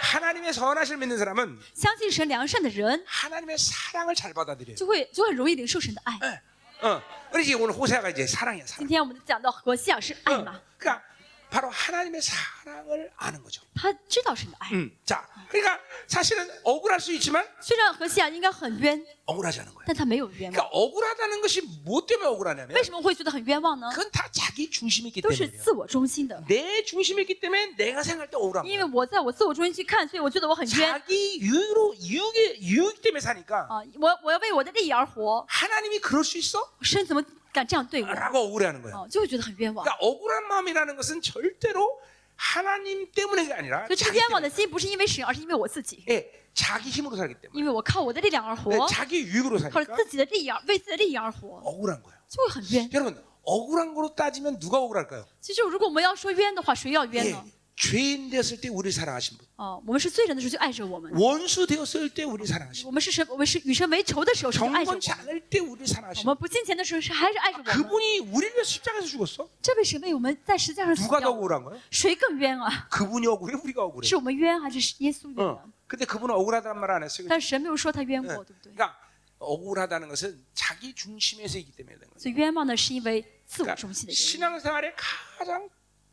A: 하나님의 선하실 믿는 사람은
B: 相信神良善的人，
A: 하나님의 사랑을 잘 받아들여요.
B: 就会就很容易领受神的爱。
A: 예. 어. 그래서 오늘 호세아가 이제 사랑이야,
B: 今
A: 사랑.
B: 天我们讲到何西亚是爱
A: 어.
B: 嘛，
A: 그러니까 바로 하나님의 사랑을 아는 거죠.
B: 他知道神的爱。
A: 음. 자, 그러니까 사실은 억울할 수 있지만
B: 虽然何西亚应该很冤，
A: 억울하지 않은 거예요.
B: 但他没有冤
A: 그러니까
B: 枉。
A: 억울하다는 것이 뭐 때문에 억울하냐면
B: 为什么会觉得很冤枉呢？
A: 그건 다 자기 중심이기
B: 都是
A: 때문이에요.
B: 自我中心的。
A: 내 중심이기 때문에 내가 생각할 때 억울한
B: 因为
A: 거예요.
B: 我在我自我中心去看，所以我觉得我很冤
A: 자기 유익으로 유익의 유익 때문에 사니까
B: 啊！我我要为我的利益而活，
A: 하나님이 그럴 수 있어?
B: 神怎么 敢这样对我？
A: 라고 억울해하는 거예요.
B: 哦，就会觉得很冤枉。
A: 그러니까 억울한 마음이라는 것은 절대로 하나님 때문에가 아니라
B: 所以这个
A: 자기
B: 冤枉的
A: 때문에.
B: 心不是因为神，而是因为我自己，
A: 예, 자기 힘으로 살기 때문에.
B: 因为我靠我的力量而活
A: 네, ， 자기 유익으로
B: 靠着
A: 사니까
B: 自己的利益而为自己的利益而活，
A: 억울한 거예요.
B: 就会很冤。
A: 여러분, 억울한 거로 따지면 누가 억울할까요?
B: 其实如果我们要说冤的话，谁要冤
A: 예,
B: 呢？
A: 죄인 되었을 때 우리 사랑하신 분.
B: 哦，我们是罪人的时候就爱着我们，
A: 원수 되었을 때 우리 사랑하신 분.
B: 我们是神，我们是与神为仇的时候，神就爱着我
A: 정권치
B: 们。
A: 않을 때 우리
B: 我
A: 사랑하신 분.
B: 们不金钱的时候，是还是爱着我们。
A: 그분이 우리를 위해 십자가에서 죽었어?
B: 这位神为我们在十字架上死
A: 누가 더
B: 掉，
A: 억울한 거야?
B: 谁更冤啊？
A: 그분이 억울해, 우리가 억울해.
B: 是我们冤还是耶稣冤
A: 어.
B: 呢？
A: 근데 그분은 억울하다는 말 안 했어요.
B: 但是神没有说他冤
A: 네.
B: 过，对不对？
A: 그러니까 억울하다는 것은 자기 중심에서 있기 때문에 그런 거예요.
B: 所以冤枉呢，是因为自我
A: 그러니까
B: 中心的原因。
A: 신앙생활의 가장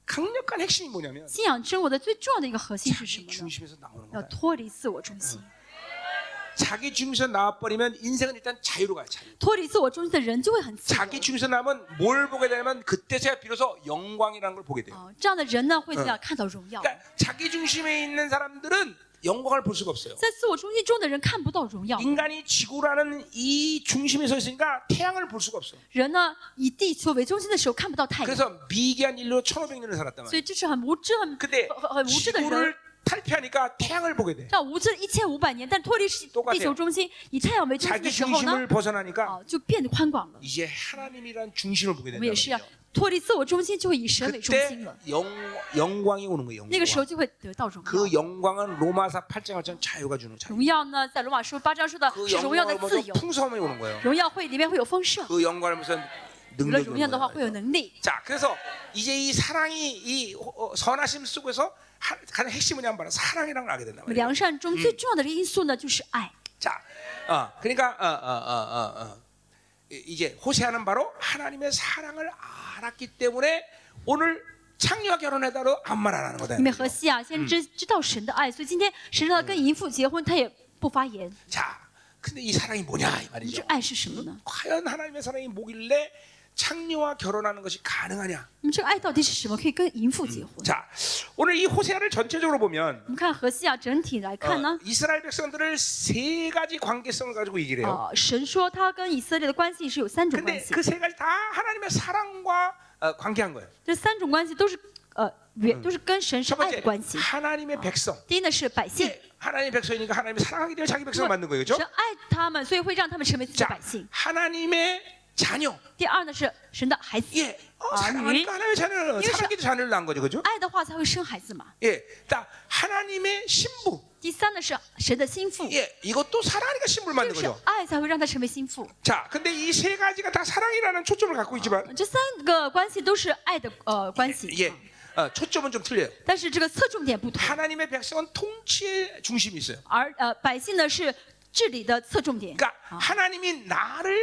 A: 강력한 핵심이 뭐냐면
B: 信仰生活的最重要的一个核心是什
A: 자기
B: 么呢？
A: 중심에서 나오는
B: 要
A: 거야.
B: 脱离自我中心。
A: 자기 중심에서 나와버리면 인생은 일단 자유로 가요. 자유.
B: 脱离自我中心的人就会很自由。
A: 자기 중심에서 나면 뭘 보게 되냐면 그때서야 비로소 영광이라는 걸 보게 돼요.
B: 啊，这样的人呢，会怎样看到荣耀？
A: 그러니까 자기 중심에 있는 사람들은 영광을 볼 수가 없어요.
B: 在自我中心中的人看不到荣耀。
A: 인간이 지구라는 이 중심에 서 있으니까 태양을 볼 수가 없어.
B: 人呢，以地球为中心的时候看不到太阳，
A: 그래서 미개한 인류로 1500년을 살았단
B: 所
A: 말이에요.
B: 以这是很无知、很
A: 근데
B: 很很无知的人。
A: 지구를 탈피하니까 태양을 보게 돼.
B: 这样无知一千五百年，但脱离是
A: 똑같아요
B: 地球中心，以太阳为中心
A: 자기
B: 的时候呢
A: 중심을 ， 벗어나니까
B: 啊，就变得宽广了。
A: 이제 하나님이란 중심을 보게
B: 我
A: 된다.
B: 们也是要 脱离自我中心，就会以神为中
A: 그때
B: 心了。
A: 영, 영광이 오는 거예요.
B: 那个时候
A: 영광.
B: 就会得到荣耀。
A: 그 영광은 로마사 8장 8장 자유가 주는 자유.
B: 荣耀呢，在罗马书八章说的
A: 그
B: 是荣耀的
A: 영광을
B: 自
A: 보면서
B: 由，
A: 풍성함이 오는 거예요.
B: 荣耀会里面会有丰盛，
A: 그 영광을 무슨
B: 有了
A: 능력이
B: 荣耀
A: 오는
B: 的话，
A: 거예요.
B: 会有能力。
A: 자, 그래서 이제 이 사랑이 이 어, 선하심 속에서 하- 가장 핵심은 뭐냐면 바로 사랑이라는 걸 알게 된다
B: 那么
A: 말이에요.
B: 良善中最重要的这个因素呢，就是爱。
A: 자, 어, 그러니까 어, 어, 어, 어, 어. 이- 이제 호세아는 바로 하나님의 사랑을 알았기 때문에 오늘 창녀와 결혼해다도 아무 말 안 하는 거다.
B: 因为何西啊，先知知道神的爱，所以今天神让他跟淫妇结婚，他也不发言。
A: 자, 근데 이 사랑이 뭐냐 이
B: 这
A: 말이죠.
B: 爱是什么呢？
A: 과연 하나님의 사랑이 뭐길래 창녀와 결혼하는 것이 가능하냐?
B: 那么这个爱到底是什么？可以跟淫妇结婚？
A: 자, 오늘 이 호세아를 전체적으로 보면
B: 我们看何西啊，整体来看
A: 어,
B: 呢，
A: 이스라엘 백성들을 세 가지 관계성을 가지고 얘기를 해요.
B: 啊，神说他跟以色列的关系是有三种关
A: 근데
B: 系，
A: 그 세 가지 다 하나님의 사랑과 어, 관계한 거예요.
B: 这三种关系都是呃原都是跟神是
A: 첫
B: 爱的
A: 번째
B: 关系。
A: 하나님의 백성.
B: 第一呢是百姓，
A: 예, 하나님의 백성이니까 하나님이 사랑하기 때문에 자기 백성을 만든 거예요,
B: 神
A: 그렇죠?
B: 爱他们，所以会让他们成为自己的
A: 자,
B: 百姓。
A: 하나님의 자녀.
B: 第二呢是神的孩子，
A: 예, 어,
B: 아,
A: 사랑하니까 하나님의 자녀를
B: 이것이-
A: 사랑기도 자녀를 낳은 거죠, 그렇죠?
B: 爱的话才会生孩子嘛。
A: 예, 자, 하나님의 신부.
B: 第三呢是神的心腹，
A: 예, 이것도 사랑하니까 신부를
B: 这
A: 만든
B: 个是
A: 거죠.
B: 爱才会让他成为心腹。
A: 자, 근데 이 세 가지가 다 사랑이라는 초점을 갖고 있지만,
B: 这三个关系都是爱的呃关系，
A: 예, 어, 초점은 좀 틀려요.
B: 但是这个侧重点不同。
A: 하나님의 백성은 통치의 중심이 있어요.
B: 而呃百姓呢是治理的侧重点。
A: 그러니까 하나님이 나를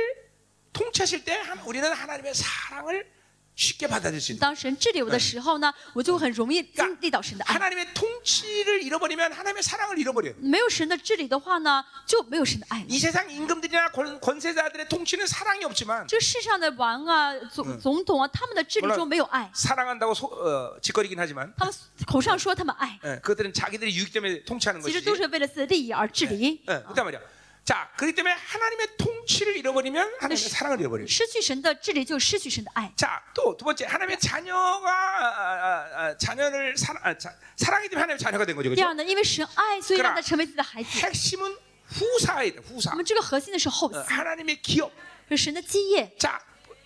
A: 통치하실 때 하- 우리는 하나님의 사랑을 쉽게 받아들일 수 있는.
B: 当神治理我的时候呢，我就很容易经历到神的爱。
A: 하나님의 통치를 잃어버리면 하나님의 사랑을 잃어버려요.
B: 没有神的治理的话呢，就没有神的爱了。
A: 이 세상 임금들이나 권, 권세자들의 통치는 사랑이 없지만
B: 这个世上的王啊、总总统啊，他们的治理中没有爱，
A: 사랑한다고 소, 어, 짓거리긴 하지만
B: 他们口上说他们爱，
A: 예, 그들은 자기들의 유익 때문에 통치하는
B: 其实
A: 것이지.
B: 都是为了自己的利益而治理。
A: 예, 그단 말이야. 자, 그렇기 때문에 하나님의 통치를 잃어버리면 하나님의 사랑을 잃어버려요.
B: 失去神的治理，就失去神的爱。
A: 자, 또 두 번째 하나님의 자녀가 아, 아, 아, 자녀를 사랑, 아, 자, 사랑이 때문에 하나님의 자녀가 된 거죠,
B: 第
A: 그렇죠?
B: 二呢，因为神爱，所以让他成为自己的孩子。
A: 핵심은 후사에 돼, 후사.
B: 那么这个核心的是后
A: 어,
B: 嗣，
A: 하나님의 기업.
B: 是神的基业。
A: 자,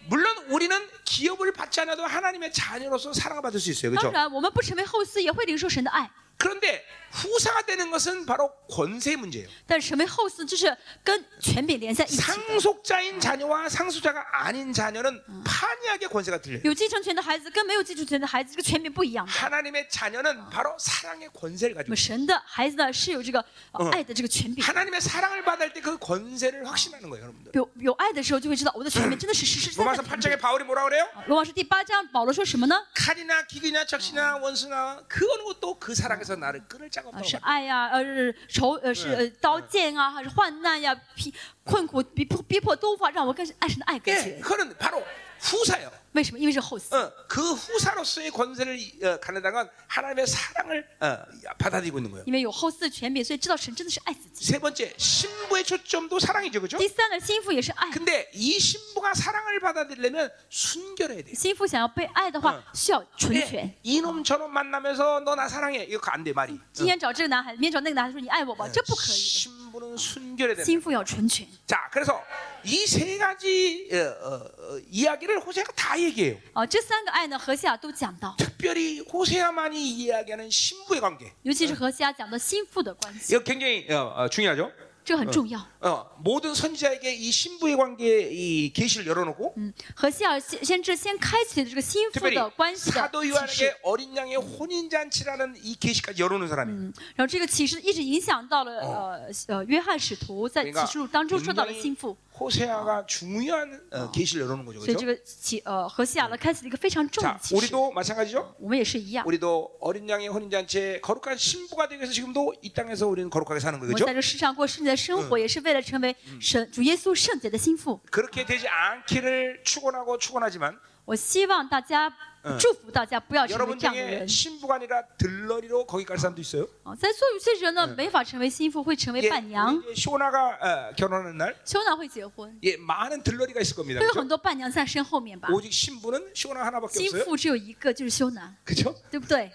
A: 물론 우리는 기업을 받지 않아도 하나님의 자녀로서 사랑을 받을 수 있어요,
B: 当
A: 그렇죠?
B: 然，我们不成为后嗣，也会领受神的爱。
A: 그런데 후사가 되는 것은 바로 권세 문제예요.
B: 但是成为后嗣，就是跟权柄连在一起的。
A: 상속자인 자녀와 상속자가 아닌 자녀는 판이하게 권세가 들려요.
B: 有继承权的孩子跟没有继承权的孩子，这个权柄不一样的。
A: 하나님의 자녀는 바로 사랑의 권세를
B: 那
A: 가지고
B: 么
A: 있어요.
B: 神的孩子呢，是有这个呃
A: 嗯
B: 爱的这个权柄。
A: 하나님의 사랑을 받을 때 그 권세를 확신하는 거예요, 여러분들.
B: 有有爱的时候，就会知道我的权柄真的是实实在在
A: 로마서
B: 的权
A: 8장에
B: 柄。
A: 바울이 뭐라 그래요?
B: 罗马书第八章，保罗说什么呢？
A: 칼이나 기근이나 적시나 원수나 그 어느 것도 그 사랑에서 나를 끊을 자가
B: 啊，
A: 없다고
B: 是
A: 말해요.
B: 爱呀，呃，是仇，呃，是呃刀剑啊，还是患难呀，逼困苦逼迫逼迫都无法让我跟爱神的爱隔
A: 예,
B: 绝。
A: 그거는 바로 후사예요.
B: 为什么？因为是后嗣。
A: 어, 그 후사로서의 권세를 어, 갖는다는 건 하나님의 사랑을 어, 받아들이고 있는 거예요.
B: 因为有后嗣权柄，所以知道神真的是爱自己。
A: 세 번째 신부의 초점도 사랑이죠, 그렇죠?
B: 第三呢，心腹也是爱。
A: 근데 이 신부가 사랑을 받아들이려면 순결해야 돼요.
B: 心腹想要被爱的话，需要纯全
A: 예, 。 이놈 저놈 만나면서 너 나 사랑해 이거 안 돼 말이.
B: 今天找这个男孩，明天找那个男孩说你爱我吧，这不可以的。
A: 신부는 순결해야 돼.
B: 心腹要纯全。
A: 자, 그래서 이 세 가지 어, 어, 어, 이야기를 호세가 다 얘기해요.
B: 啊，这三个爱呢，何西亚都讲到，
A: 특별히 호세아만이 이야기하는 신부의 관계.
B: 尤其是何西亚讲到心腹的关系，
A: 이거 굉장히 어, 어, 중요하죠.
B: 这个很重要。
A: 어, 모든 선지자에게 이 신부의 관계 이 계시를 열어놓고
B: 嗯，何西尔先先知先开启了这个心腹
A: 특별히
B: 的关系的
A: 사도
B: 启示，
A: 요한에게 어린 양의 혼인 잔치라는 이 계시까지 열어놓은 사람이에요.
B: 嗯，然后这个启示一直影响到了呃呃约翰使徒在
A: 그러니까
B: 启示录当中说到了
A: 굉장히
B: 心腹，
A: 호세아가 중요한 어, 계시를 열어놓은 거죠,
B: 所以这
A: 그렇죠?
B: 个启呃何西亚呢开启了一个非常重要
A: 자,
B: 的启示。
A: 우리도 마찬가지죠.
B: 我们也是一样，
A: 우리도 어린 양의 혼인 잔치에 거룩한 신부가 되기 위해서 지금도 이 땅에서 우리는 거룩하게 사는
B: 我
A: 거죠.
B: 们在这世上过圣洁的生活，也是为了成为神主耶稣圣洁的心腹。
A: 그렇게 되지 않기를 축원하고 축원하지만
B: 我希望大家
A: 嗯
B: 祝福大家不要成为
A: 여러분
B: 这样的
A: 중에
B: 人
A: 신부가 아니라 들러리로 거기 갈 사람도 있어요.
B: 啊。在座有些人呢，没法成为心腹，会成为
A: 예,
B: 伴娘。
A: 우리 이제 쇼나가 어, 결혼하는 날
B: 修男会结婚，
A: 예, 많은 들러리가 있을 겁니다.
B: 会有很
A: 그렇죠?
B: 多伴娘在身后面吧？
A: 오직 신부는 쇼나 하나밖에
B: 心
A: 없어요.
B: 腹只有一个，就是修男，
A: 그렇죠?
B: 对不对？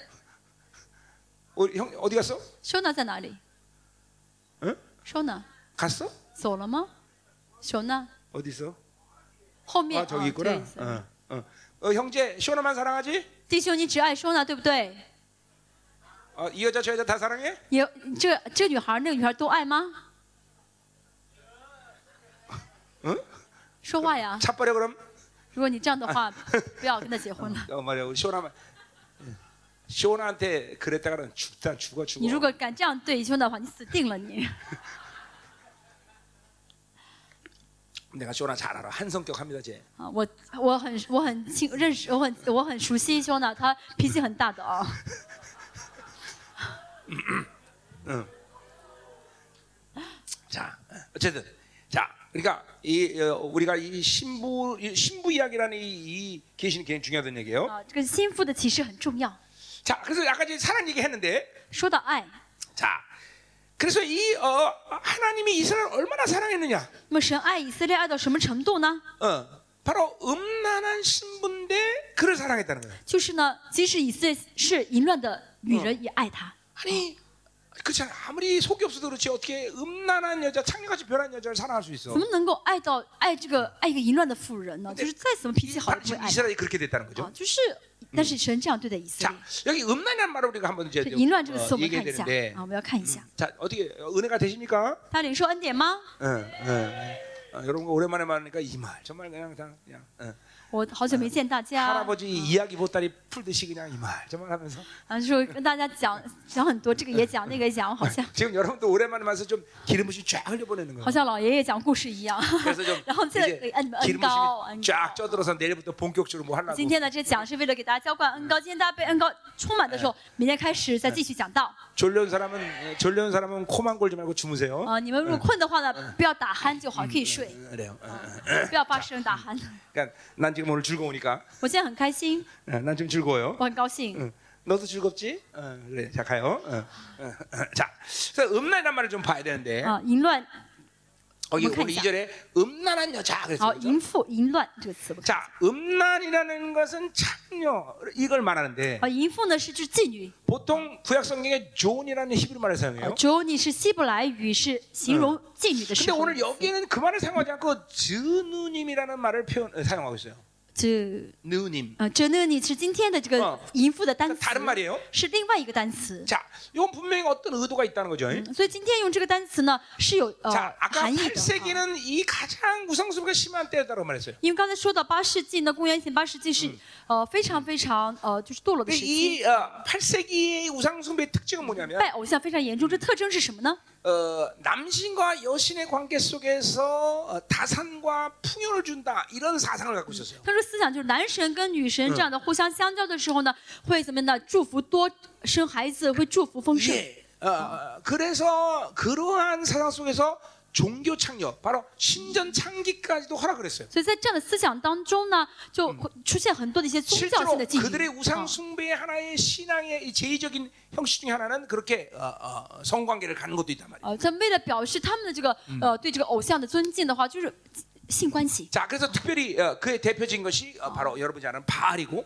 A: 우리 형 어디 갔어?
B: 修男在哪里？
A: 응?
B: 修男
A: 갔어?
B: 走了吗？修男
A: 어디 있어?
B: 后面
A: 아 저기
B: 啊
A: 있구나.
B: 对
A: 어, 어. 어, 형제 쇼나만 사랑하지?
B: 弟兄，你只爱修男，对不对？
A: 어, 이 여자 저 여자 다 사랑해?
B: 有这这女孩那个女孩都爱吗？
A: 응?
B: 说话呀！
A: 차 버려 그럼.
B: 如果你这样的话，不要跟他结婚了。
A: 어 말이야 우리 시원하면 시원한테 그랬다가는 죽다 죽어
B: 你如
A: 죽어.
B: 果敢这样对兄的话，你死定了你。
A: 내가 시원한 잘 알아 한 성격합니다 쟤.
B: 啊，我我很我很清认识，我很我很熟悉兄的，他脾气很大的啊。
A: 자 어쨌든 자 그러니까 이 어, 우리가 이 신부 이 신부 이야기라는 이, 이 계시는 굉장히 중요하다는 얘기예요.
B: 啊，这个心腹的启示很重要。
A: 자 그래서 아까 이제 사랑 얘기했는데
B: 说到爱，
A: 자 그래서 이 어, 하나님이 이스라엘 을 얼마나 사랑했느냐?
B: 那么神爱以色列爱到什么程度呢？
A: 어 바로 음란한 신부인데 그를 사랑했다는 거예요.
B: 就是呢，即使以色列是淫乱的女人，也爱他。
A: 아니 그렇잖아 아무리 속이 없어도 그렇지 어떻게 음란한 여자 창녀같이 변한 여자를 사랑할 수 있어?
B: 怎么能够爱到爱这个爱一个淫乱的妇人呢？就是再怎么脾气好，也
A: 바로
B: 不会
A: 지금
B: 爱
A: 이스라엘이 그렇게 됐다는
B: 啊
A: 거죠.
B: 。就是， 但是神这样对待以色
A: 자
B: 列。
A: 여기 음란이라는 말을 우리가 한번 이제
B: 这
A: 좀,
B: 淫乱这个
A: 어,
B: 词我们看
A: 얘기해야
B: 一下
A: 되는데
B: 啊，我们要看一下。
A: 자 어떻게 은혜가 되십니까?
B: 他领受恩典吗？
A: 응, 응. 어, 여러분 거 오랜만에 만나니까 이 말 정말 그냥 다 그냥 응.
B: 我好久没见大家，
A: 할아버지 이야기 보따리 풀듯이 그냥 이 말 정말 하면서
B: 啊，说跟大家讲讲很多，这个也讲，那个也讲，好像
A: 지금 여러분도 오랜만에 만나서 좀 기름 부심 쫙 흘려보내는
B: 好
A: 거예요.
B: 像老爷爷讲故事一样。
A: 그래서 좀
B: 然后现在
A: 이제
B: 给恩你们恩
A: 기름
B: 高，恩
A: 부심이 쫙
B: 高。
A: 쪄들어서 내일부터 본격적으로 뭐 하려고
B: 今天的这讲是为了给大家浇灌恩高。今天大家被恩高充满的时候，明天开始再继续讲道。
A: 졸려온 사람은 예, 졸려온 사람은 코만 골지 말고 주무세요.
B: 啊，你们如果困的话呢，不要打鼾就好，可以睡，
A: 응, 그래요. 응, 응.
B: 不要发声打鼾。
A: 그러니까 난 지금 오늘 즐거우니까
B: 我现在很开心，
A: 응, 난 지금 즐거워요.
B: 我很高兴。
A: 응. 너도 즐겁지? 응, 그래. 자 가요. 응, 응, 응. 자, 그래서 음란이란 말을 좀 봐야 되는데
B: 啊，淫乱，
A: 거기
B: 한번
A: 오늘
B: 가자.
A: 2절에 음란한 여자
B: 好，
A: 그랬어요.
B: 淫妇、淫乱这个词不看。
A: 자, 음란이라는 것은 창녀 이걸 말하는데
B: 啊，淫妇呢是指妓女，
A: 보통 구약 성경에 존이라는 히브리 말을
B: 啊
A: 사용해요.
B: ，Joni 是希伯来语，是形容妓女的时
A: 근데
B: 候。
A: 오늘 여기에는 그 말을 사용하지 않고 즈누님이라는 말을 표현 어, 사용하고 있어요.
B: 这
A: 느님.
B: 啊，这呢，你是今天的这
A: 哦
B: 个淫妇的单
A: 그
B: 词，
A: 다른 말이에요.
B: 是另外一个单词。
A: 자, 이건 분명히 어떤 의도가 있다는 거죠.
B: 嗯所以今天用这个单词呢是有呃
A: 자, 아까
B: 含义的。啊
A: 8세기는 이 가장 우상숭배가 심한 때였다고 말했어요.
B: 因为刚才说到八世纪呢，公元前八世纪是呃非常非常呃就是堕落的
A: 근데
B: 时期，
A: 이 어, 8세기의 우상숭배의 특징은 뭐냐면
B: 拜偶像非常严重。这特征是什么呢？
A: 어, 남신과 여신의 관계 속에서 어, 다산과 풍요를 준다 이런 사상을 갖고 있었어요.
B: 他说思想就是男神跟女神这样的互相相交的时候呢，会怎么样呢？祝福多生孩子，会祝福丰盛。
A: 예. 어, 어, 그래서 그러한 사상 속에서 종교 창녀, 바로 신전 창기까지도 허락을 했어요.
B: 所以在这样的思想当中呢，就会出现很多的一些宗教
A: 실제로
B: 性的妓
A: 그들의
B: 女。
A: 우상
B: 啊
A: 숭배의 하나의 신앙의 이 제의적인 형식 중에 하나는 그렇게 어, 어, 성관계를 갖는 것도 있단 말이에요.
B: 呃，他们为了表示他们的这个呃对这个偶像的尊敬的话，就是性关系。
A: 자, 그래서 특별히 어, 그의 대표적인 것이 어, 바로 여러분이 아는 바알이고,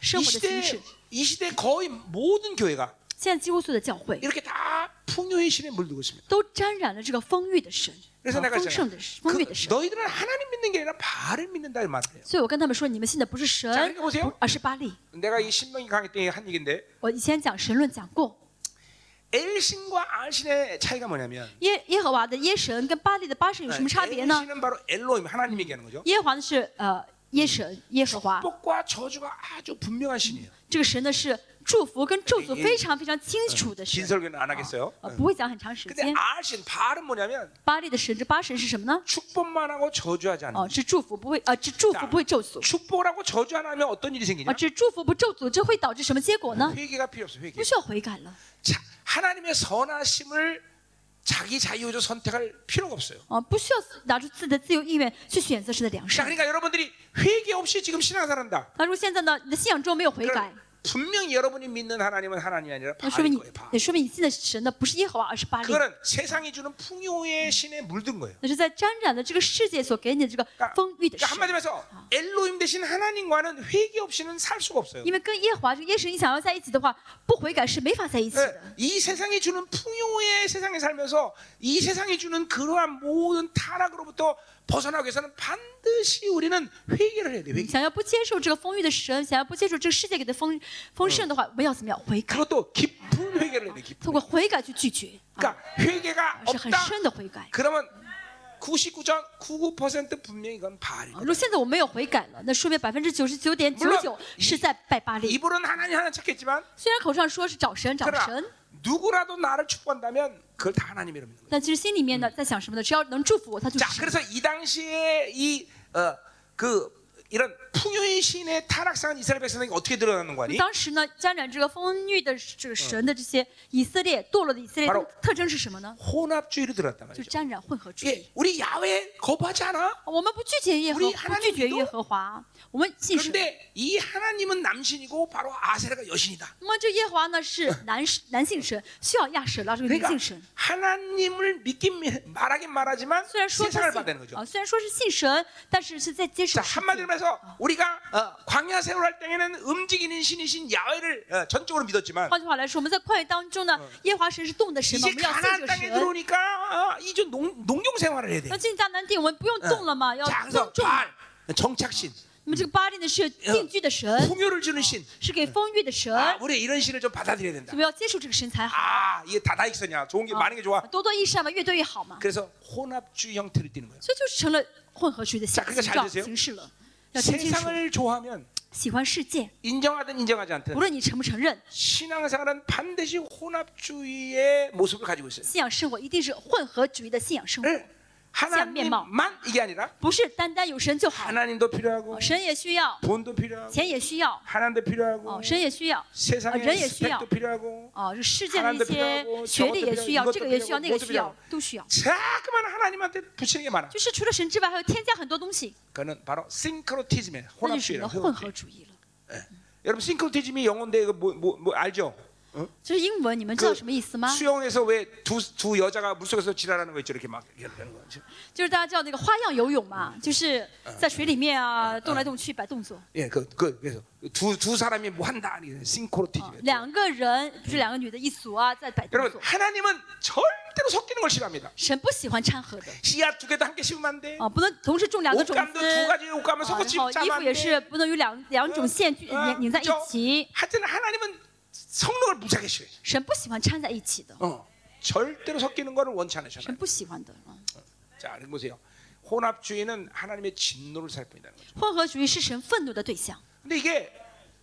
B: 生
A: 이
B: 活的形式
A: 시대 。 이 시대 거의 모든 교회가
B: 现在几乎所有的教会
A: 이렇게 다 풍요의 신에 물들고 있습니다.
B: 都沾染了这个丰裕的神，
A: 그래서
B: 啊
A: 내가
B: 丰盛
A: 있잖아요.
B: 的神
A: 그,
B: 丰裕的神。
A: 너희들은 하나님 믿는 게 아니라 바알을 믿는다 이 말이에요.
B: 所以我跟他们说，你们信的不是神
A: 자그러니까보세요
B: ，不而是巴利。
A: 내가 이 신명기 강의 때 한 얘기인데
B: 我以前讲神论讲过，
A: 엘신과 알신의 차이가 뭐냐면
B: 耶耶和华的耶神跟巴利的巴神有什么差别呢？
A: 엘신은 바로 엘로임 하나님 얘기하는 거죠.
B: 耶和华呢是呃 耶神耶和华，
A: 축복과 저주가 아주 분명한 신이에요.
B: 这个神呢是祝福跟咒诅非常非常清楚的
A: 긴
B: 神，
A: 설교는 안 하겠어요.
B: 呃不会讲很长时
A: 근데
B: 间。
A: 알신 바알은 뭐냐면
B: 巴利的神这八神是什么呢？
A: 축복만 하고 저주하지 않는.
B: 哦，是祝福不会呃，只祝福不会咒诅。
A: 축복하고 저주 안 하면 어떤 일이
B: 啊，
A: 생기냐?
B: 只祝福不咒诅，这会导致什么结果呢？
A: 회개가 필요 없어. 회개.
B: 不需要悔改了。
A: 자, 하나님의 선하심을 자기 자유로 선택할 필요가 없어요.
B: 啊，不需要拿出自己的自由意愿去选择神的良
A: 자,
B: 善。
A: 그러니까 여러분들이 회개 없이 지금 신앙생활한다.
B: 那如果现在呢，你的信仰中没有悔改，
A: 분명히 여러분이 믿는 하나님은 하나님이 아니라
B: 那说明
A: 바알일
B: 你
A: 거예요. 바.
B: 也说明你信的神呢不是耶和华，而是巴利。
A: 그거는 세상이 주는 풍요의 신에 물든 거예요.
B: 那是在沾染了这个世界所给你的这个
A: 그러니까,
B: 丰裕的
A: 그러니까
B: 神。
A: 한마디로 해서 엘로임 대신 하나님과는 회개 없이는 살 수가 없어요.
B: 因为跟耶和华这个耶神你想要在一起的话，不悔改是没法在一起
A: 네,
B: 的。
A: 이 세상이 주는 풍요의 세상에 살면서 이 세상이 주는 그러한 모든 타락으로부터 벗어나기 위해서는 반드시 우리는 회개를 해야 돼. 회개.
B: 想要不接受这个丰裕的神，想要不接受这个世界给的丰丰盛的话，我们要怎么样悔改？
A: 그것도 깊은 회개를 해야 돼. 깊은.
B: 通过悔改去拒绝，啊，
A: 그러니까 회개가
B: 是很
A: 없다.
B: 深的悔改。
A: 그러면 99.99% 분명히 이건 바알이.
B: 如果现在我没有悔改了，那说明百分之九十九点九九是在拜巴利。
A: 입으로는 하나님 하나 찾겠지만
B: 虽然口上说是找神找
A: 그러나
B: 神，
A: 누구라도 나를 축복한다면 그걸 다 하나님이라 믿는 거예요.
B: 但其实心里面呢在想什么呢？只要能祝福我，他就是
A: 자,
B: 神。
A: 그래서 이 당시에 이어그 이런 풍요의 신의 타락상은 이스라엘 백성에게 어떻게 드러나는 거 아니?
B: 当时呢，沾染这个丰裕的这个神的这些以色列堕落的以色列
A: 바로
B: 特征是什么呢？
A: 혼합주의로 들어갔단
B: 就
A: 말이죠.
B: 沾染混合主义。
A: 예, 우리 야외 거부하지 않아?
B: 我们不拒绝耶和
A: 우리
B: 不
A: 하나님
B: 拒绝
A: 믿어
B: 耶和华，我们信神。
A: 그런데 이 하나님은 남신이고 바로 아세라가 여신이다.
B: 那么这耶和华呢是男男性神，需要亚舍拉这个女
A: 그러니까
B: 性神。
A: 하나님을 믿긴 미- 말하긴 말하지만
B: 虽然说是
A: 세상을
B: 信
A: 받는 거죠.
B: 啊，虽然说是信神，但是是在接受
A: 자
B: 世界。
A: 한마디로 해서 우리 가 어, 광야 세월할 때에는 움직이는 신이신 야훼를 어, 전적으로 믿었지만
B: 换句话来说，我们在旷野当中呢，耶和华神是动的神嘛，我
A: 이제
B: 们要信
A: 가나안
B: 这个
A: 땅에
B: 神。
A: 들어오니까 어, 이제 농, 농경 생활을 해야 돼.
B: 那进迦南地，我们不用动了嘛，要
A: 자
B: 耕
A: 그래서
B: 种。
A: 바알 정착신
B: 那么这个巴利呢是定居的神，
A: 풍요를 주는 신
B: 是给丰裕的神，
A: 아, 우리 이런 신을 좀 받아들여야 된다.
B: 我们要接受这个神才好。
A: 아 이게 다다익선이야 좋은 게
B: 啊
A: 많은 게 좋아
B: 多多益善嘛，越多越好嘛。
A: 그래서 혼합주의 형태를 띠는 거예요
B: 所以就是成了混合主义的
A: 자
B: 形
A: 그러니까
B: 形
A: 잘
B: 状
A: 드세요
B: 形式了。 要听清楚，
A: 세상을 좋아하면
B: 喜欢世界，
A: 인정하든 인정하지 않든
B: 无论你承不承认，
A: 신앙생활은 반드시 혼합주의의 모습을 가지고 있어요
B: 信仰生活一定是混合主义的信仰生活，
A: 네. 하나님만 이게 아니라
B: 不是单单有神就好，
A: 하나님도 필요하고
B: 哦神也需要，
A: 돈도 필요하고
B: 钱也需要，
A: 하나님도 필요하고
B: 哦，神也需要，
A: 세상의
B: 아, 人也需要。
A: 스펙도 필요하고
B: 哦，这世界的一
A: 하나님도
B: 些
A: 필요하고
B: 学历也需要，
A: 저것도
B: 这个也需要，
A: 필요하고
B: 那个
A: 그것도
B: 需要
A: 필요하고
B: ，都需要。
A: 자꾸만 하나님한테 붙이는 게 많아
B: 就是除了神之外，还有添加很多东西，
A: 그거는 바로 싱크로티즘의
B: 那就是什么
A: 혼합주의라
B: 呢？混合主义了。
A: 여러분 싱크로티즘이 영어인데 이거 뭐, 뭐, 뭐 알죠? 어?
B: 这是英文，你们知道
A: 그
B: 什么意思吗？
A: 수영에서 왜 두 두 여자가 물속에서 지랄하는 거 있죠 이렇게 막 이렇게 하는 거 있죠?
B: 就是大家知道那个花样游泳嘛，就是在水里面啊动来动去摆动作。
A: 예, 그, 그 그래서 두 두 사람이 뭐 한다 이게
B: 啊
A: 싱크로티즘.
B: 两个人不是两个女的一组啊，在摆动
A: 여러분
B: 作。
A: 하나님은 절대로 섞이는 걸 싫어합니다.
B: 神不喜欢掺和的
A: 씨앗 두 개도 함께 심으면 안 돼.
B: 啊，不能同时种两个种
A: 옷감도
B: 子。
A: 두 가지 옷감을
B: 啊
A: 섞어
B: 然后
A: 집
B: 衣
A: 짜면
B: 服也是不能有两两种线去
A: 啊
B: 拧拧在一起。
A: 하여튼 하나님은 섞는 걸 무지하게 싫어해.
B: 神不喜欢掺在一起的，
A: 어, 절대로 섞이는 거를 원치
B: 神
A: 않으셔요.
B: 不喜欢的。啊
A: 자, 이거 보세요. 혼합주의는 하나님의 진노를 살 뿐이라는 거죠.
B: 混合主义是神愤怒的对象，
A: 근데 이게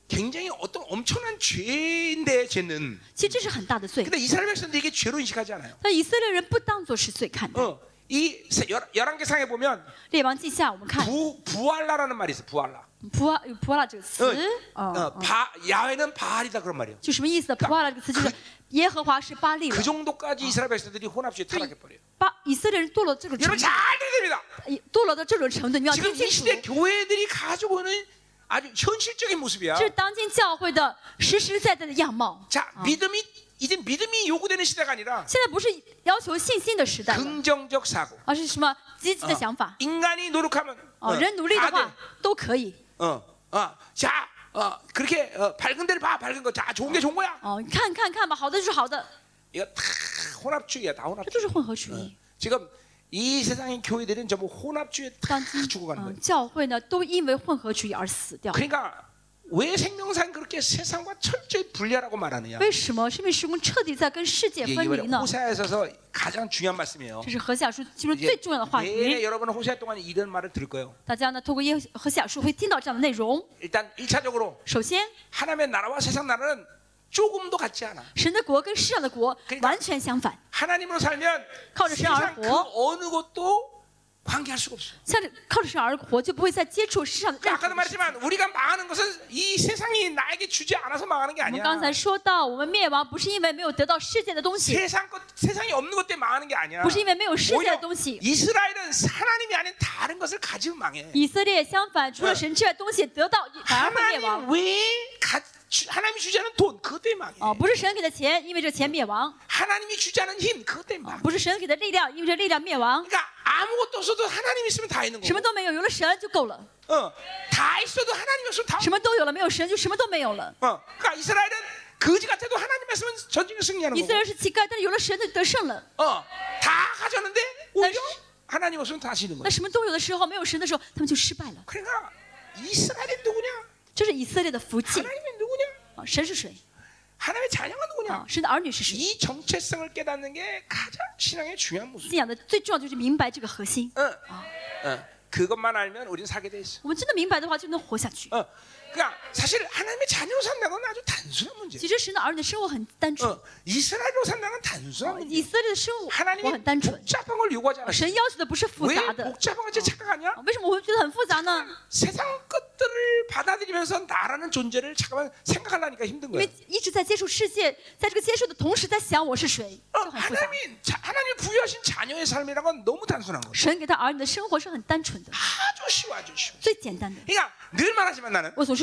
A: 굉장히 어떤 엄청난 죄인데 죄는
B: 其实这是很大的罪。
A: 근데 이스라엘 백성들이 이게 죄로 인식하지 않아요.
B: 但以色列人不当作是罪看待。
A: 어, 이 세- 열- 열왕기상에 보면
B: 列王记下我们看
A: 부 부알라라는 말이 있어. 부알라.
B: 普阿有普阿拉这个词，
A: 어,
B: 哦
A: 어,
B: 哦
A: 바, 야훼는 바알이다 그런 말이에요.
B: 就什么意思呢？普阿拉这个词就是耶和华是巴利了
A: 그 。 정도까지 이스라엘 백성들이 혼합주의 타락해 버려요.
B: 巴以色列人堕落这种程
A: 여러분
B: 度，
A: 잘 들어야 됩니다.
B: 堕落到这种程度，你要
A: 지금
B: 听
A: 이
B: 清楚。
A: 시대 교회들이 가지고 있는 아주 현실적인 모습이야.
B: 这是当今教会的实实在在的样貌。
A: 자, 믿음이 이제 믿음이 요구되는 시대가 아니라
B: 现在不是要求信心的时代了，
A: 긍정적 사고.
B: 而是什么积极的
A: 어,
B: 想法。
A: 인간이 노력하면
B: 哦，
A: 어,
B: 人努力的
A: 다
B: 话
A: 돼.
B: 都可以。
A: 어, 어, 자, 어, 그렇게 어, 밝은 데를 봐, 밝은 거. 자, 좋은 게 좋은 거야.
B: 哦，你看看看吧，好的就是好的，
A: 이거 다 혼합주의야, 다
B: 这
A: 혼합주의.
B: 都是混合主义。
A: 지금 이 세상의 교회들은 전부 혼합주의에 다
B: 当今
A: 죽어가는
B: 嗯
A: 거예요.
B: 教会呢，都因为混合主义而死掉。
A: 그러니까 왜 생명상 그렇게 세상과 철저히 분리하라고 말하느냐?
B: 为什么？是因为时空彻底在跟世界
A: 이게
B: 分
A: 이번에
B: 离呢？
A: 호세아에 있어서 가장 중요한 말씀이에요.
B: 这是何西阿书其中
A: 이제
B: 最重要的话
A: 내내
B: 语。
A: 여러분은 호세아 동안 이런 말을 들을 거예요.
B: 大家呢，透过耶何西阿书会听到这样的内容。
A: 일단 1차적으로
B: 首先，
A: 하나님의 나라와 세상 나라는 조금도 같지 않아.
B: 神的国跟世上的国
A: 그러니까
B: 完全相反。
A: 하나님으로 살면
B: 靠着神而
A: 세상 그
B: 活。
A: 어느 것도 관계할 수가 없어.
B: 像这靠着神而活，就不会再接触世上的任何
A: 아까도
B: 的事情。
A: 말했지만 우리가 망하는 것은 이 세상이 나에게 주지 않아서 망하는 게
B: 我们
A: 아니야.
B: 刚才说到，我们灭亡不是因为没有得到世界的东西，
A: 세상 것 세상이 없는 것 때문에 망하는 게 아니야.
B: 不是因为没有世界
A: 오히려
B: 的东西。
A: 이스라엘은 하나님이 아닌 다른 것을 가지면 망해.
B: 以色列相反，除了神之外东西得到，反而会灭亡。
A: 하나님 왜 가, 주- 하나님이 주지 않은 돈 그것 때문에 망해.
B: 哦，不是神给的钱，因为这钱灭亡；
A: 하나님이 주지 않은 힘 그것 때문에
B: 啊
A: 망해.
B: 不是神给的力量，因为这力量灭亡。
A: 그러니까 아무것도 없어도 하나님 있으면 다 있는
B: 什么
A: 거고.
B: 都没有，有了神就够了；
A: 어, 다 있어도 하나님 없으면 다.
B: 什么都有了，没有神就什么都没有了。
A: 어, 그러니까 이스라엘은 거지 같아도 하나님 있으면 전쟁을 승리하는
B: 以
A: 거고.
B: 色列是乞丐，但是有了神就得胜了。
A: 어, 다 가졌는데 오히려
B: 나-
A: 하나님 없으면 다 지는
B: 那
A: 거야.
B: 什么都有的时候，没有神的时候，他们就失败了。
A: 그러니까 이스라엘이 누구냐?
B: 这是以色列的福气
A: 하나님이 누구냐?
B: 啊！神是谁
A: 하나님의 자녀가 누구냐?
B: 啊？神的儿女是谁？
A: 이 정체성을 깨닫는 게 가장 신앙의 중요한 모습.
B: 信仰的最重要就是明白这个核心。
A: 어, 어, 그것만 알면 우리는 살게 돼 있어.
B: 我们真的明白的话，就能活下去。
A: 어, 그러니까 사실 하나님의 자녀로 산다는 건 아주 단순한 문제.
B: 其实神的儿女的生活很单纯，
A: 어, 이스라엘로 산다는 건 단순한
B: 以
A: 문제.
B: 色列的生活
A: 하나님이
B: 很单纯。
A: 복잡한 걸 요구하지 않아.
B: 神要求的不是复
A: 왜
B: 杂的，
A: 복잡한 것이 착각하냐?
B: 啊为什么我会觉得很复杂呢？
A: 세상 것들을 받아들이면서 나라는 존재를 잠깐만 생각하려니까 힘든
B: 因
A: 거야.
B: 为一直在接触世界，在这个接受的同时，在想我是谁，
A: 어,
B: 就很复杂。
A: 하나님이 자- 하나님이 부여하신 자녀의 삶이라는 건 너무 단순한 거야.
B: 神给他儿女的生活是很单纯的，
A: 아주 쉬워, 아주 쉬워.
B: 最简单的。
A: 그러니까 늘 말하지만 나는
B: 我总是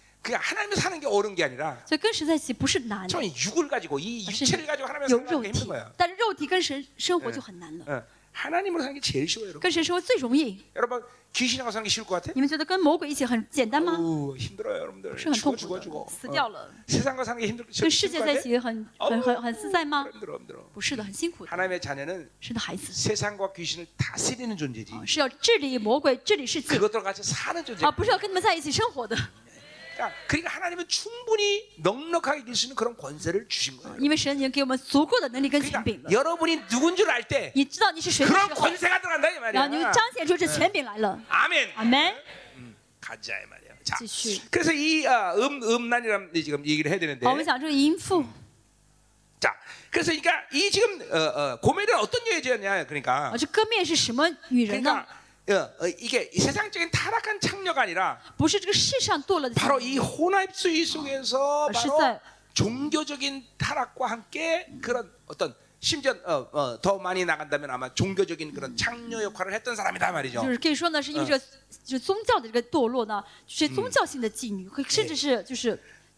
A: 그냥 하나님을 사는 게 어려운 게 아니라
B: 所以跟神在一起不是难，
A: 저 육을 가지고 이
B: 而是
A: 육체를 가지고 하나님을
B: 有
A: 사는
B: 肉
A: 게
B: 体
A: 힘든 거야.
B: ，但是肉体跟神生活就很难了。
A: 어, 하나님으로 사는 게 제일 쉬워요, 여러분.
B: 跟神生活最容易，
A: 여러분 귀신하고 사는 게 쉬울 것 같아?
B: 你们觉得跟魔鬼一起很简单吗？
A: 우, 힘들어요, 여러분들.
B: 是很
A: 죽어
B: 痛
A: 죽어
B: 苦
A: 죽어.
B: 的，死
A: 어.
B: 掉了。
A: 세상과 사는 게 힘들
B: 跟世界在一
A: 힘들
B: 起很很很很自在吗？
A: 힘들어, 힘들어.
B: 不是的，很辛苦的。
A: 하나님의 자녀는
B: 神的孩子
A: 세상과 귀신을 다스리는 존재지.
B: 啊是要治理魔鬼、治理世界
A: 그것들과 같이 사는 존재.
B: 啊，不是要跟你们在一起生活的。
A: 그러니까, 그러니까 하나님은 충분히 넉넉하게 이길 수 있는 그런 권세를 주신 거예요.
B: 因为神已经给我们足够的能力跟权柄
A: 그러니까
B: 了。
A: 여러분이 누군 줄 알 때
B: 你知道你是谁的
A: 그런
B: 时候，
A: 권세가 들어간다 이
B: 然后你就
A: 말이야.
B: 彰显出这权柄来了。
A: 아멘.
B: 阿门。
A: 가자 이 말이야. 자,
B: 继续。
A: 그래서 이 어, 음, 음란이라는 지금 얘기를 해야 되는데.
B: 好，我们讲这个淫妇，
A: 자, 그래서 그러니까 이 지금 어, 어, 고멜은 어떤 여자냐? 그러니까
B: 啊，这歌面是什么女人呢
A: 그러니까 ？ 어, 어, 이게 이 세상적인 타락한 창녀가 아니라
B: 不是这个世上堕落的
A: 바로
B: 妓
A: 이 혼합주의 속에서
B: 아,
A: 바로
B: 실제.
A: 종교적인 타락과 함께 그런 어떤 심지어 어, 어, 더 많이 나간다면 아마 종교적인 그런 창녀 역할을 했던 사람이다 말이죠.
B: 就是可以说呢，是因为这个就是宗教的这个堕落呢，就是宗教性的妓女，可以甚至是就是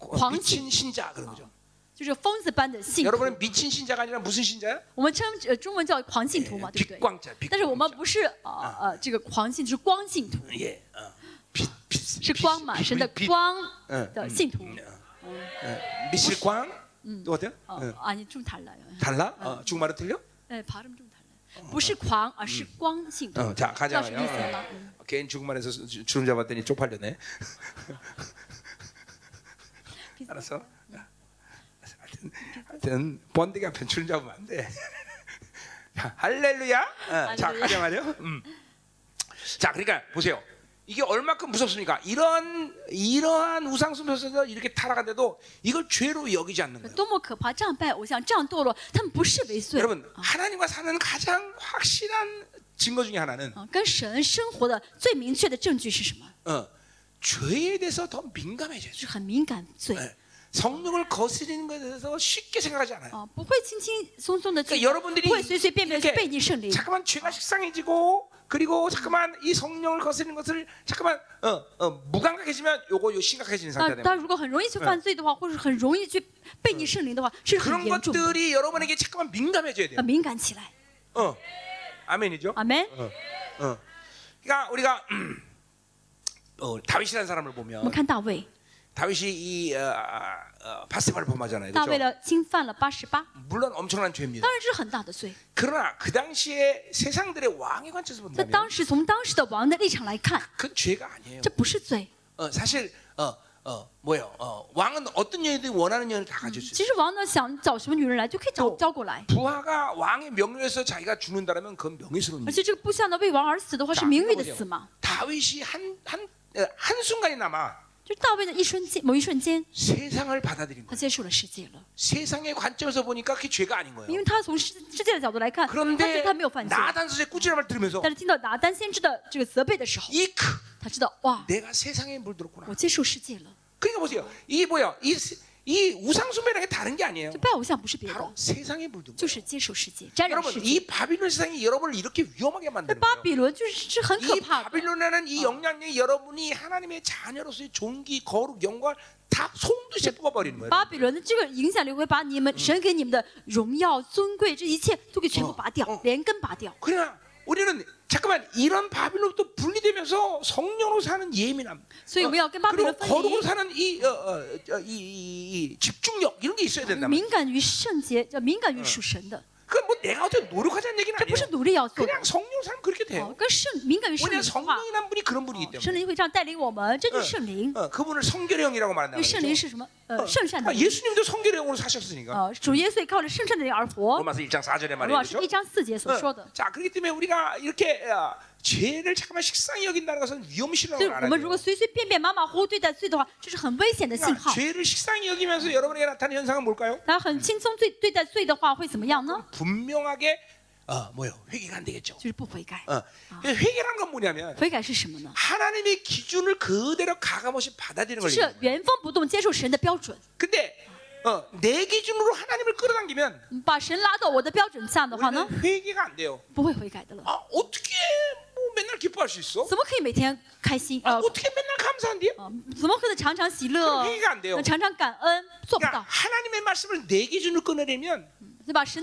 B: 狂信，
A: 미친 신자 그런 거죠.
B: 就是疯子般的信徒。
A: 여러분은 미친 신자가 아니라 무슨 신자야?
B: 我们称呃中文叫狂信徒嘛，对不对？
A: 빛광자,
B: 但是我们
A: 빛광자.
B: 不是呃呃这个狂信，就是光信徒，
A: 예, 어. 빛, 빛,
B: 是光嘛，
A: 빛,
B: 神的
A: 빛,
B: 光
A: 응,
B: 的
A: 응,
B: 信徒。
A: 어, 미칠 광? 또 어때요?
B: 哦
A: 응. ，
B: 아니좀달라요
A: 달라? 어, 중국말로 틀려?
B: 哎，발음좀달라요不是狂，而是光信徒。
A: 어, 자
B: 知
A: 가자
B: 道什么意思
A: 말이야.
B: 吗？
A: 어.
B: 嗯
A: 개인 중국말에서 주- 주름 잡았더니 쪽팔렸네. 알았어? 하여튼, 하여튼 번데기가 변추는 잡으면 안 돼. 자, 할렐루야. 어, 자, 가자 말이요. 음. 자, 그러니까 보세요. 이게 얼마큼 무섭습니까? 이런 이러한 우상 숭배에서 이렇게 타락한데도 이걸 죄로 여기지 않는 거예요. 여러분, 하나님과 사는 가장 확실한 증거 중에 하나는 어, 죄에 대해서 더 민감해져요.
B: 就是很敏感罪
A: 네. 성령을 거스리는 것에 대해서 쉽게 생각하지 않아요.
B: 啊，不会轻轻松松的去，
A: 그러니까 여러분들이
B: 不会随随便便地去
A: 이렇게
B: 背逆圣灵。
A: 잠깐만 죄가 식상해지고 그리고 잠깐만 이 성령을 거스리는 것을 잠깐만 어, 어, 무감각해지면 요거 요 심각해지는
B: 当
A: 상태다.
B: 当如果很容易去犯罪的话，或者很容易去背逆圣灵的话，是很
A: 그런
B: 严重的，
A: 것들이 여러분에게 잠깐만 민감해져야 돼요.
B: 要敏感起来。
A: 어. 아멘이죠?
B: 阿门。
A: 어. 어. 그러니까 우리가 음, 어, 다윗이라는 사람을
B: 我们
A: 보면
B: 看大卫，
A: 다윗이 이 어, 어, 바세바를 범하잖아요.
B: 大卫
A: 그렇죠?
B: 呢侵犯了八十八，
A: 물론 엄청난 죄입니다.
B: 当然这是很大的罪。
A: 그러나 그 당시에 세상들의 왕의 관점에서
B: 在
A: 본다면
B: 当时从当时的王的立场来看，
A: 그건 죄가 아니에요.
B: 这不是罪。
A: 어, 사실 어, 어, 뭐요? 어, 왕은 어떤 여인들이 원하는 여인을 다 가질 수 있어요.
B: 其实王呢想找什么女人来就可以找招过来，
A: 부하가 왕의 명예에서 자기가 죽는다면 그건 명예스러운
B: 而
A: 일.
B: 且这个部下呢为王而死的话是
A: 자,
B: 名誉的
A: 보세요.
B: 死嘛。
A: 다윗이 한한 한 순간이나마
B: 就是大卫的一瞬间，某一瞬间，
A: 세상을 받아들인
B: 他
A: 거예요.
B: 接受了世界了，
A: 세상의 관점에서 보니까 그게 죄가 아닌
B: 因
A: 거예요.
B: 为他从世世界的角度来看，他觉得
A: 그런데
B: 他没有犯罪。
A: 나단스의 꾸지람을 들으면서
B: 但是听到拿单先知的这个责备的时候，
A: 이크
B: 他知道哇，
A: 내가 세상에 물들었구나.
B: 我接受世界了。
A: 그러니까 보세요. 이 뭐야? 이, 세- 이 우상숭배라는 게 다른 게 아니에요.
B: 这拜偶像不是别
A: 바로
B: 的，
A: 세상에 물든
B: 就
A: 거예요.
B: 是接受世界，沾染
A: 여러분
B: 世
A: 이
B: 界。
A: 바빌론 세상이 여러분을 이렇게 위험하게
B: 那
A: 만드는
B: 巴
A: 거예요.
B: 比伦就是是很可
A: 이
B: 怕的。
A: 바빌론이라는 이 영향력이 여러분이 하나님의 자녀로서의 존귀, 거룩, 영광 다 송두시에 뽑아버리는 거예요.
B: 巴比伦的这个影响力会把你们神给你们的荣耀、尊贵这一切都给全部拔掉
A: 哦，
B: 连根拔掉。
A: 그러나 우리는 잠깐만 이런 바빌론부터 분리되면서 성령으로 사는 예민함,
B: 所以我们要跟巴比伦
A: 그리고
B: 分
A: 거룩으로
B: 离，
A: 사는 이, 어, 어, 어, 이, 이, 이 집중력 이런 게 있어야 된다.
B: 敏感于圣洁，叫敏感于属神的，
A: 그뭐 내가 어떻게 노력하자는 얘기는
B: 这不是
A: 아니에요.
B: 努力要做的。
A: 그냥 성령 사람 그렇게
B: 哦
A: 돼요.
B: ，跟圣敏感于圣
A: 왜냐
B: 灵的话，
A: 성령이란 분이 그런 분이기
B: 圣
A: 때문에.
B: 灵会这样带领我们，这就是圣灵。
A: 어, 그분을 성결의 영이라고 말한다.
B: 因为圣灵是什么？呃，圣善的
A: 아,
B: 灵。
A: 예수님도 성결의 영으로 사셨으니까.
B: 呃，主耶稣也靠着圣善的灵而活。
A: 로마서 1장 4절에
B: 罗
A: 말이에요.
B: 马书
A: 그렇죠?
B: 一章四节所说的
A: 어, 。 자, 그렇기 때문에 우리가 이렇게 어, 죄를 잠깐만 식상히 여긴다는 것은
B: 所以
A: 위험시라고
B: 我们如果
A: 알아요.
B: 随随便便、马马虎虎对待罪的话，这是很危险的信
A: 그러니까
B: 号。
A: 죄를 식상히 여기면서 여러분에게 나타나는 현상은 뭘까요?
B: 大家很轻松对对待罪的话，会怎么样呢？
A: 분명하게 어, 뭐요? 회개가 안 되겠죠.
B: 就是不悔改。
A: 어. 회개란 건 뭐냐면
B: 悔改是什么呢？
A: 하나님의 기준을 그대로 가감없이 받아들이는
B: 就
A: 걸
B: 是
A: 얘기해요.
B: 原封不动接受神的标准，
A: 근데 어, 내 기준으로 하나님을 끌어당기면
B: 把神拉到我的标准下的话呢，
A: 우리는 회개가 안 돼요.
B: 不会悔改的了。
A: 아, 어떻게 뭐 맨날 기뻐할 수 있어?
B: 怎么可以每天开心？
A: 아,
B: 呃，
A: 어떻게 맨날 감사한디?
B: 呃怎么可能常常喜乐
A: 그회개가안돼요
B: ？常常感恩，做不
A: 그러니까
B: 到。
A: 하나님의 말씀을 내 기준으로 끊어내면
B: 就把神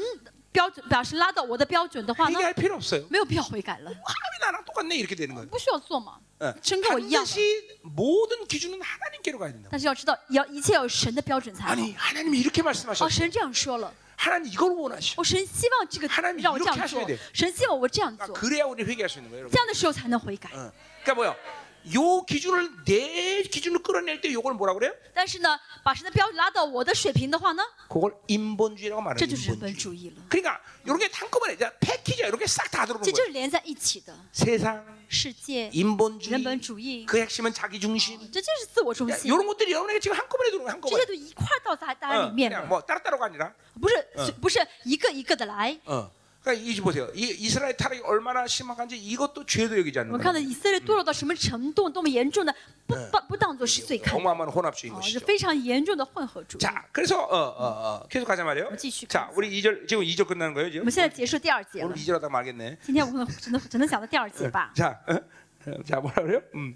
B: 标准，把神拉到我的标准的话呢，
A: 회개할 필요 없어요.
B: 没有必要悔改了，
A: 하나님이 나랑 똑같네 이렇게 되는 거예요.
B: 不需要做嘛。
A: 어,
B: 神跟我一样的。
A: 반드시 모든 기준은 하나님께로 가야 된다.
B: 但是要知道，要一切要有神的标准才好。
A: 아니 하나님이 이렇게
B: 哦，
A: 말씀하셨어.
B: 神这样说了，
A: 하나님 이걸 원하셔.
B: 哦，神希望这个
A: 하나님이
B: 让我这
A: 이렇게
B: 样
A: 하셔야
B: 做
A: 돼요
B: ，神希望我这样
A: 그러니까
B: 做，
A: 그래야 우리 회개할 수 있는 거예요,
B: 这
A: 여러분.
B: 样的时候才能悔改。
A: 어. 그러니까 뭐요? 요 기준을 내 기준으로 끌어낼 때 요걸 뭐라 그래요?
B: 但是呢，把神的标准拉到我的水平的话呢，
A: 그걸 인본주의라고
B: 这
A: 말해요.
B: 就是人本
A: 인본주의.
B: 主义了。
A: 그러니까 이런 게 한꺼번에 이제 패키지야. 이렇게 싹 다 들어오는
B: 这就
A: 거예요.
B: 是连在一起的，
A: 세상,
B: 世界、
A: 인본주의,
B: 人本主义，
A: 그 핵심은 자기 중심.
B: 这就是自我中心。
A: 이런 것들이 여러분에게 지금 한꺼번에 들어오는 거예요.
B: 这些
A: 한꺼번에.
B: 都一块儿到大大家
A: 어,
B: 里面
A: 그냥
B: 了，
A: 뭐 따로따로가 아니라.
B: 不是不是一个一个的来。
A: 어. 그러니까 이 보세요. 이 이스라엘 타락이 얼마나 심각한지 이것도 죄도 여기지
B: 我
A: 않는
B: 们看到
A: 거예요.
B: 以色列堕落到什么程度，多么严重的，不不不当做是罪看，
A: 어마어마한 혼합주의인
B: 啊，是
A: 것이죠.
B: 非常严重的混合主义。
A: 자, 그래서 어, 어, 어, 계속 가자 말이에요.
B: 继续
A: 자, 우리 2절 지금 2절 끝나는 거예요,
B: 我
A: 지금.
B: 们现在结束第二节了
A: 오늘 ， 2절 하다 말겠네.
B: 今天我可能只能只能讲到第二节吧。
A: 자, 어? 어, 자, 뭐라 그래요? 음.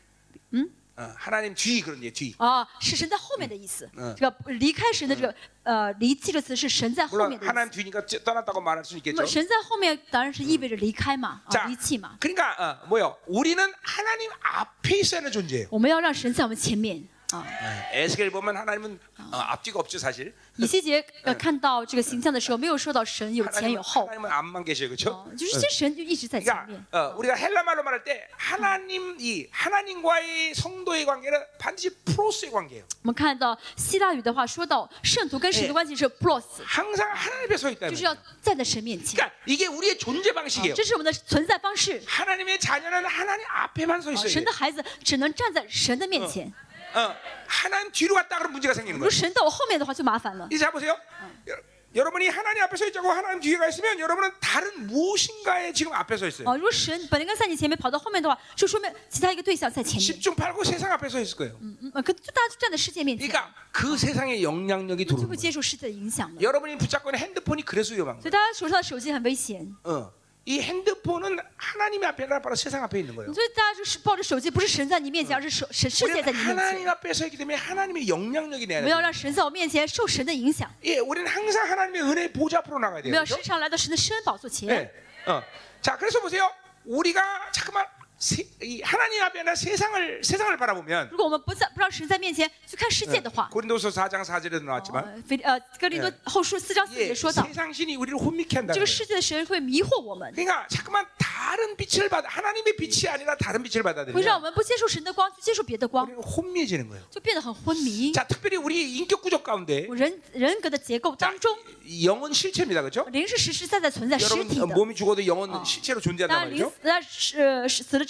B: 嗯
A: 어, 하나님 뒤 그런 게 뒤.
B: 啊，是神在后面的意思
A: 嗯。
B: 这个离开神的这个呃离弃这个词是神在后
A: 물론
B: 面的意
A: 하나님
B: 思。
A: 뒤니까 찌- 떠났다고 말할 수
B: 那
A: 있겠죠.
B: 么神在后面当然是意味着离开嘛，啊
A: 자,
B: 离弃嘛。
A: 그러니까 어, 뭐요? 우리는 하나님 앞에 있어야 하는 존재예요.
B: 我们要让神在我们前面啊。
A: 에스겔 보면 하나님은 어, 앞뒤가 없죠 사실.
B: 以西结呃看到这个形象的时候，没有说到神有前
A: 하나님은,
B: 有后，
A: 하나님은 앞만 계셔요, 그렇죠?
B: 哦，就是这神就一直在前
A: 그러니까
B: 面。
A: 어, 우리가 헬라 말로 말할 때 하나님 이 하나님과의 성도의 관계는 반드시 프로스의 관계예요.
B: 我们看到希腊语的话，说到圣徒跟神的关系是 pros，
A: 항상 하나님 앞에 서 있다는
B: 就是
A: 거예요.
B: 要站在神面前，
A: 그러니까 이게 우리의 존재 방식이에요.
B: 这是我们的存在方式。
A: 하나님의 자녀는 하나님 앞에만 서
B: 啊
A: 있어야
B: 神
A: 돼요.
B: 的孩子只能站在神的面前，
A: 어, 하나님 뒤로 갔다 그러면 문제가 생기는
B: 如果
A: 거예요.
B: 神到我后面的话就麻烦了。
A: 이제 자 보세요. 여- 여러분이 하나님 앞에 서 있자고 하나님 뒤에 가 있으면 여러분은 다른 무엇인가에 지금 앞에 서 있어요.
B: 啊，如果神本来跟在你前面跑到后面的话，就说明其他一个对象在前面。
A: 10중 8구 세상 앞에 서 있을 거예요.
B: 嗯，呃可就大家就站在世界面前，
A: 그러니까 그 세상의 영향력이
B: 就
A: 들어오는
B: 会
A: 거예요.
B: 接受世界的影响了。
A: 여러분이 붙잡고 있는 핸드폰이 그래서 위험한
B: 所
A: 거예요.
B: 以大家手上的手机很危险，
A: 어. 이 핸드폰은 하나님 앞에 아니라 바로 세상 앞에 있는 거예요.
B: 所以大家就是抱着手机，不是神在你面前，而是手神世界
A: 우리는
B: 在你面
A: 하나님
B: 前。
A: 앞에 서 있기 때문에 하나님의 영향력이
B: 我
A: 내야
B: 们要
A: 돼요.
B: 让神在我面前受神的影响，
A: 예, 우리는 항상 하나님의 은혜의 보좌 앞으로 나가야
B: 我
A: 돼요.
B: 们要
A: 그렇죠?
B: 时常来到神的施恩宝座前。
A: 예. 어. 자, 그래서 보세요. 우리가 잠깐만 세, 이 하나님 앞에 아니라 세상을 세상을 바라보면
B: 如果我们不在不让神在面前去看世界的话，
A: 고린도서 4장 4절에도 나왔지만
B: 呃，腓呃哥林多后书四章四
A: 예,
B: 节说到，
A: 세상 신이 우리를 혼미케 한다.
B: 这个世界的神会迷惑我们，
A: 그러니까 잠깐만 다른 빛을 받아 하나님의 빛이 아니라 다른 빛을
B: 会让我
A: 받아들이면
B: 们不接受神的光，去接受别的光，
A: 우리는 혼미해지는 거예요.
B: 就变得很昏迷。
A: 자, 특별히 우리 인격 구조 가운데
B: 我人人格的结构
A: 자,
B: 当中，
A: 영은 실체입니다. 그렇죠?
B: 灵是实实在在存在实
A: 여러분
B: 体
A: 어,
B: 的。
A: 몸이 죽어도 영은
B: 어.
A: 실체로
B: 当
A: 존재한단
B: 然，灵
A: 말이죠.
B: 死呃是呃是死了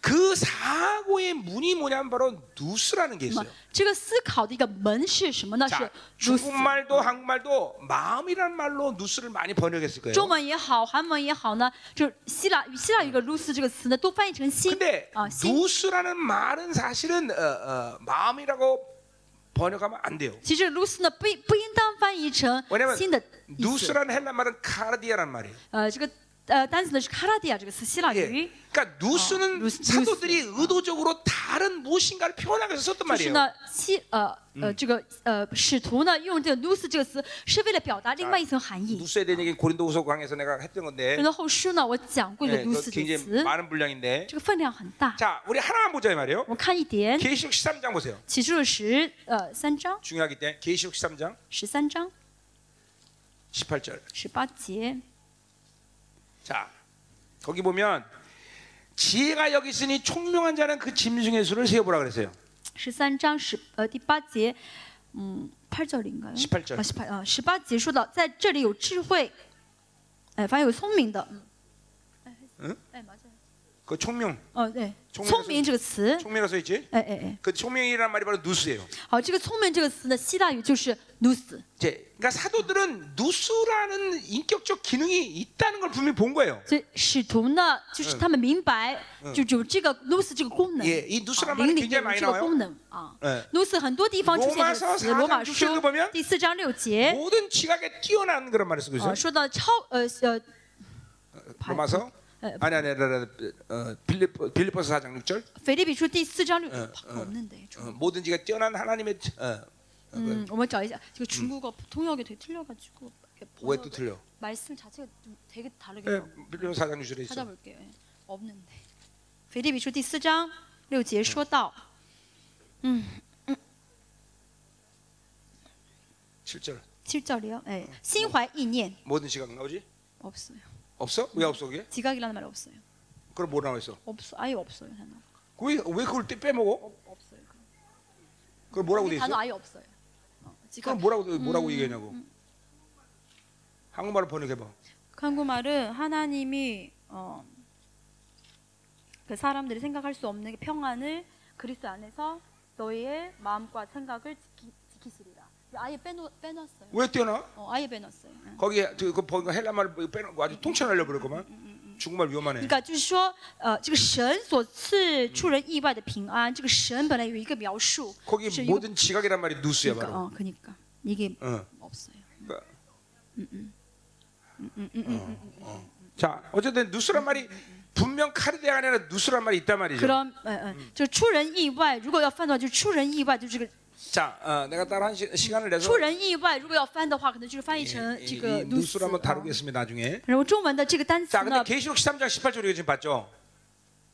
A: 그 사고의 문이 뭐냐면 바로 누스라는 게
B: 那么
A: 있어요.
B: 这个思考的一个门是什么呢？是
A: 자,
B: 如此。
A: 중국말도 한국말도 마음이라는 말로 누스를 많이 번역했을 거예요.
B: 中文也好，韩文也好呢，就是希腊与希腊有一个 lus 这个词呢，都翻译成心
A: 근데
B: 啊，心。
A: 누스라는 말은 사실은 어, 어, 마음이라고 번역하면 안 돼요.
B: 其实 lus 呢不不应当翻译成
A: 왜냐면
B: 心的意思。
A: 누스라는 헬라 말은 카르디아라는 말이에요.
B: 呃，这个 呃单词呢是卡拉迪亚这个词，希腊
A: 예.
B: 语。
A: 그러니까 누스는
B: 어, 누스,
A: 사도들이 의도적으로 다른 무엇인가를 표현하기 위해서 썼단
B: 就是
A: 말이에요.
B: 呢，希呃呃这个呃使徒呢用这个 lus 这个词，是为了表达另外一层含义。
A: 누스에 대한 얘기 고린도후서 강에서 내가 했던 건데
B: 人的后书呢，我讲过这个
A: 예, 그거
B: lus 这个
A: 굉장히
B: 词，
A: 많은 분량인데
B: 这个分量很大。
A: 자 우리 하나만 보자 이 말이에요.
B: 我们看一点，
A: 계시록 13장 보세요.
B: 启示录十呃三章
A: 중요하기 때문에 계시록 13장
B: 十三章
A: 18절.
B: 十八节。
A: 자 거기 보면 지혜가 여기 있으니 총명한 자는 그 짐승의 수를 세어보라 그랬어요.
B: 十三章十呃第八节，嗯，팔절인가요？
A: 18절
B: 啊，十八啊，十八节说到，在这里有智慧，哎，反正有聪明的，嗯，
A: 嗯，
B: 哎，맞아요，
A: 그 총명,
B: 哦，对，
A: 聪明
B: 聪明这个词，
A: 총명이라 써 있지?
B: 哎哎哎，
A: 그 총명이라는 말이 바로 누스예요.
B: 好，这个聪明这个词呢，希腊语就是 nous，
A: 이제 그러니까 사도들은 누스라는 인격적 기능이 있다는 걸 분명히 본 거예요.
B: 所以使徒呢，就是他们明白，就有这个 nous 这个功能，
A: 예, 이 누스란
B: 啊
A: 말이
B: 灵里
A: 굉장히
B: 面有
A: 많이
B: 这个
A: 나와요.
B: 功能啊。
A: 예.
B: nous 很多地方出现这个词，
A: 로마서
B: 罗马
A: 4장
B: 书
A: 6절보면
B: 第四章六节
A: 모든 지각에 뛰어난 그런 말을 쓰고
B: 啊，
A: 있어요.
B: 说到超呃呃
A: 로마서
B: 에,
A: 아니 아니 아니, 아니 어, 빌립 빌립보서 4장 6절
B: 腓立比书第四章六
A: 어, ，
B: 없는데.
A: 어, 모든 지가 뛰어난 하나님의 어,
B: 음, 我们找一下. 지금 중국어 통역이 되게 틀려가지고 이렇게
A: 왜 또
B: 번역을-
A: 틀려?
B: 말씀 자체가 좀 되게 다르게
A: 예,
B: 나와요.
A: 빌립보서 4장 6절에 있어.
B: 찾아볼게요. 예. 없는데. 腓立比书第四章六节说到，
A: 7절
B: 7절이요. 예.心怀意念
A: 모든 지각 나오지?
B: 없어요.
A: 없어? 왜 없어 그게?
B: 지각이라는 말 없어요.
A: 그럼 뭐 나와 있어?
B: 없어. 아예 없어요. 단어.
A: 왜, 왜 그걸 떼- 빼먹어?
B: 없, 없어요.
A: 그걸 뭐라고 돼
B: 거기 단어
A: 있어?
B: 아예 없어요. 어, 지각.
A: 그럼 뭐라고 뭐라고 얘기하냐고? 한국말로 번역해 봐.
B: 한국말은 하나님이 어, 그 사람들이 생각할 수 없는 평안을 그리스도 안에서 너희의 마음과 생각을 지키, 지키시리라. 아예 빼놓, 빼놨어요.
A: 왜 뛰어나?
B: 어, 아예 빼놨어요. 응.
A: 거기에 저, 그 보니까 헬라말 빼놓고 아주 통째날려 버렸구만. 중국말 위험하네.
B: 可就是说，呃，这个神所赐出人意外的平安，这个神本来有一个描述，
A: 거기
B: 是一个
A: 모든 지각이란 말이 누스야
B: 그러니까,
A: 바로.
B: 어, 그러니까 이게
A: 어.
B: 없어요.
A: 그러니까. 어, 어. 자, 어쨌든 누스란 말이 분명 카르데가 아니라 누스란 말이 있단 말이죠.
B: 그럼, 어, 어, 就出人意外，如果要翻的话，就出人意外，就这个
A: 자, 어, 내가 따로 한 시, 시간을 내서
B: 出人意外，如果要翻的话，可能就是翻译
A: 이,
B: 成
A: 이,
B: 这
A: 이
B: 个
A: 누스를 한번
B: 啊
A: 다루겠습니다 나중에.
B: 然后中文的这个单词
A: 자, 근데
B: 呢，
A: 계시록 13장 18절 이거 지금 봤죠?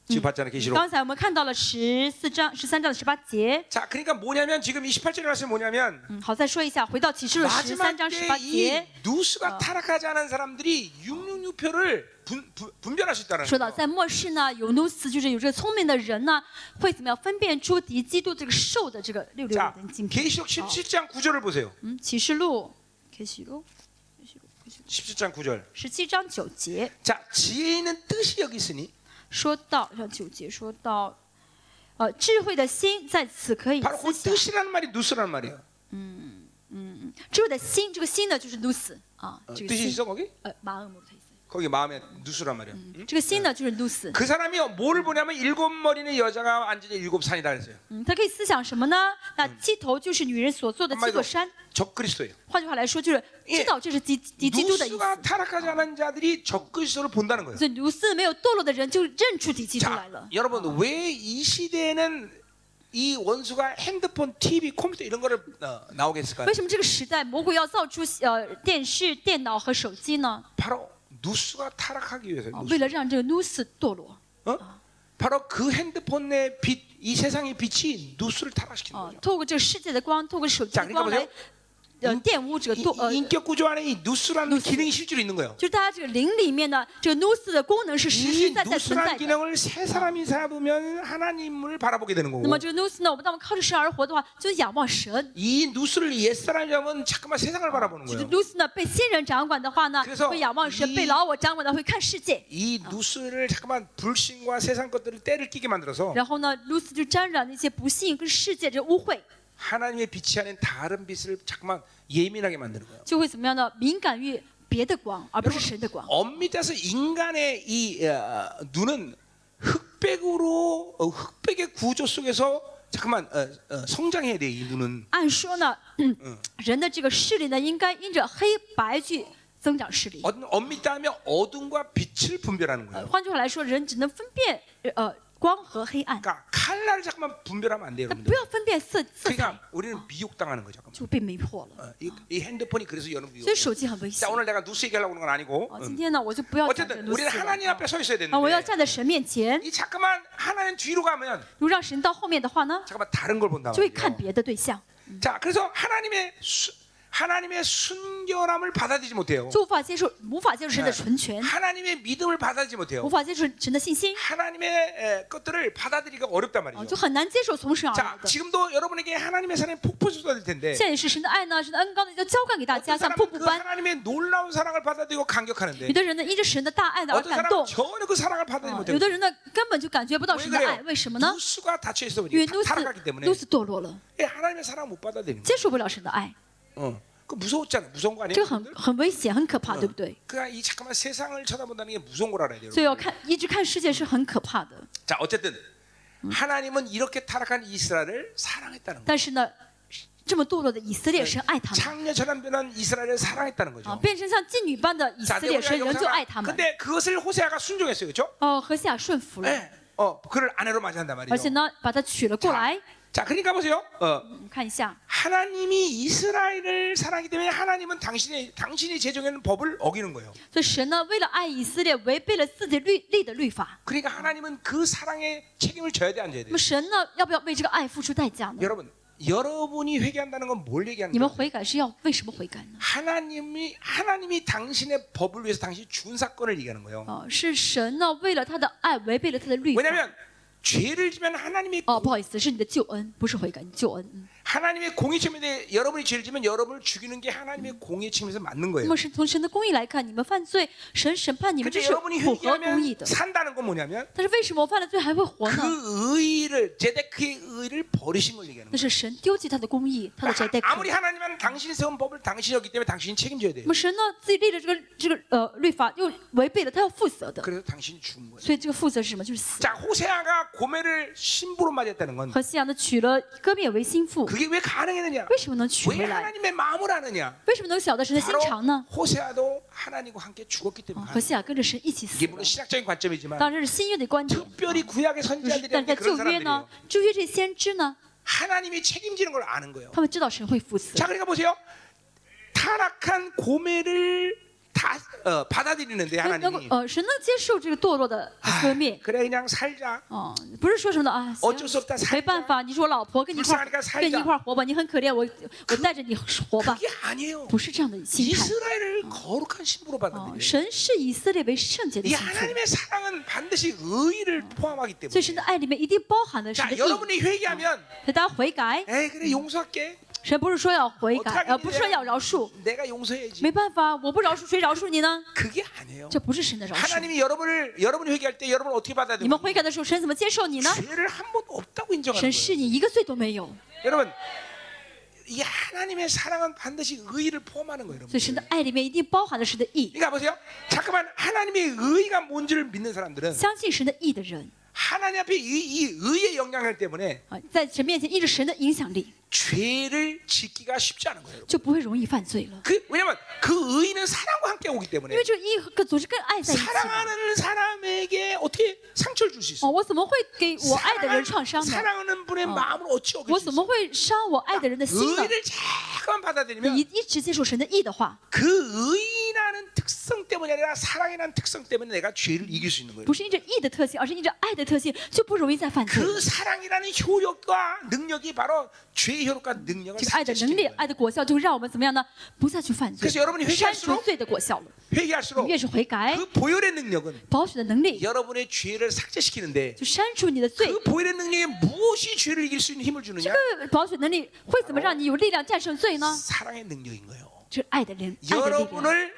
A: 지금 봤잖아요, 계시록.
B: 刚才我们看到了十四章、十三章的十八节。
A: 자, 그러니까 뭐냐면 지금 28절에 말씀이 뭐냐면
B: 嗯，好，再说一下，回到启示录十
A: 마지막
B: 三章十八
A: 때 이
B: 节，
A: 누스가 타락하지 않은 사람들이 666표를 분, 분, 분별할 수 있다는
B: 说到
A: 거예요.
B: 在末世呢，有努斯，就是有这个聪明的人呢，会怎么样分辨出敌基督这个兽的这个六六
A: 자,
B: 五的镜片？
A: 계시록 17장 9절을 보세요.
B: 嗯，启示录，启示录，启示录，启示录
A: 17장 9절.
B: 十七章九节
A: 자, 지혜 있는 뜻이 여기 있으니
B: 说到，让九节说到，呃，智慧的心在此可以
A: 바로 그
B: 思想。
A: 뜻이라는 말이 누스라는 말이에요.
B: 智慧的心，这个心呢就是努斯啊，
A: 어,
B: 这个
A: 뜻이
B: 心，
A: 있어 거기?
B: 呃，马尔姆特意思。
A: 거기 마음에 누수란 말이야.
B: 这个心呢就是 nous，
A: 그 사람이 뭐를 보냐면 일곱 머리는 여자가 앉은 일곱 산이다 그랬어요.
B: 嗯，他可以思想什么呢？那七头就是女人所做的七
A: 한마디로
B: 座山，
A: 적그리스도예요.
B: 换句话来说，就是知道这是基基基督的意思。
A: 누수가 타락하지 않은 자들이 적그리스도를 본다는 거예요.
B: 所以卢斯没有堕落的人就认出敌基督来
A: 자,
B: 了。
A: 여러분 왜 이 시대에는 이 원수가 핸드폰, TV, 컴퓨터 이런 거를 어, 나오게 했을까요?
B: 为什么这个时代魔鬼要造出呃电视、电脑和手机呢？
A: 바로 누수가 타락하기 위해서.
B: 啊
A: 누수.
B: 为了让这个努斯堕落，
A: 어? 바로 그 핸드폰의 빛, 이 세상의 빛이 누수를 타락시키는
B: 啊
A: 거죠.
B: ，透过这个世界的光，透过手机
A: 자
B: 的
A: 그러니까
B: 光来
A: 보세요.
B: 呃 玷污这个
A: 이,
B: 堕呃
A: 이 ， 인격 구조 안에 이 누수라는
B: 누수.
A: 기능이 실제로 있는 거예요.
B: 就是大家这个灵里面呢，这个努斯的功能是实
A: 이
B: 实在在存在
A: 누수라는
B: 的。
A: 기능을 세 사람이 잡으면 하나님을 바라보게 되는
B: 那
A: 거고
B: 么这个努斯呢，我们当我们靠着神而活的话，就是仰望神。
A: 이 누수를 옛사람이 잡으면 잠깐만 세상을 바라보는
B: 就是
A: 거예요.
B: 努斯呢被新人掌管的话呢
A: 그래서
B: ，会仰望神；
A: 이
B: 被老我掌管的会看世界。
A: 이 누수를 잠깐만 불신과 세상 것들을 때를 끼게 만들어서
B: 然后呢，努斯就沾染那些不幸跟世界这污秽，
A: 하나님의 빛이 아닌 다른 빛을 잠깐만 예민하게 만드는 거예요.
B: 就会怎么样呢？敏感于别的光，而不是神的光。
A: 엄밀히 따서 인간의 이 어, 눈은 흑백으로 어, 흑백의 구조 속에서 잠깐만 어, 어, 성장해야 돼 이 눈은
B: 按说呢，嗯，人的这个视力呢，应该因着黑白去增长视力。
A: 어, 엄밀히 따면 어둠과 빛을 분별하는
B: 呃
A: 거예요.
B: 换句话来说，人只能分辨呃 光和黑暗，
A: 그러니까 칼날을 잠깐만 분별하면 안 돼요,
B: 那
A: 여러분들.
B: 不要分辨色色彩，
A: 그러니까 우리는 미혹당하는 거죠. 잠깐만.
B: 就被迷惑了。
A: 어, 이, 이 핸드폰이 그래서 여러분 미혹.
B: 所以手机很危险
A: 자 。 오늘 내가 누스 얘기하려고 하는 건 아니고.
B: 啊，
A: 음.
B: 今天呢，我就不要讲这个
A: 어쨌든
B: 努斯
A: 우리는
B: 了
A: 하나님 앞에 서 있어야
B: 啊，我要
A: 되는데
B: 站在神面前。
A: 이 잠깐만 하나님 뒤로 가면
B: 如果让神到后面的话呢，
A: 잠깐만 다른 걸 본다
B: 就会看
A: 말이에요.
B: 别的对象，
A: 자, 그래서 하나님의 수, 하나님의 순결함을 받아들이지 못해요.
B: 就无法接受，无法接受神的纯全，
A: 하나님의 믿음을 받아들이지
B: 无
A: 못해요.
B: 法接受神的信心，
A: 하나님의 에, 것들을 받아들이기가 어렵단
B: 啊，
A: 말이죠.
B: 就很难接受从神而
A: 자,
B: 来的。
A: 지금도 여러분에게 하나님의 사랑이 폭포 쏟아질 텐데
B: 现在也是神的爱呢，神的恩高呢，要浇灌给大家，
A: 어떤
B: 像瀑
A: 사람은
B: 布
A: 그
B: 般。
A: 하나님의 놀라운 사랑을 받아들이고 감격하는데
B: 有的人呢，因着神的大爱呢而
A: 어떤
B: 感
A: 사람은
B: 动，
A: 전혀 그 사랑을 받아들이지
B: 啊
A: 못해요.
B: 有的人呢根本就感觉不到
A: 왜
B: 神的爱，
A: 그래요?
B: 为什么呢？
A: 누수가 닫혀 있어
B: 因为
A: 버리니까
B: 努斯
A: 타락하기 때문에
B: 努斯堕落了，
A: 예, 하나님의 사랑 못 받아들이는 거예요.
B: 接受不了神的爱，
A: 어, 그 무서웠잖아. 무서운 거
B: 这
A: 아니에요?
B: 个很
A: 여러분들?
B: 很危险，很可怕，对不对？
A: 그러니까 이 잠깐만 세상을 쳐다본다는 게 무서운 걸 알아야 돼요.
B: 所以要
A: 여러분들.
B: 看一直看世界是很可怕的。
A: 자, 어쨌든 하나님은 이렇게 타락한 이스라엘을 사랑했다는 거예요.
B: 但是呢，这么堕落的以色列神爱他们
A: 창녀처럼 변한 이스라엘을 사랑했다는
B: 啊，
A: 거죠.
B: 变成像妓女般的以
A: 자,
B: 色
A: 근데
B: 列
A: 우리가
B: 神仍旧
A: 여기서
B: 爱他们。
A: 근데 그것을 호세아가 순종했어요. 그렇죠?
B: 哦，何西亚顺服了，
A: 네. 어, 그를 아내로 맞이한단
B: 而
A: 말이죠.
B: 且呢，把他娶了过来。
A: 자, 그러니까 보세요. 어. 하나님이 이스라엘을 사랑하기 때문에 하나님은 당신의 당신이 제정한 법을 어기는 거예요. 그러니까 하나님은 그 사랑의 책임을 져야 돼, 안 져야 돼? 여러분, 여러분이 회개한다는 건 뭘 얘기하는 거예요? 하나님이 하나님이 당신의 법을 위해서 당신 준 사건을 얘기하는 거예요. 왜냐면 죄를 지면 하나님의
B: 哦，不好意思，是你的救恩，不是悔改，你救恩。嗯
A: 하나님의 공의 책임인데 여러분이 죄를 지면 여러분을 죽이는 게 하나님의 공의 책임에서 맞는
B: 那
A: 거예요.
B: 么是从神的公义来看，你们犯罪，神审判你们，这
A: 근데
B: 是
A: 여러분이
B: 符合公义
A: 회개하면
B: 的。
A: 산다는 건 뭐냐면
B: 但是为什么我犯了罪还会活呢？
A: 그 의를 제데크의 의를 버리신 걸 얘기하는
B: 那
A: 거예요.
B: 是神丢弃他的公义，他的谁代
A: 그러니까 아무리
B: 可。
A: 하나님은 당신이 세운 법을 당신이었기 때문에 당신이 책임져야 돼요.
B: 那么神呢，自己立了这个这个呃律法，又违背了，他要负责的。
A: 그래서 당신이 죽은 거예요.
B: 所以这个负责是什么？就是死。
A: 자, 호세아가 고멜을 신부로 맞았다는 건
B: 何西亚呢，娶了歌灭为心腹，
A: 그게 왜 가능했느냐? 왜 하나님의 마음을 아느냐? 바로 호세아도 하나님과 함께 죽었기 때문에. 이게 물론 신학적인 관점이지만. 특별히 구약의 선지자들이 그런 사람들이에요. 하나님이 책임지는 걸 아는 거예요. 자, 그러니까 보세요. 타락한 고매를 다 어, 받아들이는데
B: 能能够
A: 하나님이
B: 呃神能接受这个堕落的
A: 아,
B: 割灭。
A: 그래 그냥 살자.
B: 哦，不是说什么的啊，行
A: 어쩔 수 없다
B: 没
A: 살자.
B: 办法，你是我老婆，跟你一块儿
A: 불쌍하니까 살자
B: 跟你一块儿活吧，你很可怜，我我带着你活吧，
A: 그게 아니에요.
B: 不是这样的心态。
A: 이스라엘을 거룩한 신부로
B: 哦，
A: 받아들여요.
B: 神是以色列为圣洁的
A: 이
B: 心腹，
A: 하나님의 사랑은 반드시 의를 포함하기
B: 所以神的
A: 때문에.
B: 爱里面一定包含了神
A: 자,
B: 的义。
A: 여러분이 회개하면
B: 所以大家悔改，
A: 에이 그래 용서할게.
B: 神不是说要悔改，
A: 어떡하겠니?
B: 呃，不是说要饶恕，
A: 내가 용서해야지.
B: 没办法，我不饶恕谁饶恕你呢？
A: 그게 아니에요.
B: 这不是神的饶恕。
A: 하나님이 여러분을 여러분이 회개할 때 여러분을 어떻게
B: 你
A: 받아들여요?
B: 们悔改的时候，神怎么接受你呢？
A: 죄를 한 번도 없다고 인정하는
B: 神
A: 거예요.
B: 是你一个罪都没有。
A: 여러분 이 하나님의 사랑은 반드시 의를 포함하는 거예요,
B: 所以神
A: 여러분.
B: 的爱里面一定包含了神的义。
A: 그러니까 보세요. 잠깐만 하나님의 의가 뭔지를 믿는 사람들은
B: 相信神的义的人
A: 하나님 앞에 이, 이 의의 영향력 때문에
B: 啊，在神面前依着神的影响力，
A: 죄를 짓기가 쉽지 않은 거예요. 여러분.
B: 就不会容易犯罪了。
A: 그 왜냐면 그 의는 사랑과 함께 오기
B: 因
A: 때문에
B: 为这个义和总是跟爱在一起的。
A: 사랑하는 사람에게 어떻게 상처를 줄 수 있어?
B: 哦，我怎么会给我爱的人创伤呢？
A: 사랑하는 분의 마음을 어찌
B: 我
A: 어길
B: 怎
A: 수
B: 么
A: 있어?
B: 会伤我爱的人的心呢？
A: 의를 자꾸만
B: 你
A: 받아들이면
B: 一一直接受神的义的话，
A: 그 의 라는 특성 때문이 아니라 사랑이라는 특성 때문에 내가 죄를 이길 수 있는 거예요.
B: 不是因着义的特性，而是因着爱的特性，就不容易再犯罪。
A: 그 사랑이라는 효력과 능력이 바로 죄의 효력과 능력을
B: 这个爱的能力、
A: 삭제시키는 거예요.
B: 爱的果效，就会让我们怎么样呢？不再去犯罪，
A: 그래서여러분이회개할수록
B: 删除罪的果效了。
A: 회개할수록
B: 越是悔改，
A: 그 보혈의 능력은
B: 保守的能力
A: 여러분의 죄를 삭제시키는데
B: 就删除你的罪。
A: 그 보혈의 능력이 무엇이 죄를 이길 수 있는 힘을
B: 这
A: 주느냐?
B: 个保守能力会怎么让你有力量战胜罪呢？
A: 사랑의 능력인 거예요.
B: 这是爱的力，爱的力量。
A: 여러분을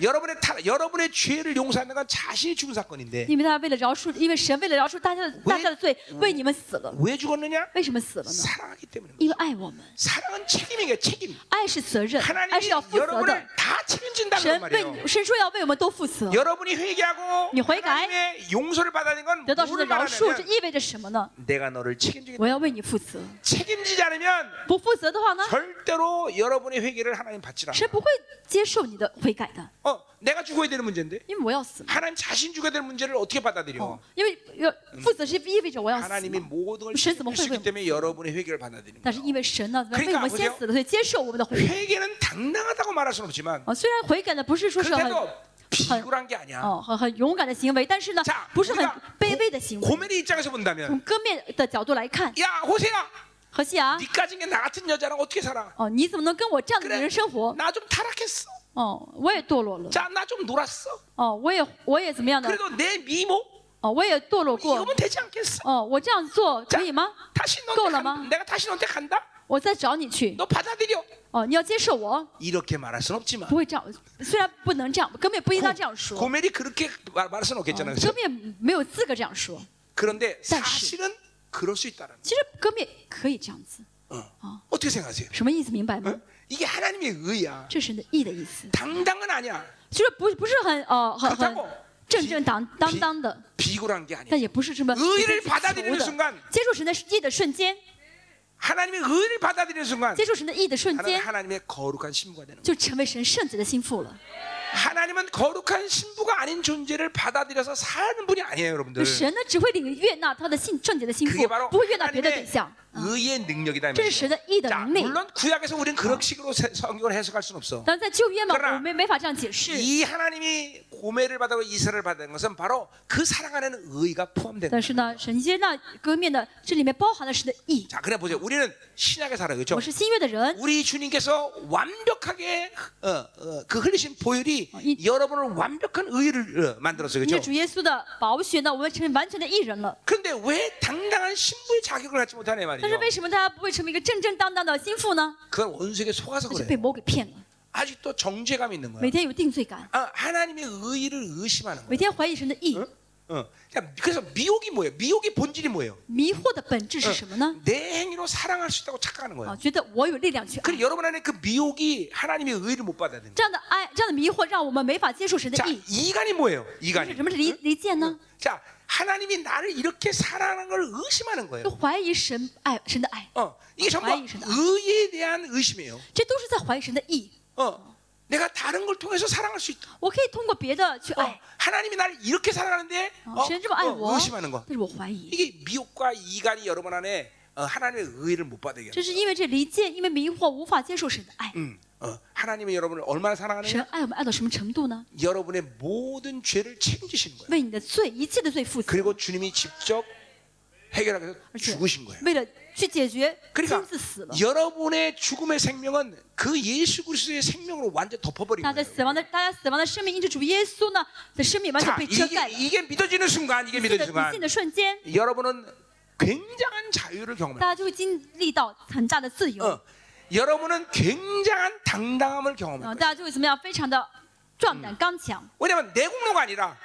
A: 여러분의 타, 여러분의 죄를 용서하는 건 자신이 죽은 사건인데
B: 因为他为了饶恕，因为神为了饶恕大家的大家的罪，为你们死了。
A: 왜 죽었느냐?
B: 为什么死了呢？
A: 사랑하기 때문에.
B: 因为爱我们，
A: 사랑은 책임이에요. 책임.
B: 爱是责任，爱
A: 하나님이
B: 是要负责的
A: 여러분을 。 다 책임진다는
B: 神
A: 말이에요.
B: 为神说要为我们都负责，
A: 여러분이 회개하고
B: 你悔改
A: 하나님의 용서를 받아들인 건
B: 得到神的
A: 뭐를
B: 饶恕，这
A: 말하냐면
B: 意味着什么呢？
A: 내가 너를 책임지겠다.
B: 我要为你负责，
A: 책임지지 않으면
B: 不负责的话呢，
A: 절대로 여러분의 회개를 하나님 받지 않아.
B: 神不会接受你的悔改的，
A: 어, 내가 죽어야 되는 문제인데
B: 因为我要死嘛。
A: 하나님 자신 죽어야 되는 문제를 어떻게 받아들여?
B: 哦，因为要负责是意味着我要死
A: 하나님이
B: 嘛。
A: 모든 걸
B: 神怎么
A: 책임질 수
B: 会为
A: 있기 때문에 여러분의 회개를 받아들이는
B: 但是
A: 거예요.
B: 因为神呢，
A: 그러니까
B: 为我们先死了，所以接受我们的悔改。
A: 회개는 당당하다고 말할 수는 없지만
B: 哦，虽然悔改呢不是说是很
A: 그래도 비굴한 게 아니야.
B: 哦很很勇敢的行为，但是呢
A: 자
B: ，不是很
A: 우리가
B: 卑微的行为。
A: 고멜의 입장에서
B: 从
A: 본다면
B: 歌面的角度来看，
A: 야 호세야
B: 何西啊，
A: 니까지 게나 같은 여자랑 어떻게 살아?
B: 哦，你怎么能跟我这样的
A: 그래
B: 人生活？
A: 나 좀 타락했어.
B: 哦，我也堕落了。
A: 자 나 좀 놀았어.
B: 哦，我也我也怎么样的？
A: 그래도 내 미모
B: 哦，我也堕落过。
A: 이거면 되지 않겠어?
B: 哦，我这样做
A: 자
B: 可以吗？
A: 다시 너한테
B: 꼴라,
A: 간,
B: 마.
A: 내가 다시 너한테 간다.
B: 我再找你去。
A: 너 받아들여.
B: 哦，你要接受我，
A: 이렇게 말할 순 없지만
B: 不会这样。虽然不能这样，根本不应当这样说。
A: 고멜이 그렇게 말- 말할 수는 없겠잖아요.
B: 歌
A: 그렇죠?
B: 面没有资格这样说。
A: 그런데
B: 但是-
A: 사실은 그럴 수 있다는.
B: 其实歌面可以这样子，
A: 어. 어떻게 생각하세요?
B: 什么意思？明白吗
A: 어? ？ 이게 하나님의 의야.
B: 这是神的义的意思，
A: 당당은 아니야.
B: 就是不不是很呃很很
A: 그렇다고
B: 正正当当当的，
A: 비굴한 게 아니야.
B: 但也不是这么
A: 의를
B: 求
A: 받아들이는
B: 的
A: 순간
B: 接受神的义的瞬间，
A: 하나님의 의를 받아들이는 순간
B: 接受神的义的瞬
A: 하나님,
B: 间，
A: 하나님의 거룩한 신부가 되는 거야.
B: 就成为神圣洁的心腹了。
A: 하나님은 거룩한 신부가 아닌 존재를 받아들여서 사는 분이 아니에요, 여러분들.
B: 神呢只会领悦纳他的信圣洁的心
A: 그게
B: 腹
A: 바로
B: ，不会悦纳别的对
A: 하나님의
B: 象。
A: 의의 능력이다. 이
B: 这是
A: 말이에요.
B: 神的义的
A: 자,
B: 能力。
A: 물론 구약에서 우리는 그런 식으로 세- 성경을 해석할 수는 없어.
B: 但在旧约嘛，
A: 그러나
B: 我们没法这样解释。
A: 이 하나님이 고매를 받고 이스라엘을 받은 것은 바로 그 사랑하는 의가 포함된
B: 但
A: 거예요.
B: 是呢，神接纳歌面的这里面包含的是的义。
A: 자, 그래 보세요. 우리는 신약에 살아요, 그렇죠?
B: 我是新约的人，
A: 우리 주님께서 완벽하게 어, 어, 그 흘리신 보혈이
B: 이-
A: 여러분을 완벽한 의를 어, 만들었어요,
B: 因为
A: 그렇죠?
B: 主耶稣的宝血呢，我们成为完全的义人了。
A: 그런데 왜 당당한 신부의 자격을 갖지 못하냐
B: 但是
A: 말이죠?
B: 为什么大家不会成为一个正正当当的心腹呢？
A: 그건 원수에게 속아서
B: 那是
A: 그래요.
B: 被魔给骗了，
A: 아직도 정죄감이 있는 거야.
B: 每天有定罪感，
A: 아, 하나님의 의를 의심하는
B: 每
A: 거야.
B: 天怀疑神的义。
A: 어. 그러니까 그래서 미혹이 뭐예요? 미혹의 본질이 뭐예요?
B: 어,
A: 내 행위로 사랑할 수 있다고 착각하는 거예요.
B: 어,
A: 그럼 여러분 안에 그 미혹이 하나님의 의를 못
B: 받아들인
A: 자, 이간이 뭐예요? 이간이.
B: 응?
A: 자, 하나님이 나를 이렇게 사랑하는 걸 의심하는 거예요. 어, 이게 전부 의에 대한 의심이에요. 어. 내가 다른 걸 통해서 사랑할 수 있다.
B: 我可以通过别的去
A: 어,
B: 爱，
A: 하나님이 나를 이렇게 사랑하는데
B: 哦
A: 어,
B: 神这么爱
A: 어,
B: 我
A: 의심하는 거.
B: ，但是我怀疑，
A: 이게 미혹과 이간이 여러분 안에 어, 하나님의 의를 못 받게 해요.
B: 这是因为这离间，因为迷惑无法接受神的爱。
A: 음, 어, 하나님이 여러분을 얼마나
B: 神
A: 사랑하느냐?
B: 爱我们爱到什么程度呢？
A: 여러분의 모든 죄를 책임지시는 거예요.
B: 为你的罪，一切的罪负责，
A: 그리고 주님이 직접 해결하기 위해서
B: 而且
A: 죽으신 거예요.
B: 为了去解决，
A: 그러니까 여러분의 죽음의 생명은 그 예수 그리스도의 생명으로 완전
B: 덮어버리고.
A: 자, 이게, 이게 믿어지는 순간, 이게 믿어지는 순간. 여러분은 굉장한 자유를
B: 경험합니다.
A: 어, 여러분은 굉장한 당당함을
B: 경험합니다. 어,
A: 왜냐면 내 공로가 아니라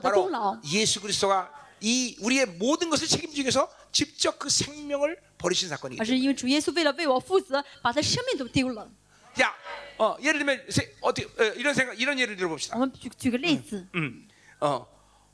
A: 바로 예수 그리스도가 이 우리의 모든 것을 책임지기 위해서 직접 그 생명을 버리신 사건이기
B: 而是因为主耶稣为了为我负责，把他生命都丢了。
A: 자, 어, 예를 들면 세- 어떻게 어, 이런 생각 이런 예를 들어봅시다.
B: 我们举举个例子，
A: 음, 어,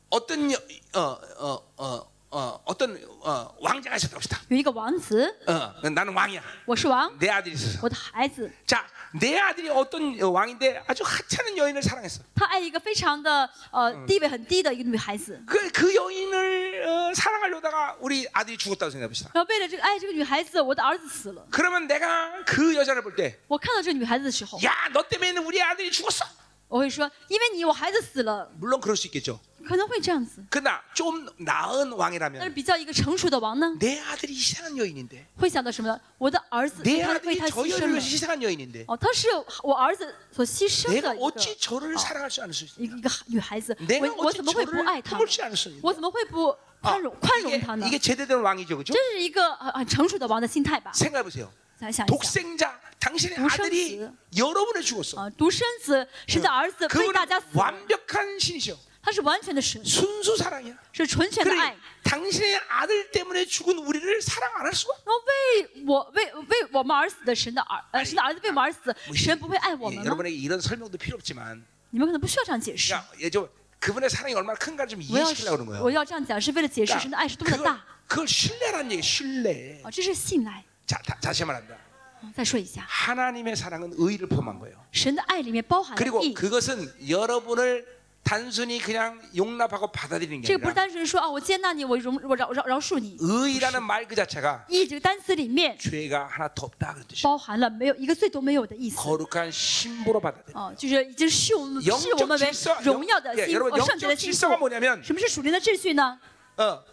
A: 어떤 여, 어, 어, 어, 어, 어떤 어, 왕자가 있었다 봅시다.
B: 有一个王子，
A: 어, 나는 왕이야.
B: 我是王，
A: 내 아들이 있어서.
B: 我的孩子，
A: 자, 내 아들이 어떤 어, 왕인데 아주 하찮은 여인을 사랑했어.
B: 他爱一个非常的呃地位很低的一个女孩子，
A: 그, 그 여인을 어, 사랑하려다가 우리 아들이 죽었다고 생각해 봅시다.
B: 然后为了这个爱这个女孩子，我的儿子死了。
A: 그러면 내가 그 여자를 볼 때,
B: 我看到这个女孩子的时候，
A: 야, 너 때문에 우리 아들이 죽었어.
B: 我会说，因为你，我孩子死了，
A: 물론 그럴 수 있겠죠.
B: 可能会这样子。
A: 그러나 좀 나은
B: 但是
A: 왕이라면
B: 比较一个成熟的王呢，
A: 내 아들이 이상한 여인인데,
B: 会想到什么呢？我的儿子
A: 내
B: 他为
A: 아들이
B: 他
A: 저
B: 牺牲
A: 여인을
B: 了
A: 위해서 。 희생한 여인인데,
B: 哦，他是我儿子所牺牲
A: 내가
B: 的一个
A: 어찌 저를 사랑할 수 않을 수 있어?
B: 一个一个女孩子，
A: 내가
B: 我我
A: 어찌
B: 怎么会不
A: 저를
B: 爱她呢
A: 품을 ？수 않을 수 있어?
B: 我怎么会不宽容宽容
A: 이게,
B: 她呢？
A: 이게 제대로 된 왕이죠, 그죠?
B: 这是一个很很成熟的王的心态吧？
A: 생각해 보세요.
B: 再想一想
A: 독생자, 당신의
B: 독생子.
A: 아들이 여러분을 죽었어.
B: 啊，独生子神的儿子为
A: 그분은
B: 大家死了，
A: 완벽한 신이셔.
B: 他是完全的神，
A: 순수 사랑이야.
B: 是纯全的
A: 그래
B: 爱。
A: 당신의 아들 때문에 죽은 우리를 사랑 안 할 수가?
B: 然后为我为为我们而死的神的儿呃神的儿子为我们而死，
A: 뭐
B: 神不会爱我
A: 예,
B: 们吗？
A: 여러분에게 이런 설명도 필요 없지만,
B: 你们可能不需要这样解释。
A: 그러니까 예, 저 그분의 사랑이 얼마나 큰가를 좀
B: 我要
A: 이해시키려고 그러는
B: 我
A: 거예요.
B: 要这样讲，是为了解释神的爱是多么的
A: 그걸,
B: 大
A: 그걸 신뢰라는 얘기, 신뢰.
B: 啊！这是信赖。
A: 자, 다, 다시 말한다.
B: 啊再说一下，
A: 하나님의 사랑은 의를 포함한 거예요.
B: 神的爱里面包含了
A: 그리고
B: 义。
A: 그것은 여러분을 단순히 그냥 용납하고 받아들이는 게
B: 这个不是
A: 아니라
B: 单纯说啊，我接纳你，我容我饶饶饶恕你。
A: 의라는 말 그 자체가
B: 义这个单词里面
A: 죄가 하나 더 없다 그런 뜻이에요.
B: 包含了没有一个罪都没有的意思。
A: 거룩한 신부로 받아들여.
B: 哦，就是已经视我们视
A: 영적
B: 我们为
A: 질서,
B: 荣耀的
A: 영, 예,
B: 心，
A: 여러분
B: 哦，圣洁的
A: 영적
B: 心腹
A: 질서가 。 뭐냐면
B: 什么是属灵的秩序呢？
A: 어,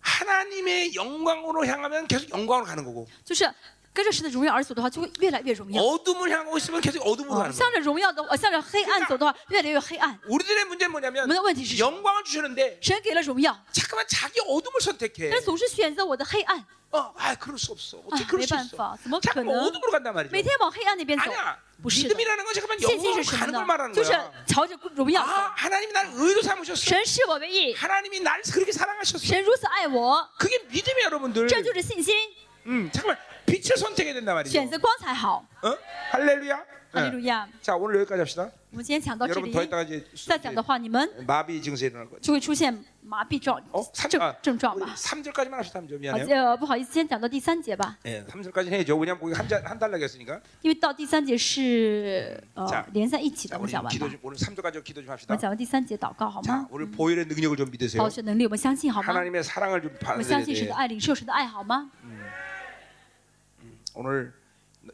A: 하나님의 영광으로 향하면 계속 영광으로 가는 거고
B: 就是 跟着神的荣耀而走的话，就会越来越荣耀。
A: 어둠을 향하고 있으면 계속 어둠으로
B: 哦
A: 가는
B: 向
A: 거고
B: 着荣耀的，呃，向着黑暗走的话，越来越黑暗。
A: 우리들의 문제는 뭐냐면
B: 我们的问题是什么？
A: 영광을 주셨는데
B: 神给了荣耀，
A: 잠깐만 자기 어둠을 선택해.
B: 但是总是选择我的黑暗，
A: 어, 아, 그럴 수 없어.
B: 啊
A: 어떻게 ， 그럴
B: 没
A: 수
B: 办
A: 있어?
B: 法，怎么可
A: 잠깐만
B: 能
A: 어둠으로 간단 말이죠.
B: 每天往黑暗那边走？
A: 아니야.
B: 不是的，
A: 믿음이라는 건 잠깐만
B: 信心
A: 영광으로
B: 是什么
A: 가는 걸
B: 呢？
A: 말하는
B: 就是
A: 거야.
B: 朝着荣耀走。
A: 아, 하나님이 나를 의로 삼으셨어.
B: 神视我为义，
A: 하나님이 날 그렇게 사랑하셨어.
B: 神如此爱我，
A: 그게 믿음이야, 여러분들.
B: 这就是信心。
A: 음, 잠깐만 빛을 선택해야 된단 말이죠.
B: 选择光才好。
A: 어? 할렐루야.
B: 哈利路
A: 네.
B: 亚！
A: 자, 오늘 여기까지 합시다.
B: 我们今天讲到这
A: 여러분
B: 里
A: 더 ， 있다가 이제
B: 再讲的话，你们
A: 마비 증세 일어날 거예요.
B: 就会出现麻痹状
A: 어? 3,
B: 症
A: 아,
B: 症状吧。
A: 3절까지만 합시다. 3절
B: 好，
A: 미안해요.
B: 呃，不好意思，先讲到第三节吧，
A: 예, 3절까지 해야죠. 왜냐면 거기 한한 달락이 했으니까.
B: 因为到第三节是
A: 자
B: 呃连在一起
A: 자,
B: 的，我们
A: 우리
B: 讲完
A: 기도
B: 吧。
A: 좀 오늘 3절까지 기도 좀
B: 我
A: 합시다.
B: 们讲完第三节祷告好
A: 자,
B: 吗？
A: 오늘 보혈의 능력을 좀 믿으세요.
B: 保血能力，我们相信好吗？
A: 하나님의 사랑을 좀
B: 我们
A: 받아들여야
B: 相信神
A: 돼.
B: 的爱，领受神的爱好吗？
A: 오늘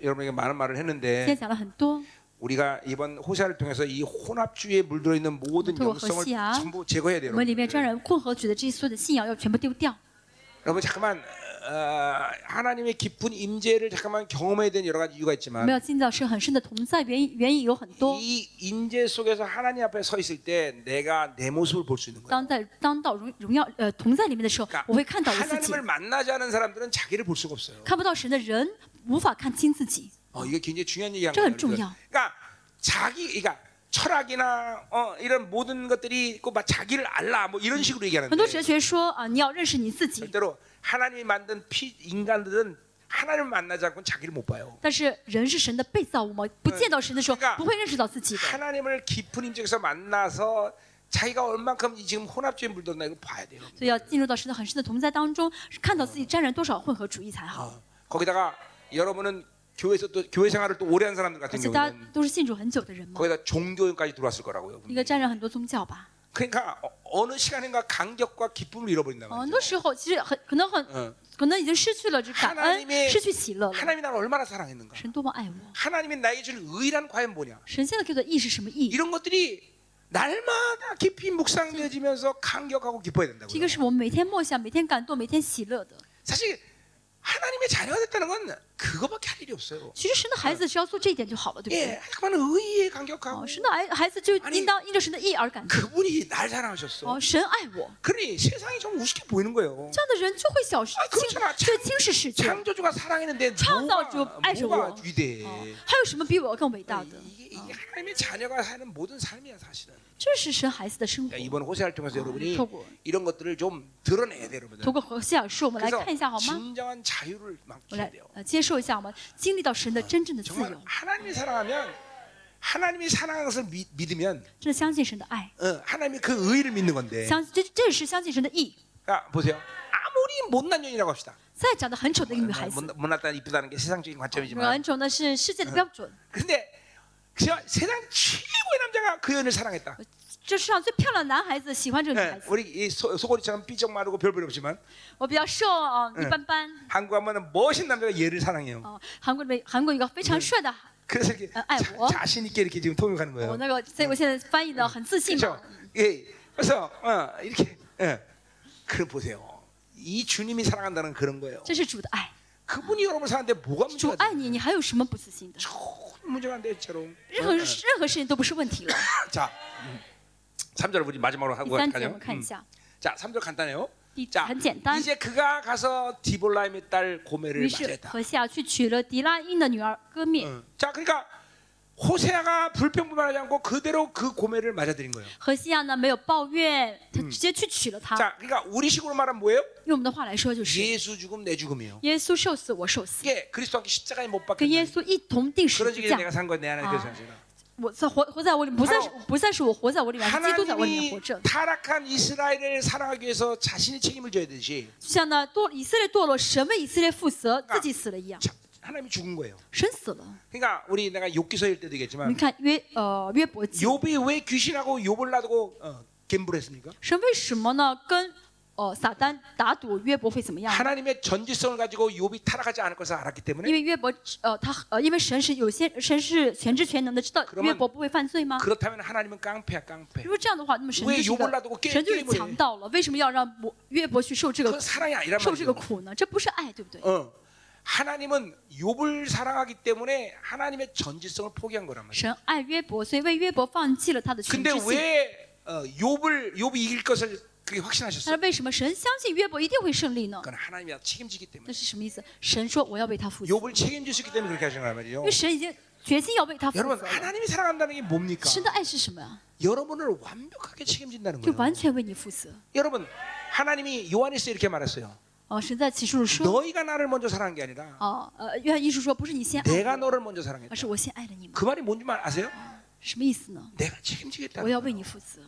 A: 여러분에게 많은 말을 했는데 우리가 이번 호세아를 통해서 이 혼합주의에 물들어 있는 모든 영성을 전부 제거해야 돼요. 여러분 잠깐만 하나님의 깊은 임재를 잠깐만 경험해야 되는 여러 가지 이유가
B: 我们
A: 있지만
B: 要进到神很深的同在，原因原因有很多。
A: 이 임재 속에서 하나님 앞에 서 있을 때 내가 내 모습을 볼 수 있는 거예요.
B: 当在当到荣荣耀呃同在里面的时候
A: 그러니까
B: ，我会看到我自己。
A: 하나님을 만나지 않은 사람들은 자기를 볼 수가 없어요.
B: 看不到神的人无法看清自己，
A: 어, 이게 굉장히 중요한 얘기한
B: 这
A: 거예요.
B: 很重要。
A: 그러니까 자기, 그러니까 철학이나 어, 이런 모든 것들이 꼭막 자기를 알라 뭐 이런 식으로
B: 很
A: 얘기하는데
B: 多哲学说啊，你要认识你自己，
A: 절대로 하나님이 만든 피, 인간들은 하나님을 만나지 않고는 자기를 못 봐요.
B: 但是人是神的被造物嘛，不见到神的时候
A: 그러니까
B: 不会认识到自己的。
A: 하나님을 깊은 임재에서 만나서 자기가 얼만큼 이 지금 혼합주의 물들었나 이걸 봐야 돼요.
B: 所以要进入到神的很深的同在当中，看到自己沾染多少混合主义才好。
A: 어, 거기다가 여러분은 교회에서 또 교회 생활을 또 오래 한 사람들
B: 而
A: 같은
B: 且大家
A: 경우는
B: 都是信主很久的人嘛，
A: 거기다 종교까지 들어왔을 거라고요.
B: 应该沾染很多宗教吧。
A: 그러니까 어, 어느 시간인가 간격과 기쁨을 잃어버린단
B: 哦，很
A: 말이죠.
B: 多时候其实很可能很
A: 어.
B: 可能已经失去了这感
A: 하나님의
B: 恩，失去喜乐了。
A: 하나님이 나를 얼마나 사랑했는가?
B: 神多么爱我！
A: 하나님이 나에게 준 의란 과연 뭐냐?
B: 神现在给我的义是什么义？
A: 이런 것들이 날마다 깊이 묵상되어지면서 감격하고 기뻐야
B: 这
A: 된다고요.
B: 个是我们每天默想、每天感动、每天喜乐的。
A: 사실 하나님의 자녀가 됐다는 건 그거밖에 할 일이 없어요.
B: 其实神的孩子只要做这一点就好了，对不对？
A: 예, 그만 의에 감격하고
B: 哦，神的孩孩子就
A: 아니
B: 应当因着神的意而感动。
A: 그분이 날 사랑하셨어.
B: 哦，神爱我，
A: 그러니 세상이 좀 우습게 보이는 거예요.
B: 这样的人就会小视
A: 아
B: 轻
A: 그렇잖아.
B: ，就轻视世界。
A: 창조주가 사랑했는데
B: 창조주
A: 뭐가,
B: 아이고.
A: 뭐가 위대해.
B: 哦，还有什么比我更伟大的？
A: 이게, 이게 하나님의 자녀가 사는 모든 삶이야 사실은.
B: 这是神孩子的生活
A: 그러니까 。 이번 호세를 통해서 여러분이
B: 透过
A: 이런 것들을 좀 드러내야 돼요, 여러분들.
B: 通过何西尔书，我们来
A: 그래서
B: 看一下好吗？
A: 진정한 자유를
B: 我
A: 맡겨야
B: 来
A: 돼요.
B: 呃接受一下，我们经历到神的真正的自
A: 정말
B: 由，
A: 하나님이 사랑하면 하나님이 사랑하는 것을 믿, 믿으면
B: 真的相信神的爱，
A: 어, 하나님이 그 의를 믿는 건데.
B: 相这这是相信神的义。
A: 아, 보세요. 아무리 못난 년이라고 합시다.
B: 再长得很丑的一个女孩子，
A: 못, 못났다 이쁘다는 게 세상적인 관점이지만
B: 很丑的是世界的标准。
A: 근데 그냥 세상 최고의 남자가 그 여인을 사랑했다.
B: 这世上最漂亮的男孩子喜欢这个女
A: 예,
B: 孩子。
A: 우리 이 소, 소고리처럼 삐쩍 마르고 별별 없지만
B: 我比较瘦啊，一般般。
A: 한국 하면 멋진 남자가 얘를 사랑해요.
B: 哦，韩国的韩国有一个非常帅的，
A: 그래서 이렇게
B: 어, 아이, 뭐?
A: 자, 신 있게 이렇게 지금 통역하는
B: 我
A: 거예요.
B: 那个，所以我现在翻译的很自信
A: 그렇죠?
B: 嘛。
A: 예. 그래서 어, 이렇게 예. 그 보세요. 이 주님이 사랑한다는 그런 거예요.
B: 这是主的爱，
A: 그분이 여러분을 사랑하는데 뭐가
B: 主
A: 문제가
B: 爱你，你还有什么不自信的？
A: 전 문제가 안 돼, 저로.
B: 任何任何事情都不是问题了。
A: 자, 음. 3절 우리 마지막으로
B: 第
A: 하고
B: 三节我
A: 가죠.
B: 们看一
A: 음.
B: 下，
A: 자, 3절 간단해요.
B: 第
A: 자,
B: 很简单。
A: 이제 그가 가서 디볼라임의 딸 고메를
B: 于是
A: 맞이했다.
B: 何西亚去娶了迪拉因的女儿歌灭。
A: 응. 자, 그러니까 호세아가 불평불만하지 않고 그대로 그 고메를 맞아들인 거예요.
B: 何西亚呢没有抱怨，他直接去娶了她。
A: 자, 그러니까 우리식으로 말하면 뭐예요?
B: 用我们的话来说，就是
A: 예수 죽음 내 죽음이에요.
B: 耶稣受死，我受死，
A: 이게 그리스도 함께 십자가에 못
B: 跟耶
A: 박혔다.
B: 稣一同定十
A: 그런
B: 字
A: 식이
B: 架。
A: 내가 산 거야 내 안에 그
B: 아.
A: 사실은.
B: 我在活活在我里面，不再是不再是我活在我里面，是基督在我里面活
A: 하나님이
B: 着。
A: 타락한 이스라엘을 사랑하기 위해서 자신이 책임을 져야 되듯이
B: 就像呢堕以色列堕落，神为以色列负责，自己死了一样，
A: 자, 하나님이 죽은 거예요.
B: 神死了。
A: 그러니까 우리 내가 욥기서일 때도
B: 你
A: 얘기했지만
B: 看约呃约伯记，
A: 욥이 왜 귀신하고 욥을 놔두고 어, 갬블했습니까?
B: 神为什么呢跟呃撒旦打赌约伯会怎么样？
A: 하나님의 전지성을 가지고 욥이 타락하지 않을 것을 알았기
B: 因
A: 때문에
B: 为约伯呃他呃因为神是有些神是全知全能的，知道
A: 그러면
B: 约伯不会犯罪吗？
A: 그렇다면 하나님은 깡패야 깡패.
B: 如果这样的话，那么神
A: 왜
B: 就是一
A: 욕을
B: 个
A: 놔두고 깨-
B: 神就是
A: 게임을 해
B: 强盗了。为什么要让伯约伯去受这个
A: 그건 사랑이 아니란
B: 受这个
A: 말이죠.
B: 苦呢？这不是爱，对不对？
A: 어. 하나님은 욥을 사랑하기 때문에 하나님의 전지성을 포기한 거란 말이에요.
B: 神爱约伯，所以为约伯放弃了他的全
A: 근데
B: 知性。
A: 왜 어, 욥을 욥이 이길 것을 그게
B: 但
A: 확신하셨어요?
B: 是为什么神相信约伯一定会胜利呢？
A: 그건 하나님이 책임지기 때문에.
B: 那是什么意思？神说我要为他负责，
A: 욥을 책임질 수 있기 때문에 그렇게 하신 거란 말이죠.
B: 因为神已经决心要为他负
A: 여러분
B: 责了。
A: 하나님이 사랑한다는 게 뭡니까?
B: 神的爱是什么呀？
A: 여러분을 완벽하게 책임진다는
B: 就
A: 거예요.
B: 完全为你负责。
A: 여러분 하나님이 요한일서에 이렇게 말했어요.
B: 哦，神在启示录说，
A: 너희가 나를 먼저 사랑한 게 아니라
B: 哦，呃，约翰一书说，不是你先爱
A: 내가
B: 我，
A: 너를 먼저 사랑했다.
B: 而是我先爱了你们。
A: 그 말이 뭔지 말 아세요?
B: 什么意思呢？
A: 내가 책임지겠다.
B: 我要为你负责。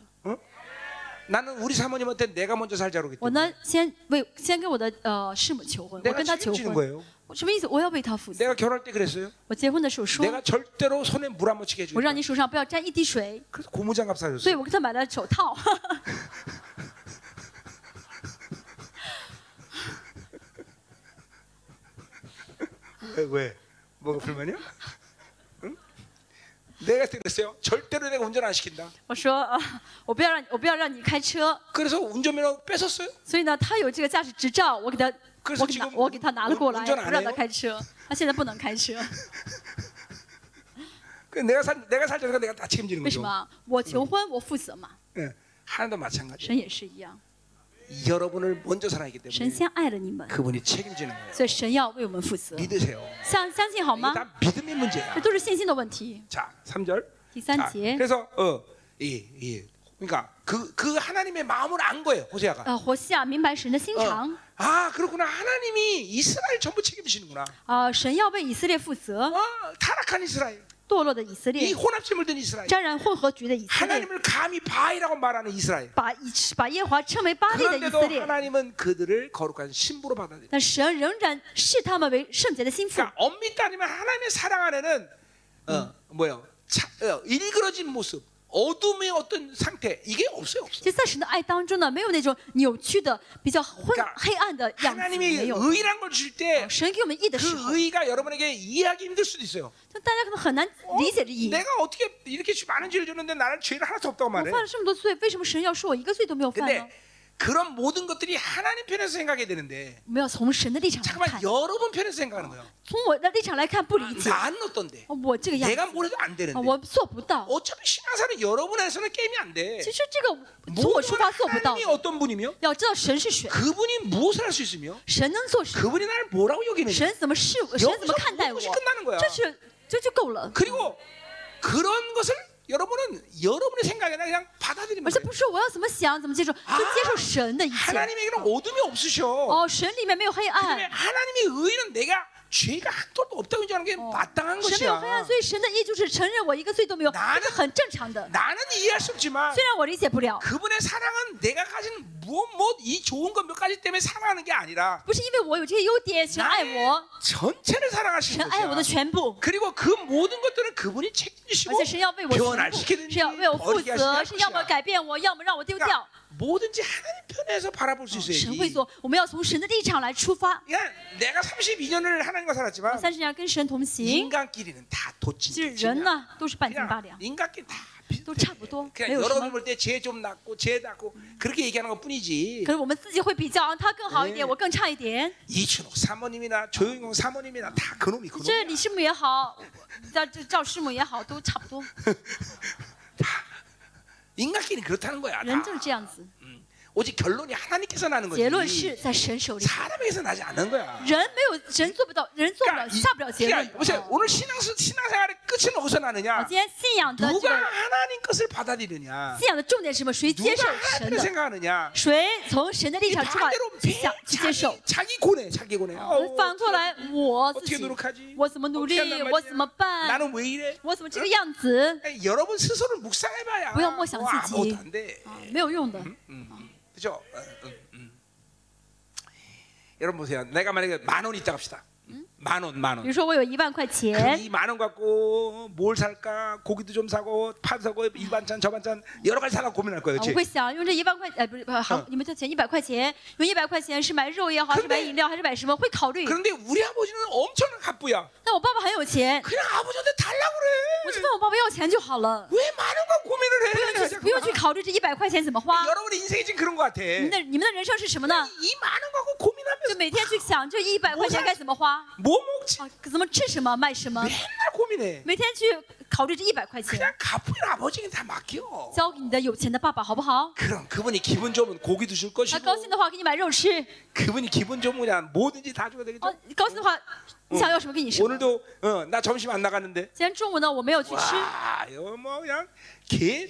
A: 나는 우리 사모님한테 내가 먼저 살자 그러기
B: 我
A: 때문에
B: 呢，先为先跟我的呃师母求婚，我
A: 내가
B: 跟她求
A: 책임지는
B: 婚。
A: 거예요.
B: 我什么意思？我要为她负责。
A: 내가 결혼할 때 그랬어요.
B: 我结婚的时候说，
A: 내가 절대로 손에 물 안 묻히게
B: 我让
A: 해주겠다.
B: 你手上不要沾一滴水，
A: 그래서 고무장갑
B: 所以
A: 사줬어요.
B: 我给她买了手套。
A: 왜? 왜? 뭐가 불만이야? 응? 내가 그랬어요. 절대로 내가 운전 안 시킨다.
B: 我说啊、我不要让我不要让你开车，
A: 그래서 운전면허 뺏었어요.
B: 所以呢，他有这个驾驶执照，我给他，
A: 그래서
B: 我给他
A: 지금
B: 我给他拿了过来，
A: 운전안
B: 不让他
A: 해요
B: 开车。他现在不能开车，
A: 그 내가 살 내가 살자니까 내가 다 책임지는
B: 为什
A: 거죠.
B: 么？我求婚，我负责嘛。
A: 예. 하나도 마찬가지.
B: 神也是一样，
A: 여러분을 먼저 사랑하기
B: 神
A: 때문에
B: 先爱了你们，
A: 그분이 책임지는 거예요.
B: 所以神要为我们负责。
A: 믿으세요.
B: 相相信好
A: 이게
B: 吗？
A: 다 믿음의 문제야.
B: 这都是信心的问题。
A: 자, 3절.
B: 第三
A: 자,
B: 节，
A: 그래서 어, 예, 예. 그러니까 그, 그 하나님의 마음을 안 거예요, 호세아가.
B: 呃，活西亚明白神的心
A: 어.
B: 肠
A: 아, 그렇구나. 하나님이 이스라엘 전부 책임지시는구나.
B: 啊、神要为以色列负责，
A: 어, 타락한 이스라엘.
B: 堕落的以色
A: 이
B: 列，
A: 혼합점을 든 이스라엘.
B: 沾染混合局的以色列，
A: 하나님을 감히 바이라고 말하는 이스라엘.
B: 把以把耶和华称为巴利的以
A: 그런데도
B: 色列。
A: 하나님은 그들을 거룩한 신부로 받아들여.
B: 但神仍然视他们为圣洁的心腹。
A: 그러니까 엄밀히 따지면 하나님의 사랑 안에는 어, 뭐요? 차, 어, 일그러진 모습, 어둠의 어떤 상태 이게 없어요, 없어.
B: 其实，在神的爱当中呢，没有那种扭曲的、比较昏
A: 그러니까
B: 黑暗的样子，
A: 하나님이
B: 没有。
A: 의란 걸 줄 때 그
B: 神给我们义的时候，
A: 의가 여러분에게 이해하기 힘들 수도 있어요.
B: 但大家可能很难
A: 어?
B: 理解这义。
A: 내가 어떻게 이렇게 많은 죄를 줬는데 나는 죄를 하나도 없다고
B: 我
A: 말해?
B: 犯了这么多罪，为什么神要说我一个罪都没有犯呢
A: 근데 ？ 그런 모든 것들이 하나님 편에서 생각해야 되는데
B: 我们要从神的立场来
A: 잠깐만
B: 看。
A: 여러분 편에서 생각하는 거예요.
B: 从我的立场来看不理解，
A: 난 어떤데?
B: 哦我这个样子，
A: 내가 뭘 해도 안
B: 啊
A: 되는데.
B: 我做不到。
A: 어차피 신앙사는 여러분 안에서는 게임이 안 돼.
B: 其实这个从我出
A: 모든
B: 发做不到
A: 하나님이
B: 的。
A: 어떤 분이며
B: 要知道神是谁，
A: 그분이 무엇을 할 수 있으며
B: 神能做什么，
A: 그분이 나를 뭐라고 여기느냐.
B: 神怎么视我，神怎么看待我
A: 여기서 끝나는 거야
B: ，这是这就够了。
A: 그리고 그런 것을 여러분은 여러분의 생각에 그냥 받아들이면
B: 而且
A: 돼요.
B: 不是我要怎么想怎么接受，就接受神的一切。
A: 하나님에게는 어둠이 없으셔.
B: 哦，神里面没有黑
A: 그다음에
B: 暗，
A: 하나님의 의는 내가 죄가 한 톨도 없다고 인정하는 게 마땅한
B: 神没有黑
A: 것이야.
B: 暗，所以神的意就是承认我一个罪都没有，
A: 나는
B: 这是很正常的。
A: 나는 이해할 수 없지만
B: 虽然我理解不了，
A: 그분의 사랑은 내가 가진 무엇 무엇 이 좋은 것 몇 가지 때문에 사랑하는 게 아니라
B: 不是因为我有这些优点，神爱
A: 나의
B: 我，
A: 전체를 사랑하시는
B: 神爱我的
A: 거야.
B: 全部。
A: 그리고 그 모든 것들은 그분이
B: 而
A: 책임지시고
B: 且神要为我全部，
A: 변화시키든지
B: 是要为我负
A: 버리게
B: 责，
A: 하실
B: 是要么
A: 것이야.
B: 改变我，要么让我丢掉
A: 그러니까 。 뭐든지 하나님 편에서 바라볼 수
B: 神会
A: 있어야지.
B: 做，我们要从神的立场来出发。
A: 그러니까 내가 32년을 하나님과 살았지만
B: 三十年跟神同行，
A: 인간끼리는 다
B: 其实
A: 도찐
B: 人呢都是半斤八
A: 그냥
B: 两，
A: 인간끼리 다
B: 都
A: 비슷해.
B: 差不多，没
A: 그냥
B: 有什
A: 여러분
B: 么。
A: 볼 때 쟤 좀 낫고 쟤 낫고 그렇게 얘기하는 것 뿐이지.
B: 可是我们自己会比较，啊他更好一点，
A: 哎
B: 我更差一点。
A: 이춘옥 사모님이나 조영용 사모님이나 다 그놈이
B: 这
A: 그놈.
B: 李师母也好，赵这赵师母也好，都差不多。
A: 인간끼리는 그렇다는 거야.
B: 人
A: 다.
B: 就是这样子，
A: 오직 결론이 하나님께서 나는
B: 结论是
A: 거지.
B: 在神手里。
A: 사람에게서 나지 않는 거야.
B: 人没有人做不到，人做不了，
A: 그러니까, 이-
B: 下不了结论
A: 그러니까 。보세요.
B: 哦
A: 오늘 신앙 신앙생활의 끝은 어디서
B: 我
A: 나느냐?
B: 今天信仰的这
A: 누가
B: 个
A: 하나님 것을 받아들이느냐?
B: 信仰的重点是什么？谁接
A: 누가
B: 受神
A: 하나님을
B: 的？
A: 생각하느냐?
B: 谁从神的立场出发
A: 반대로
B: 去
A: 매
B: 想去接受
A: 자기, ？ 자기 고뇌, 자기 고뇌.
B: 哦反过来，我自
A: 어떻게
B: 己，
A: 노력하지?
B: 我怎么努力
A: 어떻게 ？ 한단
B: 我
A: 말이야?
B: 怎么办？
A: 나는 왜 이래?
B: 我怎么这个样子？
A: 아니, 여러분 스스로 묵상해봐야.
B: 不要默想
A: 뭐
B: 自己
A: 아무것도 안 돼.
B: 啊，没有用的。
A: 그죠? 어, 음, 음. 여러분 보세요. 내가 만약에 만 원 있다 합시다. 만 원, 만
B: 比
A: 원.
B: 如说我有一万块钱，
A: 이 만 원 갖고 뭘 살까? 고기도 좀 사고, 파 사고, 이 반찬 저 반찬 여러 가지 사고 고민할 거예요.
B: 啊我
A: 그렇지?
B: 会想用这一万块，哎，不是，不是，好
A: 嗯，
B: 你们的钱一百块钱，用一百块钱是买肉也好，还是
A: 근데
B: 买饮料，还是买什么？会考虑。
A: 그런데 우리 아버지는 엄청난 갑부야.
B: 那我爸爸很有钱，
A: 그냥 아버지한테 달라고
B: 我就
A: 그래.
B: 问我爸爸要钱就好了，
A: 왜 많은 거 고민을
B: 不
A: 해?
B: 用去不用去考虑这一百块钱怎么花。
A: 여러분의 인생이 지금 그런 것 같아.
B: 你们的你们的人生是什么呢？
A: 이 많은 거 갖고
B: 就
A: 고민하면서
B: 每天去想这一百块钱该怎么花
A: 뭐 먹지?
B: 啊？怎么吃什么卖什么？
A: 맨날 고민해.
B: 每天去考虑这一百块钱，
A: 그냥 가부인 아버지에게 다 맡겨.
B: 交给你的有钱的爸爸好不好？
A: 그럼 그분이 기분 좋으면 고기도 줄
B: 他
A: 것이고
B: 高兴的话给你买肉吃，
A: 그분이 기분 좋으면 그냥 뭐든지 다 줘야 되겠죠.
B: 哦，高兴的话你想要什么给你什么。
A: 오늘도 어, 나 점심 안 나갔는데
B: 今天中午呢我没有去吃，
A: 와 이거 뭐 그냥 개개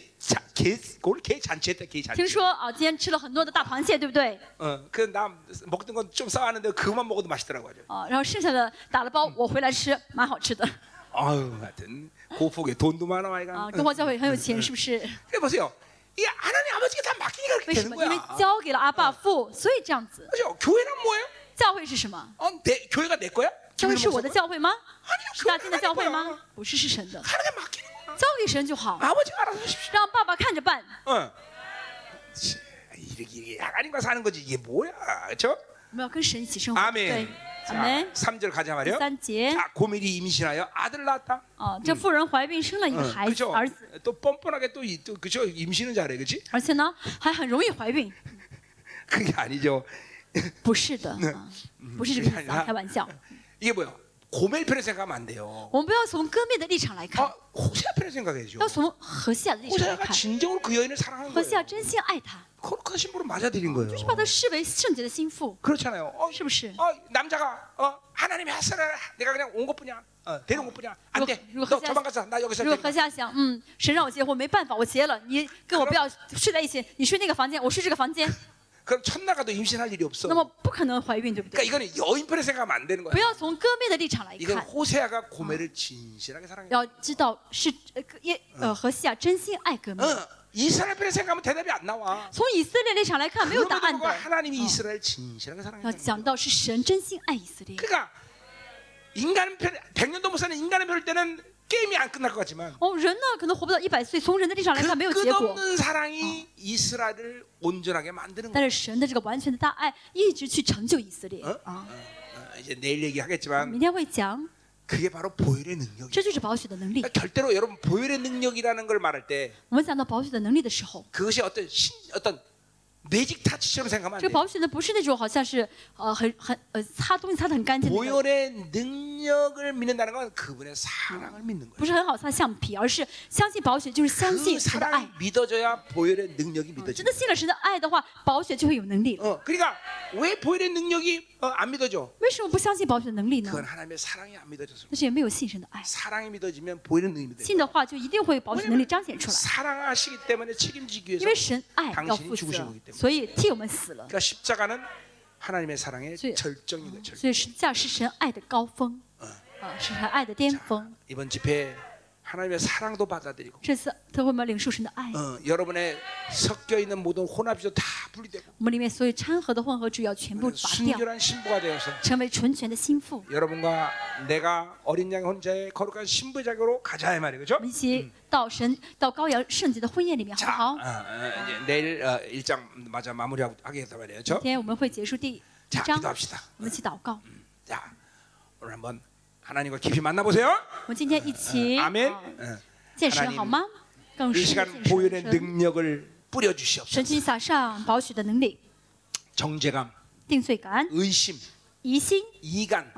A: 오늘 개 잔치했다 개 잔치.
B: 听说啊今天吃了很多的大螃蟹，对不对？
A: 어그나 먹던 건 좀 싸왔는데 그만 먹어도 맛있더라고 아주.
B: 啊，然后剩下的打了包，我回来吃，蛮好吃的
A: 아유 하여튼 고폭에 돈도 많아 와이가.
B: 啊。跟我教会很有钱，是不是？
A: 해 보세요. 이 하나님 아버지가 다 맡기니까
B: 为
A: 그렇게
B: 什
A: 되는
B: 么？因为
A: 거야.
B: 交给了阿爸父，所以这样子。
A: 그죠? 교회는 뭐예요?
B: 教会是什么？
A: 어, 내 교회가 내 거야?
B: 教会是我的
A: 교회는
B: 教会吗？
A: 아니요,
B: 是大金的
A: 교회가
B: 教
A: 내
B: 会
A: 거야.
B: 吗？不是，是神的，
A: 하나님 맡기는 거야.
B: 交 给神就好，
A: 아버지가 알아서 하십시오.
B: 让爸爸看着办。
A: 어. 치, 이렇게, 이렇게 하나님과 사는 거지 이게 뭐야, 그렇죠?
B: 我们要跟神一起生活。对
A: 아멘.
B: ，阿
A: 자,
B: 门。
A: 3절 가자
B: 第
A: 말이요.
B: 三节
A: 자, 고멜이 임신하여 아들 낳았다.
B: 啊，这妇人怀孕生了一
A: 어,
B: 个孩子
A: 그죠?
B: 儿子，
A: 또 뻔뻔하게 또, 이- 또 그죠? 임신은 잘해, 그렇지?
B: 而且呢还很容易怀孕。
A: 그게 아니죠.
B: 不是的，啊不是这个意思啊，开玩笑。
A: 이게 뭐야? 고멜 편에 생각하면 안 돼요.
B: 我们不要从割灭的立场来看
A: 어, ， 호세아 편에 생각해야죠.
B: 要从何西亚的立场来
A: 호세아가
B: 看。
A: 진정으로 그 여인을 사랑하는
B: 何西亚
A: 거예요.
B: 真心爱他，
A: 거룩한 신부로 맞아들인 거예요.
B: 就是把他视为圣洁的心腹，
A: 그렇잖아요. 어,
B: 是不是？
A: 어, 남자가 어, 하나님의 핫사를 내가 그냥 온 것뿐이야. 어, 데려온 것뿐이야. 안 돼.
B: 이거
A: 너
B: 하지
A: 저만 가서 나 여기서
B: 如果
A: 데리고
B: 何西亚想，嗯，神让我结婚，没办法，我结了，你跟我不要睡在一起，你睡那个房间，我睡这个房间，
A: 그럼 천나가도 임신할 일이 없어.
B: 那么不可能怀孕，对不
A: 그러니까
B: 对？
A: 이거는 여인 편에 생각하면 안 되는
B: 不
A: 거야.
B: 要从割灭的立场来
A: 이건
B: 看，
A: 호세아가 고멜을 진실하게 사랑해.
B: 要知道是呃耶呃何西亚真心爱割灭。
A: 어, 이스라엘 편에 생각하면 대답이 안 나와.
B: 从以色列立场来看，没有答
A: 그럼에도
B: 案
A: 불구하고
B: 的。
A: 하나님이 이스라엘 진실하게
B: 要
A: 사랑해.
B: 讲到是神真心爱以色列。
A: 그러니까 인간 편 100년도 못 사는 인간의 별 때는 게임이 안 끝날 것 같지만
B: 哦，人呢可能活不到一百岁，从人的立场来
A: 그
B: 看没有结果，
A: 끝없는 사랑이 이스라엘을 온전하게 만드는 거야.
B: 但是神的这个完全的大爱一直去成就以色列
A: 어?
B: 啊。
A: 어, 이제 내일 얘기하겠지만
B: 明天会讲，
A: 그게 바로 보혈의 능력이야.
B: 这就是保血的能力。
A: 그러니까 절대로 여러분 보혈의 능력이라는 걸 말할 때
B: 我们讲到保血的能力的时候，
A: 그것이 어떤 신, 어떤 매직 타치처럼 생각하면
B: 这
A: 안
B: 个
A: 돼.
B: 宝血呢，不是那种好像是呃很很呃擦东西擦的很干净的那种，
A: 보혈의 능력을 믿는다는 건 그분의 사랑을 믿는
B: 不
A: 거예요.
B: 是很好像橡皮，而是相信宝血就是相
A: 그
B: 信神的爱
A: 사랑이 。 믿어져야 보혈의 능력이
B: 真
A: 믿어져.
B: 的信了神的爱的话，宝血就会有能力了。
A: 어, 그러니까 왜 보혈의 능력이 어, 안 믿어져?
B: 为什么不相信宝血的能力呢？
A: 그건 하나님의 사랑이 안 믿어져서.
B: 那是也没有信神的爱。
A: 사랑이 믿어지면 보혈의 능력이 믿어져.
B: 信的话，就一定会有宝血能力彰显出来。
A: 사랑하시기 때문에 책임지기
B: 因
A: 위해서.
B: 为神爱要
A: 당신이
B: 负
A: 죽으신
B: 责
A: 거기때문에
B: ，所以替我们死了。
A: 그러니까 십자가는 하나님의 사랑의
B: 네.
A: 절정인 거죠.
B: 所以十字架是神爱的高峰，啊，是神爱的巅峰。
A: 이번 집회 하나님의 사랑도 받아들이고
B: 这次特会我们领受神的爱，
A: 어, 여러분의 섞여 있는 모든 혼합지도 다 분리되고
B: 我们里面所有掺和的混合主要全部拔掉，
A: 순결한 신부가 되어서
B: 成为纯全的心腹。
A: 여러분과 내가 어린 양 혼자의 거룩한 신부 자격으로 가자 이 말이죠.
B: 我们一起到神到羔羊圣洁的婚宴里面，好不
A: 자,
B: 好
A: 어, ？ 어, 이제 내일 어, 일장 맞아 마무리하겠다 말이에요.
B: 今天我们会结束第一
A: 자,
B: 章，
A: 기도합시다.
B: 我们一起祷告。
A: 자, 오늘 한번 하나님과 깊이 만나보세요. 아멘.
B: 하나님
A: 이 시간 보혈의 능력을 뿌려주시옵소서. 정제감, 의심,
B: 이심,
A: 이간,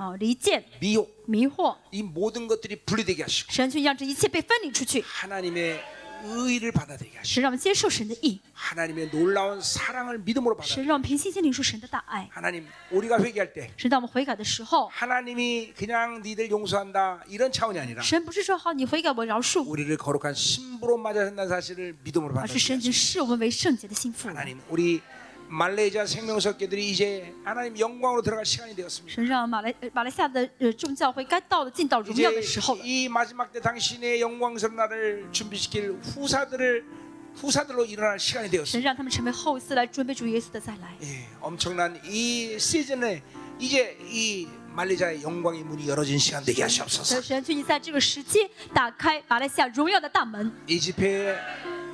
A: 미혹, 이 모든 것들이 분리되게 하시고 하나님의 의를 받아들이게 하시고 하나님의 놀라운 사랑을 믿음으로
B: 받아들이게
A: 하나님 우리가 회개할 때 하나님이 그냥 니들 용서한다 이런 차원이 아니라 우리를 거룩한 신부로 맞아야 한다는 사실을 믿음으로 받아들이게 하나님 우리 말레이시아 생명석계들이 이제 하나님 영광으로 들어갈 시간이 되었습니다.
B: 神让马来呃马来西亚的呃众教会该到了进到荣耀
A: 이제
B: 的时候了。
A: 이 마지막 때 당신의 영광스러운 날을 준비시킬 후사들을 후사들로 일어날 시간이
B: 神
A: 되었습니다.
B: 让他们成为后嗣来准备主耶稣的再来。
A: 예, 엄청난 이 시즌에 이제 이 말레이시아의 영광의 문이 열어진 시간 되게 하시옵소서.
B: 神求你在这个时期打开马来西亚荣耀的大门。
A: 이 집회에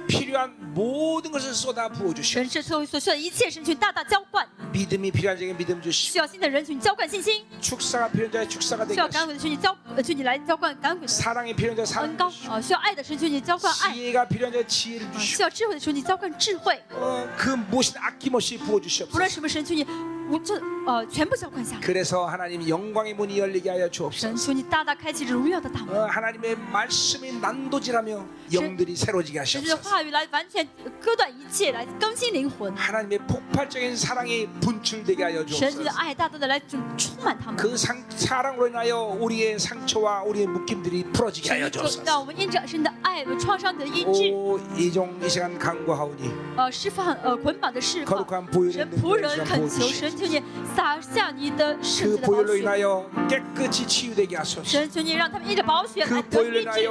A: 필요한 모든 것을 쏟아 부어 주시오.
B: 神是特为所需要的一切，神去大大浇灌。
A: 믿음이 필요한 자에게 믿음 주시오.
B: 需要新的人，求你浇灌信心；
A: 축사가 필요한 자에 축사가
B: 需
A: 되게
B: 要赶
A: 하시오.
B: 鬼的，求你浇，呃，求你来浇灌赶鬼的
A: 사랑이 필요한 자에
B: 恩
A: 사랑
B: 高
A: 주시오.
B: 啊！需要爱的神，求你浇灌爱；
A: 지혜가 필요한 자에 지혜를
B: 啊
A: 주시오.
B: 需要智慧的时候，你浇灌智慧。
A: 어, 그 무엇이든 아낌없이 부어
B: 不论
A: 주시옵소서.
B: 什么神，求你无这 呃全部浇灌下来。
A: 그래서 하나님 영광의 문이 열리게 하여
B: 神，
A: 주옵소서.
B: 求你大大开启这荣耀的大门。
A: 어, 하나님의 말씀이 난도질하며 영들이 새로지게
B: 神的
A: 하시옵소서.
B: 话语来完全割断一切，来更新灵魂。
A: 하나님의 폭발적인 사랑이 분출되게 하여
B: 神，你的
A: 주옵소서.
B: 爱大大的来充充满他们。
A: 그 상, 사랑으로 인하여 우리의 상처와 우리의 묶임들이 풀어지게
B: 神
A: 하여
B: 就
A: 주옵소서.
B: 让我们因着神的爱为创伤得医治，
A: 오 이종 이 시간 강구하오니
B: 呃，释放呃捆绑的释放。
A: 거룩한 보혈의
B: 神仆人
A: 능력을
B: 恳求
A: 부어주시옵소서.
B: 神，求你 洒下你的圣洁的宝血。神求你让他们因着宝血来得医治。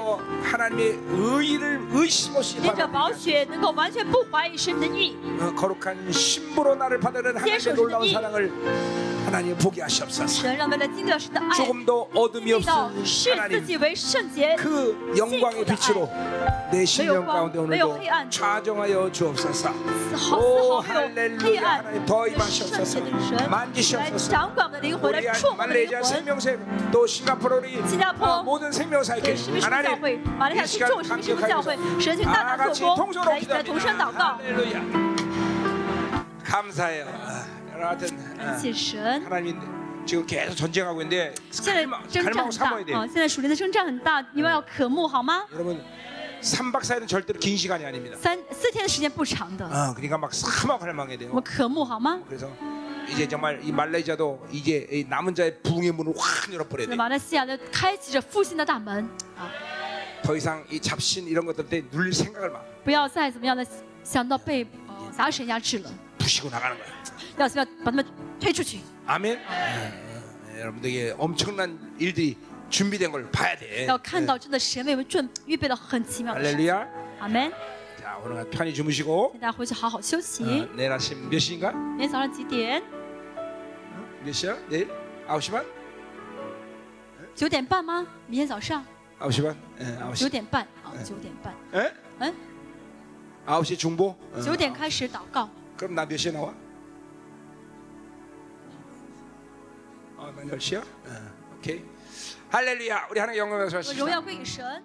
B: 因着宝血能够完全不怀疑神的意。
A: 接受神的意。 하나님 보게 하시옵소서. 조금 더 어둠이
B: 없어
A: 하나님 그 영광의 빛으로 내 심령 가운데 오늘도 좌정하여 주옵소서. 오 할렐루야 하나님 더 임하시옵소서. 만지시옵소서. 우리 말레이시아 생명세 또 싱가포르리 아, 모든 생명사에
B: 계신
A: 하나님 이 시간 강력하게 다 같이 통성으로 기도합니다. 감사해요. 아, 여하튼 아,
B: 谢神。
A: 하나님 지금 계속 전쟁하고 있는데
B: 现在
A: 갈망,
B: 征战
A: 갈망
B: 很
A: 삼아야
B: 大
A: 돼요
B: 啊！现在属灵的征战很大，你们要渴慕好吗？
A: 여러분 3박 4일은 절대로 긴 시간이 아닙니다
B: 三四天的时间不长的，
A: 아, 그러니까 막 사막 갈망해야
B: 我
A: 돼요
B: 们渴慕好吗？
A: 그래서 이제 정말 이 말레이시아도 이제 이 남은 자의 부흥의 문을 확 열어버려야
B: 那
A: 돼
B: 马来西亚的开启着复兴的大门啊！
A: 더 이상 이 잡신 이런 것들 때 눌릴 생각을 막
B: 不要再怎么样的想到被呃杂神压制了，
A: 부시고 나가는 거야
B: 要怎么样把他们推出去？
A: 아멘. 예, 여러분들에게 엄청난 일들이 준비된 걸 봐야 돼.
B: 要看到真的神为我们准预备了很奇妙的事。
A: 할렐루야.
B: 阿门！
A: 자 오늘 편히 주무시고
B: 大家回去好好休息。
A: 어, 내일 아침 몇 시인가?
B: 明天早上几点？
A: 몇 시야? 내일 9시 반?
B: 九点半吗？明天早上
A: 9시 반? 예,
B: 九
A: 9시.
B: 点半啊，九点半。
A: 예?
B: 嗯，
A: 9시 중보? 어,
B: 九点开始祷告。
A: 그럼 나 몇 시에 나와? 哦，那就行，嗯，OK，哈利路亚，我们还能仰望神。
B: 荣耀归于神。